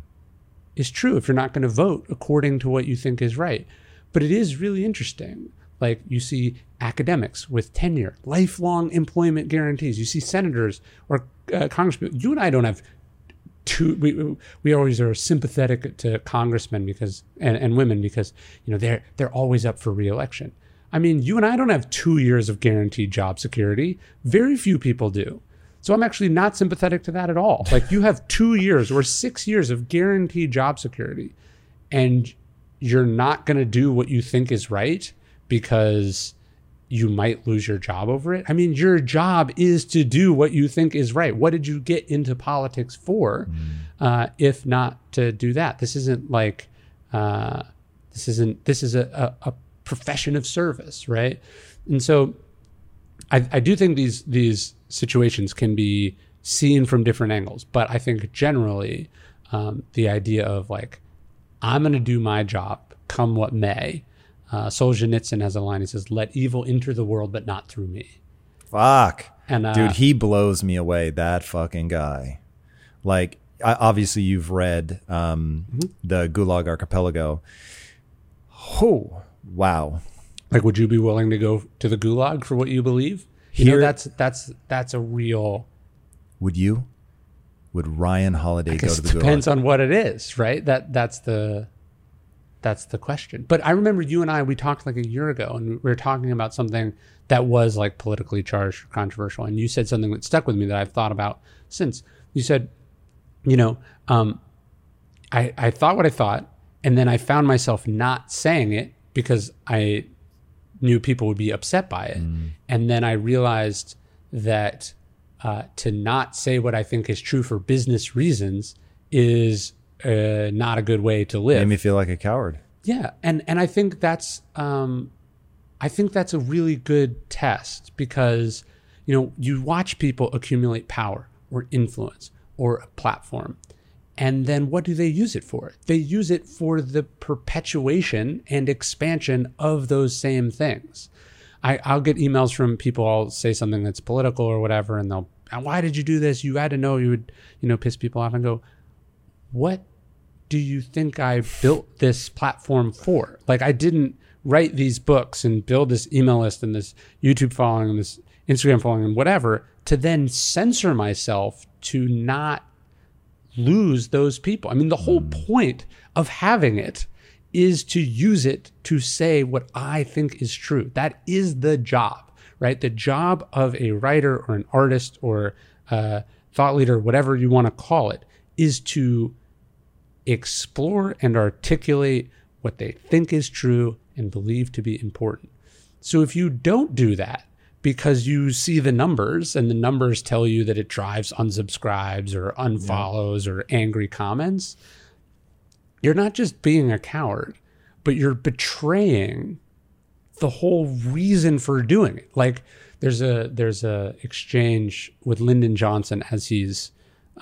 is true, if you're not going to vote according to what you think is right? But it is really interesting. Like you see academics with tenure, lifelong employment guarantees. You see senators or uh, congressmen. You and I don't have two. We, we always are sympathetic to congressmen because and, and women because you know they're they're always up for reelection. I mean, you and I don't have two years of guaranteed job security. Very few people do. So I'm actually not sympathetic to that at all. Like you have two years or six years of guaranteed job security, and you're not going to do what you think is right because you might lose your job over it. I mean, your job is to do what you think is right. What did you get into politics for, mm. uh, if not to do that? This isn't like uh, this isn't this is a, a, a profession of service, right? And so I, I do think these these situations can be seen from different angles, but I think generally um, the idea of like I'm going to do my job, come what may. Uh, Solzhenitsyn has a line. He says, "Let evil enter the world, but not through me." Fuck, and uh, dude, he blows me away. That fucking guy. Like, obviously, you've read um, mm-hmm. the Gulag Archipelago. Oh, wow. Like, would you be willing to go to the gulag for what you believe? You Here, know, that's that's that's a real. Would you? Would Ryan Holiday go to the gulag? Depends on what it is, right? That that's the that's the question. But I remember you and I we talked like a year ago, and we were talking about something that was like politically charged, or controversial, and you said something that stuck with me that I've thought about since. You said, you know, um, I I thought what I thought, and then I found myself not saying it because I knew people would be upset by it. Mm. And then I realized that uh, to not say what I think is true for business reasons is uh, not a good way to live. Made me feel like a coward. Yeah, and and I think that's um, I think that's a really good test because you know you watch people accumulate power or influence or a platform, and then what do they use it for? They use it for the perpetuation and expansion of those same things. I, I'll get emails from people, I'll say something that's political or whatever, and they'll, why did you do this? You had to know you would, you know, piss people off and go, what do you think I built this platform for? Like, I didn't write these books and build this email list and this YouTube following and this Instagram following and whatever to then censor myself to not lose those people. I mean, the whole mm. point of having it is to use it to say what I think is true. That is the job, right? The job of a writer or an artist or a thought leader, whatever you want to call it, is to explore and articulate what they think is true and believe to be important. So if you don't do that, because you see the numbers and the numbers tell you that it drives unsubscribes or unfollows yeah. or angry comments, you're not just being a coward, but you're betraying the whole reason for doing it. Like there's a there's a exchange with Lyndon Johnson as he's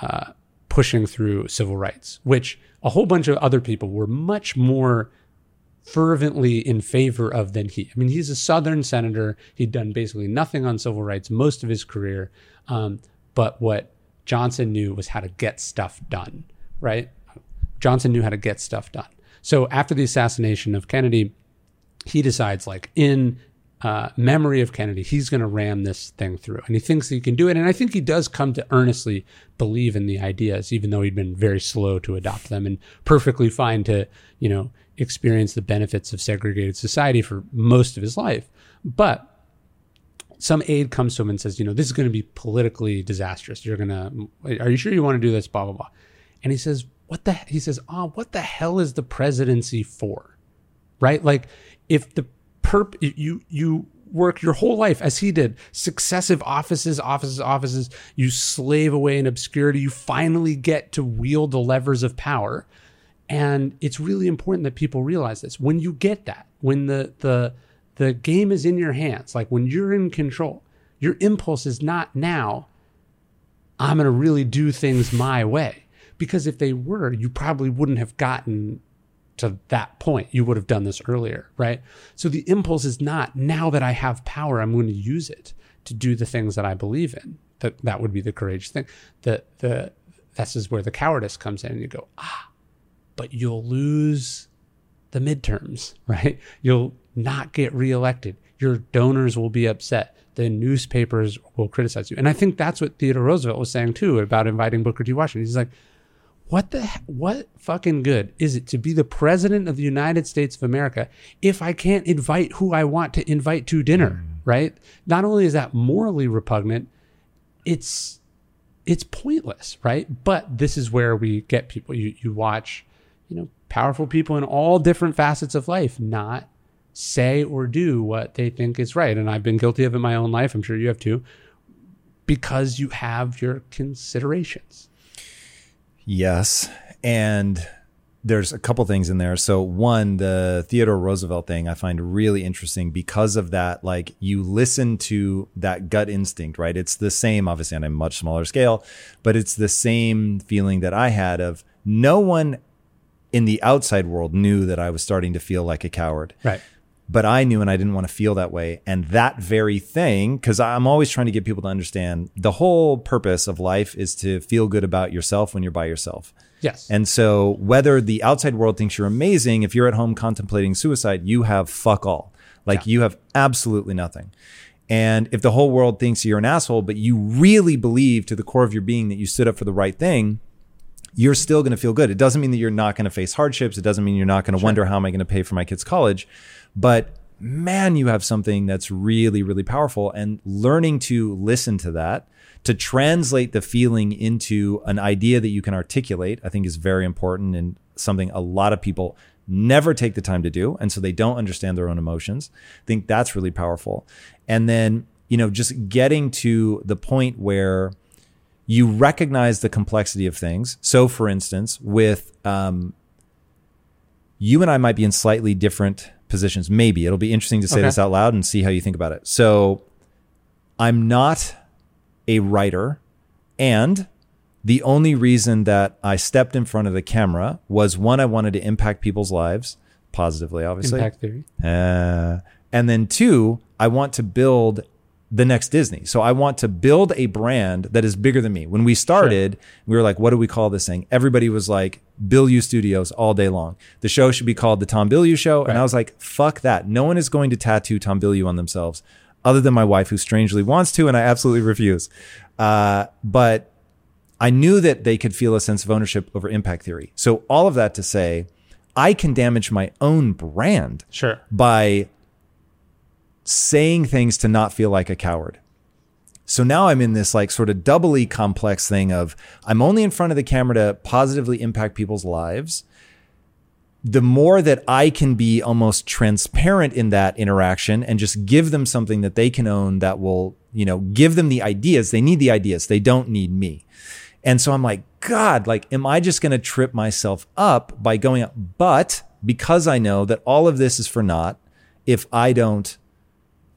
uh, pushing through civil rights, which a whole bunch of other people were much more fervently in favor of than he. I mean, he's a Southern senator. He'd done basically nothing on civil rights most of his career. Um, but what Johnson knew was how to get stuff done, right? Johnson knew how to get stuff done. So after the assassination of Kennedy, he decides, like, in uh, memory of Kennedy, he's going to ram this thing through. And he thinks he can do it. And I think he does come to earnestly believe in the ideas, even though he'd been very slow to adopt them and perfectly fine to, you know, experience the benefits of segregated society for most of his life. But some aide comes to him and says, you know, this is going to be politically disastrous. You're going to, are you sure you want to do this? Blah, blah, blah. And he says, what the, he says, oh, what the hell is the presidency for? Right? Like if the perp, you, you work your whole life as he did, successive offices, offices, offices, you slave away in obscurity. You finally get to wield the levers of power and it's really important that people realize this. When you get that, when the the the game is in your hands, like when you're in control, your impulse is not now I'm going to really do things my way. Because if they were, you probably wouldn't have gotten to that point. You would have done this earlier, right? So the impulse is not now that I have power, I'm going to use it to do the things that I believe in. That that would be the courageous thing. The the this is where the cowardice comes in. And you go, ah, but you'll lose the midterms, right? You'll not get reelected. Your donors will be upset. The newspapers will criticize you. And I think that's what Theodore Roosevelt was saying too about inviting Booker T. Washington. He's like, what the what fucking good is it to be the president of the United States of America if I can't invite who I want to invite to dinner, mm. right? Not only is that morally repugnant, it's it's pointless, right? But this is where we get people. You you watch you know, powerful people in all different facets of life not say or do what they think is right. And I've been guilty of it in my own life. I'm sure you have too, because you have your considerations. Yes. And there's a couple things in there. So one, the Theodore Roosevelt thing I find really interesting because of that. Like you listen to that gut instinct, right? It's the same, obviously on a much smaller scale, but it's the same feeling that I had of no one in the outside world knew that I was starting to feel like a coward. Right. But I knew and I didn't want to feel that way. And that very thing, because I'm always trying to get people to understand the whole purpose of life is to feel good about yourself when you're by yourself. Yes. And so whether the outside world thinks you're amazing, if you're at home contemplating suicide, you have fuck all. Like yeah. you have absolutely nothing. And if the whole world thinks you're an asshole, but you really believe to the core of your being that you stood up for the right thing, you're still going to feel good. It doesn't mean that you're not going to face hardships. It doesn't mean you're not going to sure. wonder how am I going to pay for my kids' college. But man, you have something that's really, really powerful. And learning to listen to that, to translate the feeling into an idea that you can articulate, I think is very important and something a lot of people never take the time to do. And so they don't understand their own emotions. I think that's really powerful. And then, you know, just getting to the point where you recognize the complexity of things. So, for instance, with um, you and I might be in slightly different positions. Maybe it'll be interesting to say okay. this out loud and see how you think about it. So, I'm not a writer, and the only reason that I stepped in front of the camera was one, I wanted to impact people's lives positively, obviously. Impact theory. Uh, and then two, I want to build the next Disney. So I want to build a brand that is bigger than me. When we started, sure. we were like, what do we call this thing? Everybody was like, Bilyeu Studios all day long. The show should be called The Tom Bilyeu Show. Right. And I was like, fuck that. No one is going to tattoo Tom Bilyeu on themselves other than my wife, who strangely wants to, and I absolutely refuse. Uh, but I knew that they could feel a sense of ownership over impact theory. So all of that to say, I can damage my own brand sure. by saying things to not feel like a coward. So now I'm in this like sort of doubly complex thing of I'm only in front of the camera to positively impact people's lives. The more that I can be almost transparent in that interaction and just give them something that they can own that will, you know, give them the ideas. They need the ideas. They don't need me. And so I'm like, God, like, am I just going to trip myself up by going up? But because I know that all of this is for naught, if I don't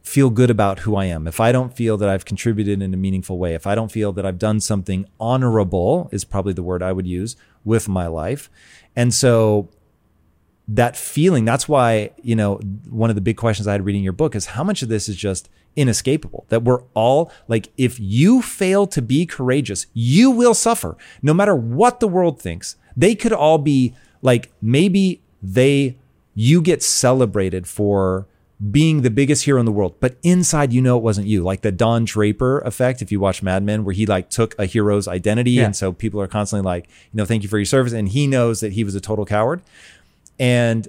feel good about who I am, if I don't feel that I've contributed in a meaningful way, if I don't feel that I've done something honorable, is probably the word I would use with my life. And so that feeling, that's why, you know, one of the big questions I had reading your book is how much of this is just inescapable that we're all like, if you fail to be courageous, you will suffer no matter what the world thinks. They could all be like, maybe they, you get celebrated for being the biggest hero in the world, but inside you know it wasn't you. Like the Don Draper effect, if you watch Mad Men, where he like took a hero's identity, yeah. and so people are constantly like, you know, thank you for your service, and he knows that he was a total coward, and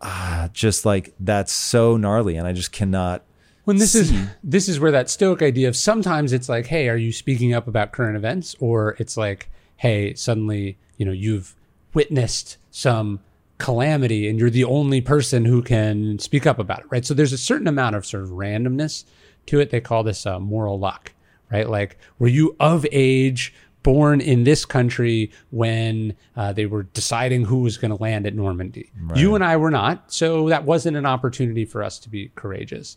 ah, just like that's so gnarly, and I just cannot. When this see. is this is where that stoic idea of sometimes it's like, hey, are you speaking up about current events, or it's like, hey, suddenly you know you've witnessed some calamity and you're the only person who can speak up about it, right? So there's a certain amount of sort of randomness to it. They call this uh, moral luck, right? Like, were you of age, born in this country when uh, they were deciding who was going to land at Normandy? Right. You and I were not. So that wasn't an opportunity for us to be courageous.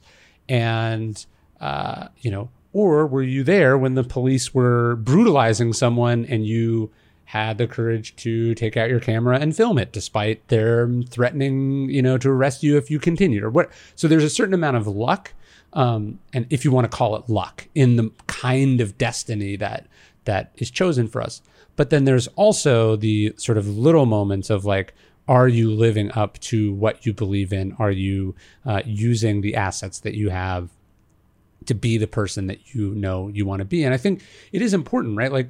And, uh, you know, or were you there when the police were brutalizing someone and you had the courage to take out your camera and film it despite their threatening, you know, to arrest you if you continued or what. So there's a certain amount of luck. Um, and if you want to call it luck in the kind of destiny that that is chosen for us. But then there's also the sort of little moments of like, are you living up to what you believe in? Are you uh, using the assets that you have to be the person that you know you want to be? And I think it is important, right? Like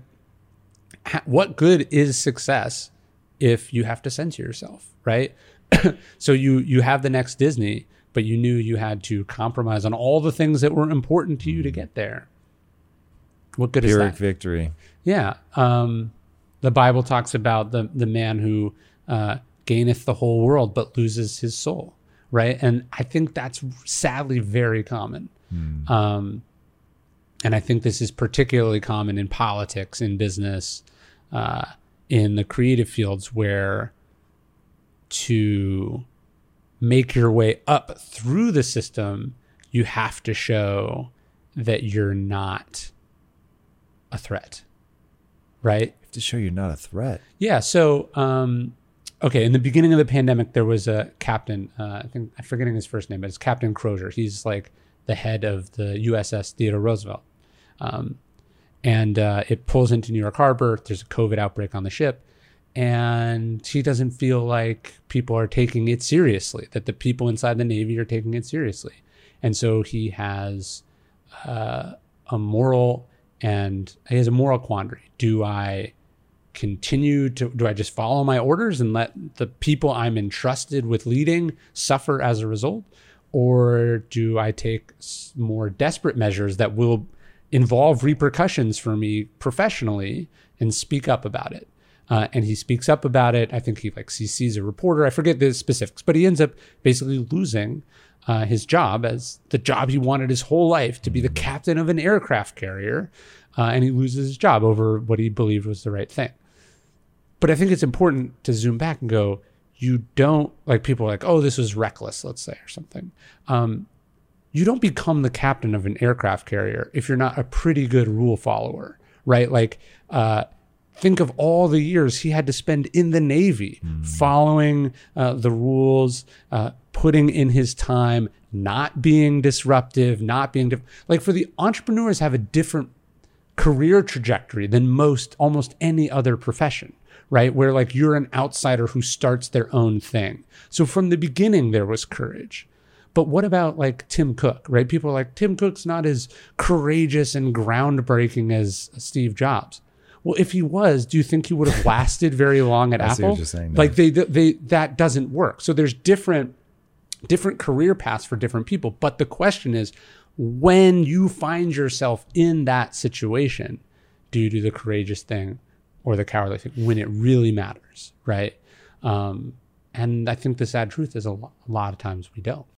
what good is success if you have to censor yourself, right? so you you have the next Disney, but you knew you had to compromise on all the things that were important to you to get there. What good Pyrrhic is that? victory. Yeah. Um, the Bible talks about the the man who uh, gaineth the whole world but loses his soul, right? And I think that's sadly very common. Mm. Um, and I think this is particularly common in politics, in business, uh, in the creative fields, where to make your way up through the system, you have to show that you're not a threat, right? You have to show you're not a threat. Yeah. So, um, okay, in the beginning of the pandemic, there was a captain. Uh, I think I'm forgetting his first name, but it's Captain Crozier. He's like the head of the USS Theodore Roosevelt. Um, and uh, it pulls into New York Harbor. There's a COVID outbreak on the ship. And she doesn't feel like people are taking it seriously, that the people inside the Navy are taking it seriously. And so he has uh, a moral and he has a moral quandary. Do I continue to, do I just follow my orders and let the people I'm entrusted with leading suffer as a result? Or do I take more desperate measures that will involve repercussions for me professionally and speak up about it. Uh, and he speaks up about it. I think he like sees a reporter. I forget the specifics, but he ends up basically losing uh, his job as the job he wanted his whole life to be the captain of an aircraft carrier, uh, and he loses his job over what he believed was the right thing. But I think it's important to zoom back and go, you don't like people like, oh, this was reckless, let's say, or something. Um, you don't become the captain of an aircraft carrier if you're not a pretty good rule follower, right? Like, uh, think of all the years he had to spend in the Navy mm. following uh, the rules, uh, putting in his time, not being disruptive, not being diff- like for the entrepreneurs have a different career trajectory than most almost any other profession right where like you're an outsider who starts their own thing so from the beginning there was courage but what about like Tim Cook, right? People are like, Tim Cook's not as courageous and groundbreaking as Steve Jobs. Well, if he was, do you think he would have lasted very long at Apple? Saying, like they, they, that doesn't work. So there's different, different career paths for different people. But the question is, when you find yourself in that situation, do you do the courageous thing or the cowardly thing when it really matters, right? Um, and I think the sad truth is a lot, a lot of times we don't.